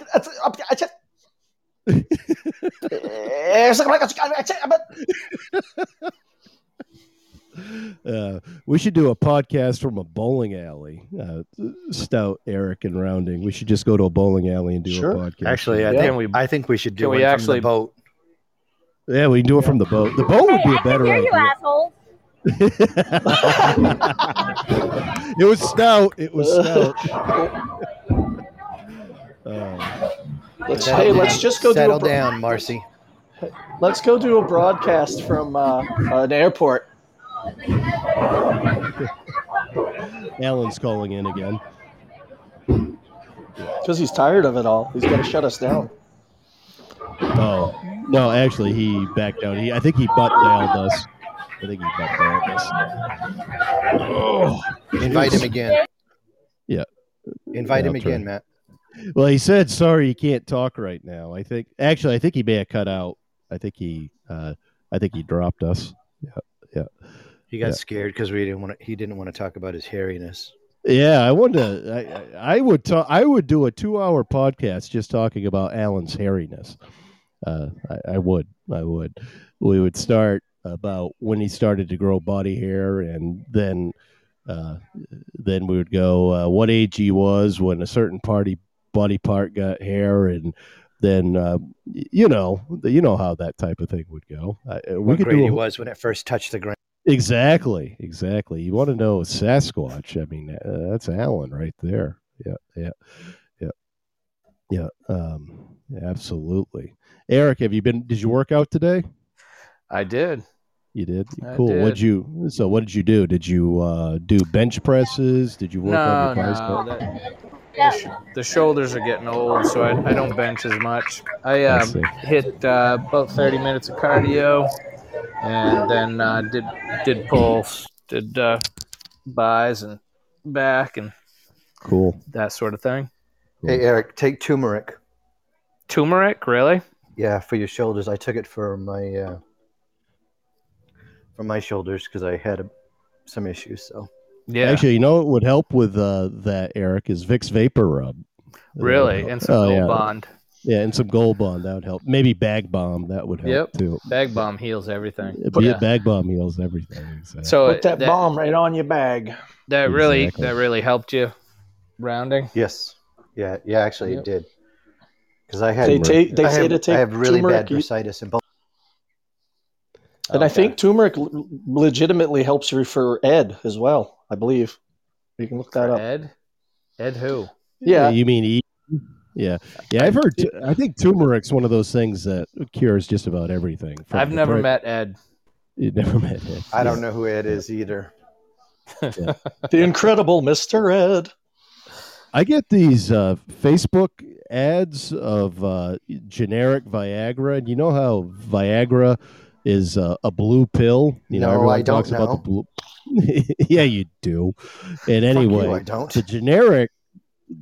Uh, we should do a podcast from a bowling alley. Uh, Stout, Eric, and Rounding. We should just go to a bowling alley and do Sure. a podcast. Actually, I Yeah. think we I think we should do Can we actually- from the boat. Yeah, we can do it from the boat. The boat would Hey, be I a better can hear you, idea. asshole. [LAUGHS] it was stout. It was stout. Uh, [LAUGHS] let's, hey, let's just go do settle a, down, Marcy. Let's go do a broadcast from uh, an airport. [LAUGHS] Alan's calling in again. Because he's tired of it all. He's got to shut us down. Oh no, actually, he backed out. He, I think he butt nailed us. I think he butt dialed us. Oh, Invite him again. Yeah. Invite Yeah, him again, Matt. Well, he said sorry, he can't talk right now. I think actually, I think he may have cut out. I think he, uh, I think he dropped us. Yeah, yeah. He got Yeah. scared because we didn't want to, he didn't want to talk about his hairiness. Yeah, I wanted to. I, I I would talk. I would do a two-hour podcast just talking about Alan's hairiness. Uh, I, I would. I would. We would start about when he started to grow body hair, and then, uh, then we would go uh, what age he was when a certain party body part got hair, and then uh, you know, you know how that type of thing would go. Uh, What grade he was when it first touched the ground. Exactly, exactly. You want to know Sasquatch? I mean, uh, that's Alan right there. Yeah, yeah, yeah, yeah. Um, absolutely. Eric, have you been? Did you work out today? I did. You did. I cool. What'd did. you? So, what did you do? Did you uh, do bench presses? Did you work No, on your no. bicep? that- the, sh- the shoulders are getting old, so I, I don't bench as much. I I um, see. hit uh, about 30 minutes of cardio, and then uh, did did pulls, did uh, buys and back and Cool. that sort of thing. Hey, Eric, take turmeric. Turmeric, really? Yeah, for your shoulders. I took it for my uh, for my shoulders because I had uh some issues. So Yeah. Actually, you know what would help with uh, that, Eric, is Vicks Vapor Rub. really, Uh, and some oh, Gold yeah. Bond. Yeah, and some Gold Bond that would help. Maybe Bag Balm that would help Yep. too. Bag balm heals everything. Be Yeah. Bag Balm heals everything. Exactly. So Put that, that, bomb right on your bag. that really Exactly. that really helped you rounding. yes, yeah, yeah. Actually, Yep. it did because I had They take. They I say have, to take I have really bad turmeric, you- bursitis and both. and I think turmeric legitimately helps you for Ed as well. I believe you can look that up. Ed, Ed who? Yeah, you mean eat? Yeah, yeah. I've heard. I think turmeric's one of those things that cures just about everything. from I've never depression- met Ed. You never met him. I don't know who Ed is either. [LAUGHS] the incredible Mister Ed. I get these uh, Facebook ads of uh, generic Viagra, and you know how Viagra is uh, a blue pill. You know, No, everyone I don't talks about the blue. [LAUGHS] yeah, you do. And anyway, you, I don't. the generic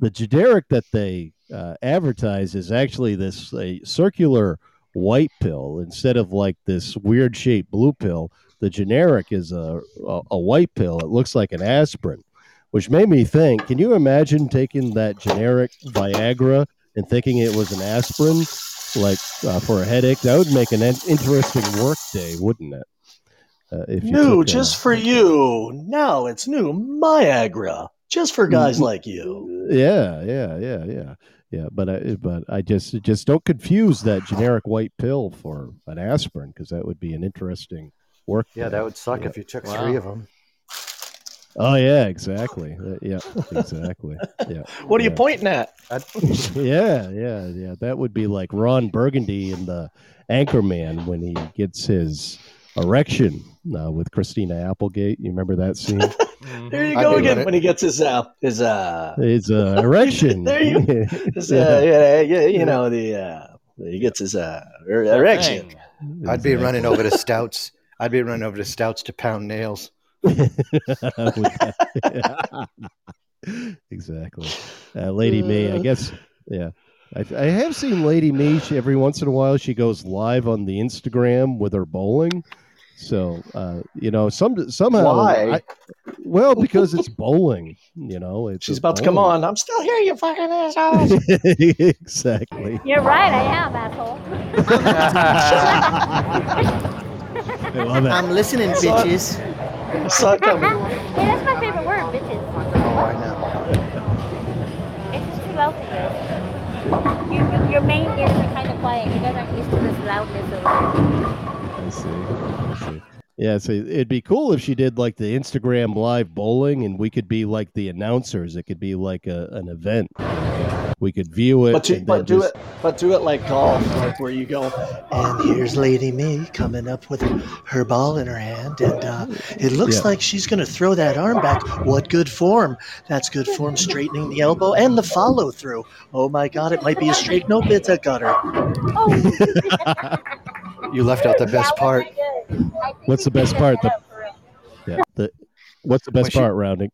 the generic that they uh, advertise is actually this a circular white pill instead of like this weird shaped blue pill the generic is a, a a white pill it looks like an aspirin which made me think can you imagine taking that generic viagra and thinking it was an aspirin like uh, for a headache. That would make an interesting work day, wouldn't it? Uh, if you New, took, uh, just for you. Now it's new Viagra, just for guys like you. yeah, yeah, yeah, yeah, yeah. But I, but I just just don't confuse that generic white pill for an aspirin because that would be an interesting work. Yeah, day. that would suck Yeah. if you took Wow. three of them. Oh yeah, exactly. Uh, Yeah, exactly. Yeah. [LAUGHS] What are you pointing at? [LAUGHS] [LAUGHS] yeah, yeah, yeah. That would be like Ron Burgundy in the Anchorman when he gets his erection uh, with Christina Applegate. You remember that scene? There you go be again when he gets his uh his uh His uh, erection. There you- his uh, yeah, yeah you know the uh he gets his uh er- erection. I'd be running over to Stouts. I'd be running over to Stouts to pound nails. [LAUGHS] [LAUGHS] exactly. Uh, Lady Mee, I guess. Yeah. I, I have seen Lady Mee. She, every once in a while, she goes live on the Instagram with her bowling. So, uh, you know, some somehow. Why? I- well, because it's bowling. You know, it's She's a about to come on. I'm still here, you fucking assholes. [LAUGHS] exactly. You're right, I am, asshole. I love it. I'm listening, I saw bitches. I saw it coming. [LAUGHS] hey, that's my favorite word, bitches. Oh, I know. It's just too loud for. You, you, your Maine ears are kind of quiet. You guys aren't used to this loudness of I see. I see. Yeah, so it'd be cool if she did like the Instagram live bowling, and we could be like the announcers. It could be like a, an event. We could view it. But, do, and but do just- it but do it like golf, like where you go and here's Lady Mee coming up with her ball in her hand and uh, it looks Yeah. like she's gonna throw that arm back. What good form. That's good form straightening the elbow and the follow through. Oh my god, it might be a straight no bit a gutter. [LAUGHS] You left out the best part. What's the best part? The, yeah, the, what's the best she- part, rounding?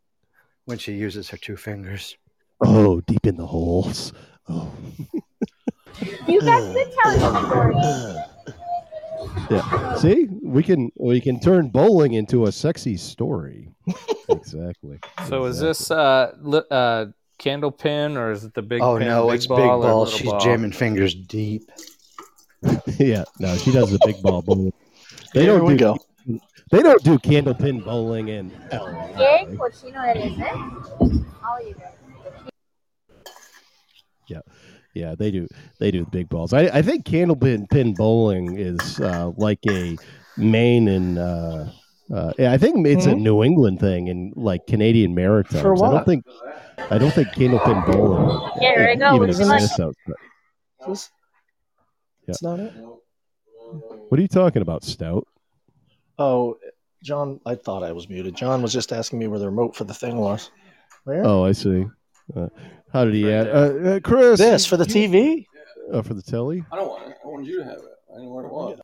When she uses her two fingers. Oh, deep in the holes. Oh, you guys did tell us the story. yeah. See, we can we can turn bowling into a sexy story. exactly. So is this uh, li- uh, candle pin or is it the big? oh pin, no, big it's big ball or ball. She's ball? jamming fingers deep. [LAUGHS] yeah, no, she does the big ball bowling. They Here don't we do, go. They don't do candlepin bowling in LA. ¿Qué cochino eres, eh? All you guys. Yeah, yeah, they do. They do the big balls. I, I think candlepin pin bowling is uh, like a Maine and uh, uh, I think it's a Mhm. New England thing and like Canadian Maritimes. For I don't think I don't think candlepin bowling Yeah, there you go. even Would like- exists out there. This- That's not it. What are you talking about, Stout? Oh, John, I thought I was muted. John was just asking me where the remote for the thing was. Where? Oh, I see. Uh, how did he add? Uh, uh, Chris, This for the TV? uh, for the telly. I don't want it. I wanted you to have it. I didn't want it. Want.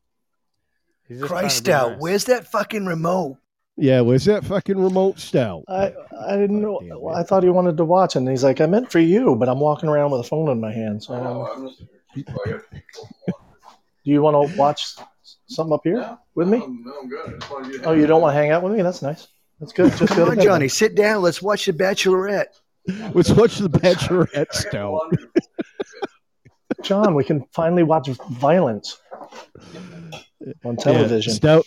He's just Christ trying out. nice. Where's that fucking remote? Yeah, where's that fucking remote, Stout? I I didn't know. Damn. I thought he wanted to watch, it, and he's like, "I meant for you," but I'm walking around with a phone in my hand. So I don't know. Oh, I'm just. Oh, yeah. do you want to watch something up here Yeah. with me? No, I'm, I'm good. I just wanted you Oh, you don't want to hang out with me? That's nice. That's good. Just [LAUGHS] Come on. Johnny, sit down. Let's watch The Bachelorette. Let's watch the [LAUGHS] Bachelorette, Stout. John, we can finally watch violence on television. Yeah, Stout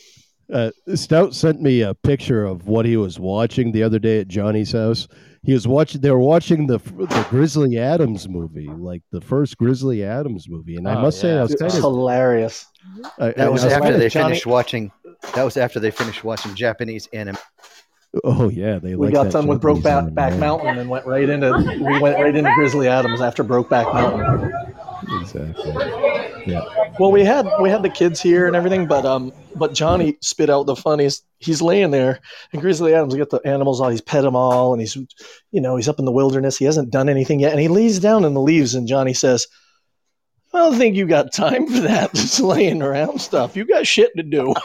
uh, Stout sent me a picture of what he was watching the other day at Johnny's house. He was watching. They were watching the the Grizzly Adams movie, like the first Grizzly Adams movie, and I Oh, must say, I was kind of. hilarious. I, That was was after they Johnny- finished watching. That was after they finished watching Japanese anime. Oh yeah, they We like got that done with Brokeback anime, Back yeah. Mountain and went right into we went right into Grizzly Adams after Brokeback Mountain. Exactly. Yeah. Well, we had we had the kids here and everything, but um, but Johnny spit out the funniest. He's laying there, and Grizzly Adams get the animals all. He's pet them all, and he's, you know, he's up in the wilderness. He hasn't done anything yet, and he lays down in the leaves. And Johnny says, "I don't think you got time for that. [LAUGHS] Just laying around stuff. You got shit to do." [LAUGHS]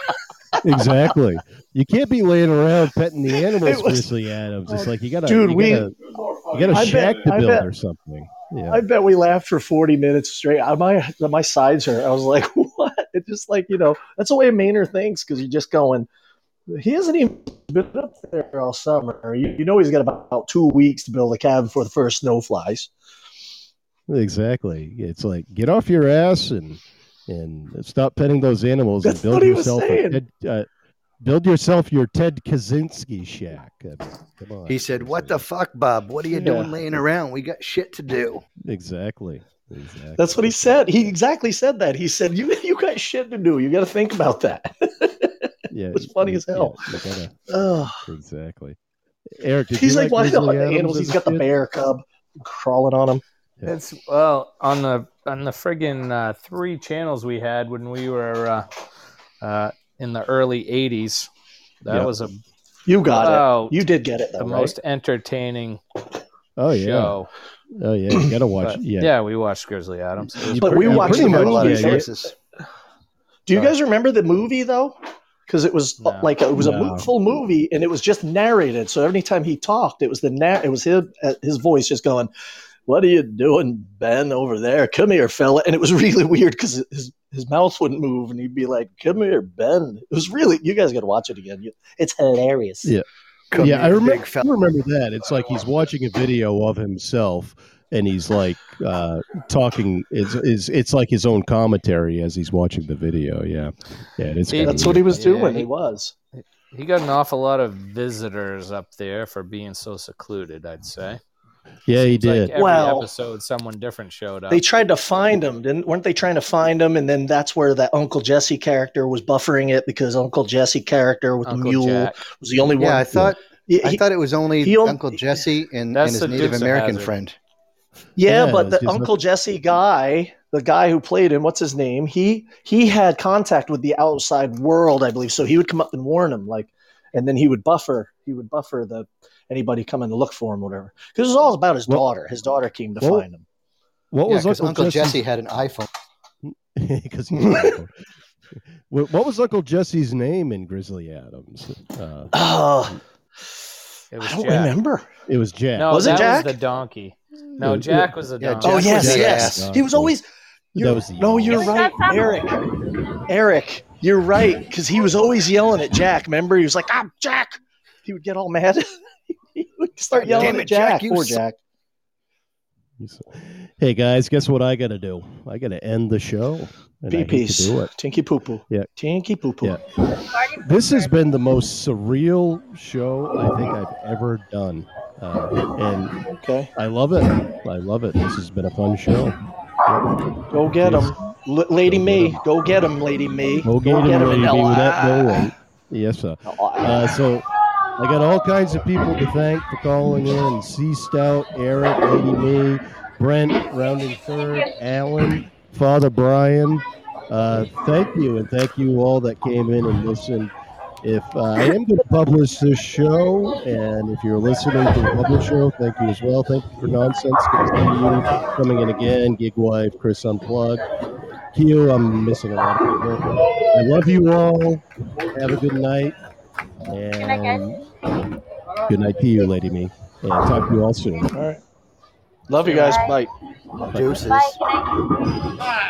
Exactly. You can't be laying around petting the animals, was- Grizzly Adams. It's like you gotta, Dude, you we- gotta, you got a shack bet- to build bet- or something. Yeah. I bet we laughed for forty minutes straight. I, my my sides hurt. I was like, [LAUGHS] "What?" It's just like you know, that's the way Maynard thinks because you're just going. He hasn't even been up there all summer. You, you know, he's got about two weeks to build a cabin before the first snow flies. exactly. It's like get off your ass and and stop petting those animals That's and build what he was yourself a. Ted, uh, build yourself your Ted Kaczynski shack. I mean, come on. He said, "What the fuck, Bob? What are you Yeah. doing laying around? We got shit to do." Exactly. Exactly. That's what he said. He exactly said that. He said, "You you got shit to do. You got to think about that." [LAUGHS] yeah, it was funny you- as hell. yeah, gotta- exactly. Eric, did He's you like, "Why Grizzly not the animals? He's a got the bear cub crawling on him." It's well on the on the friggin' uh, three channels we had when we were uh, uh, in the early '80s. That Yeah. was a You got Wow. it. You did get it though, the right? most entertaining Oh yeah. show. Oh yeah. You gotta watch. But, yeah. yeah. we watched Grizzly Adams. It But pretty- we watched pretty the much, movie. yeah, yeah. Choices. Do you guys remember the movie though? Because it was uh, No. like it was a No. mo- full movie, and it was just narrated. So every time he talked, it was the na- it was his uh, his voice just going, "What are you doing, Ben, over there? Come here, fella." And it was [LAUGHS] really weird because his his mouth wouldn't move, and he'd be like, "Come here, Ben." It was really you guys got to watch it again. It's hilarious. Yeah. Come yeah, I remember, big I remember that. It's like he's watching a video of himself and he's like uh, talking. It's, it's it's like his own commentary as he's watching the video. Yeah, yeah, it's Yeah, kinda That's what he weird. was Yeah, doing. he- He was. He got an awful lot of visitors up there for being so secluded. I'd say. Yeah, he Seems like did. every Well, episode, someone different showed up. They tried to find him, didn't? Weren't they trying to find him? And then that's where that Uncle Jesse character was buffering it because Uncle Jesse character with Uncle the mule Jack. was the only one. Yeah, I thought Yeah, I thought it was only he Uncle Jesse and, and his Native American Hazzard. friend. Yeah, Yeah, but the it's Uncle Jesse guy, the guy who played him, what's his name? He he had contact with the outside world, I believe. So he would come up and warn him, like, and then he would buffer. He would buffer the anybody coming to look for him, or whatever. Because it was all about his Well- daughter. His daughter came to well, find him. What Yeah, was because Uncle, Uncle Jesse's- Jesse had an iPhone. [LAUGHS] because he what, what was Uncle Jesse's name in Grizzly Adams? Uh, Oh, It was I don't Jack. remember. it was Jack. No, Was it Jack? was the donkey. No, Jack was the yeah, donkey. Oh Jack yes, was yes. He was always. That You're, was the no, you're right, Eric. Eric, you're right because he was always yelling at Jack. Remember, he was like, "Ah, Jack." He would get all mad. [LAUGHS] he [LAUGHS] would start yelling damn at it, Jack, Jack. you Poor suck. Jack. Hey guys, guess what I got to do? I got to end the show. And I Pee pees. Tinky poo poo. Yeah. Tinky poo poo. Yeah. This has been the most surreal show I think I've ever done, uh, and Okay. I love it. I love it. This has been a fun show. Go get him. L- Lady Go get Me. 'em. Go get him, Lady Mee. Go get him, lady, LA. with that no one. Yes, sir. [LAUGHS] Uh, so I got all kinds of people to thank for calling in. C Stout, Eric, Lady Mee, Brent, rounding third, Alan, Father Brian. Uh, thank you, and thank you all that came in and listened. If uh, I am going to publish this show, and if you're listening to the published show, thank you as well. Thank you for nonsense. Coming in again. Gig wife, Chris Unplugged. Q, I'm missing a lot of people. I love you all. Have a good night. And good night to you, Lady Mee. And I'll talk to you all soon. All right. Love you guys. Bye. Deuces. Bye. Good night.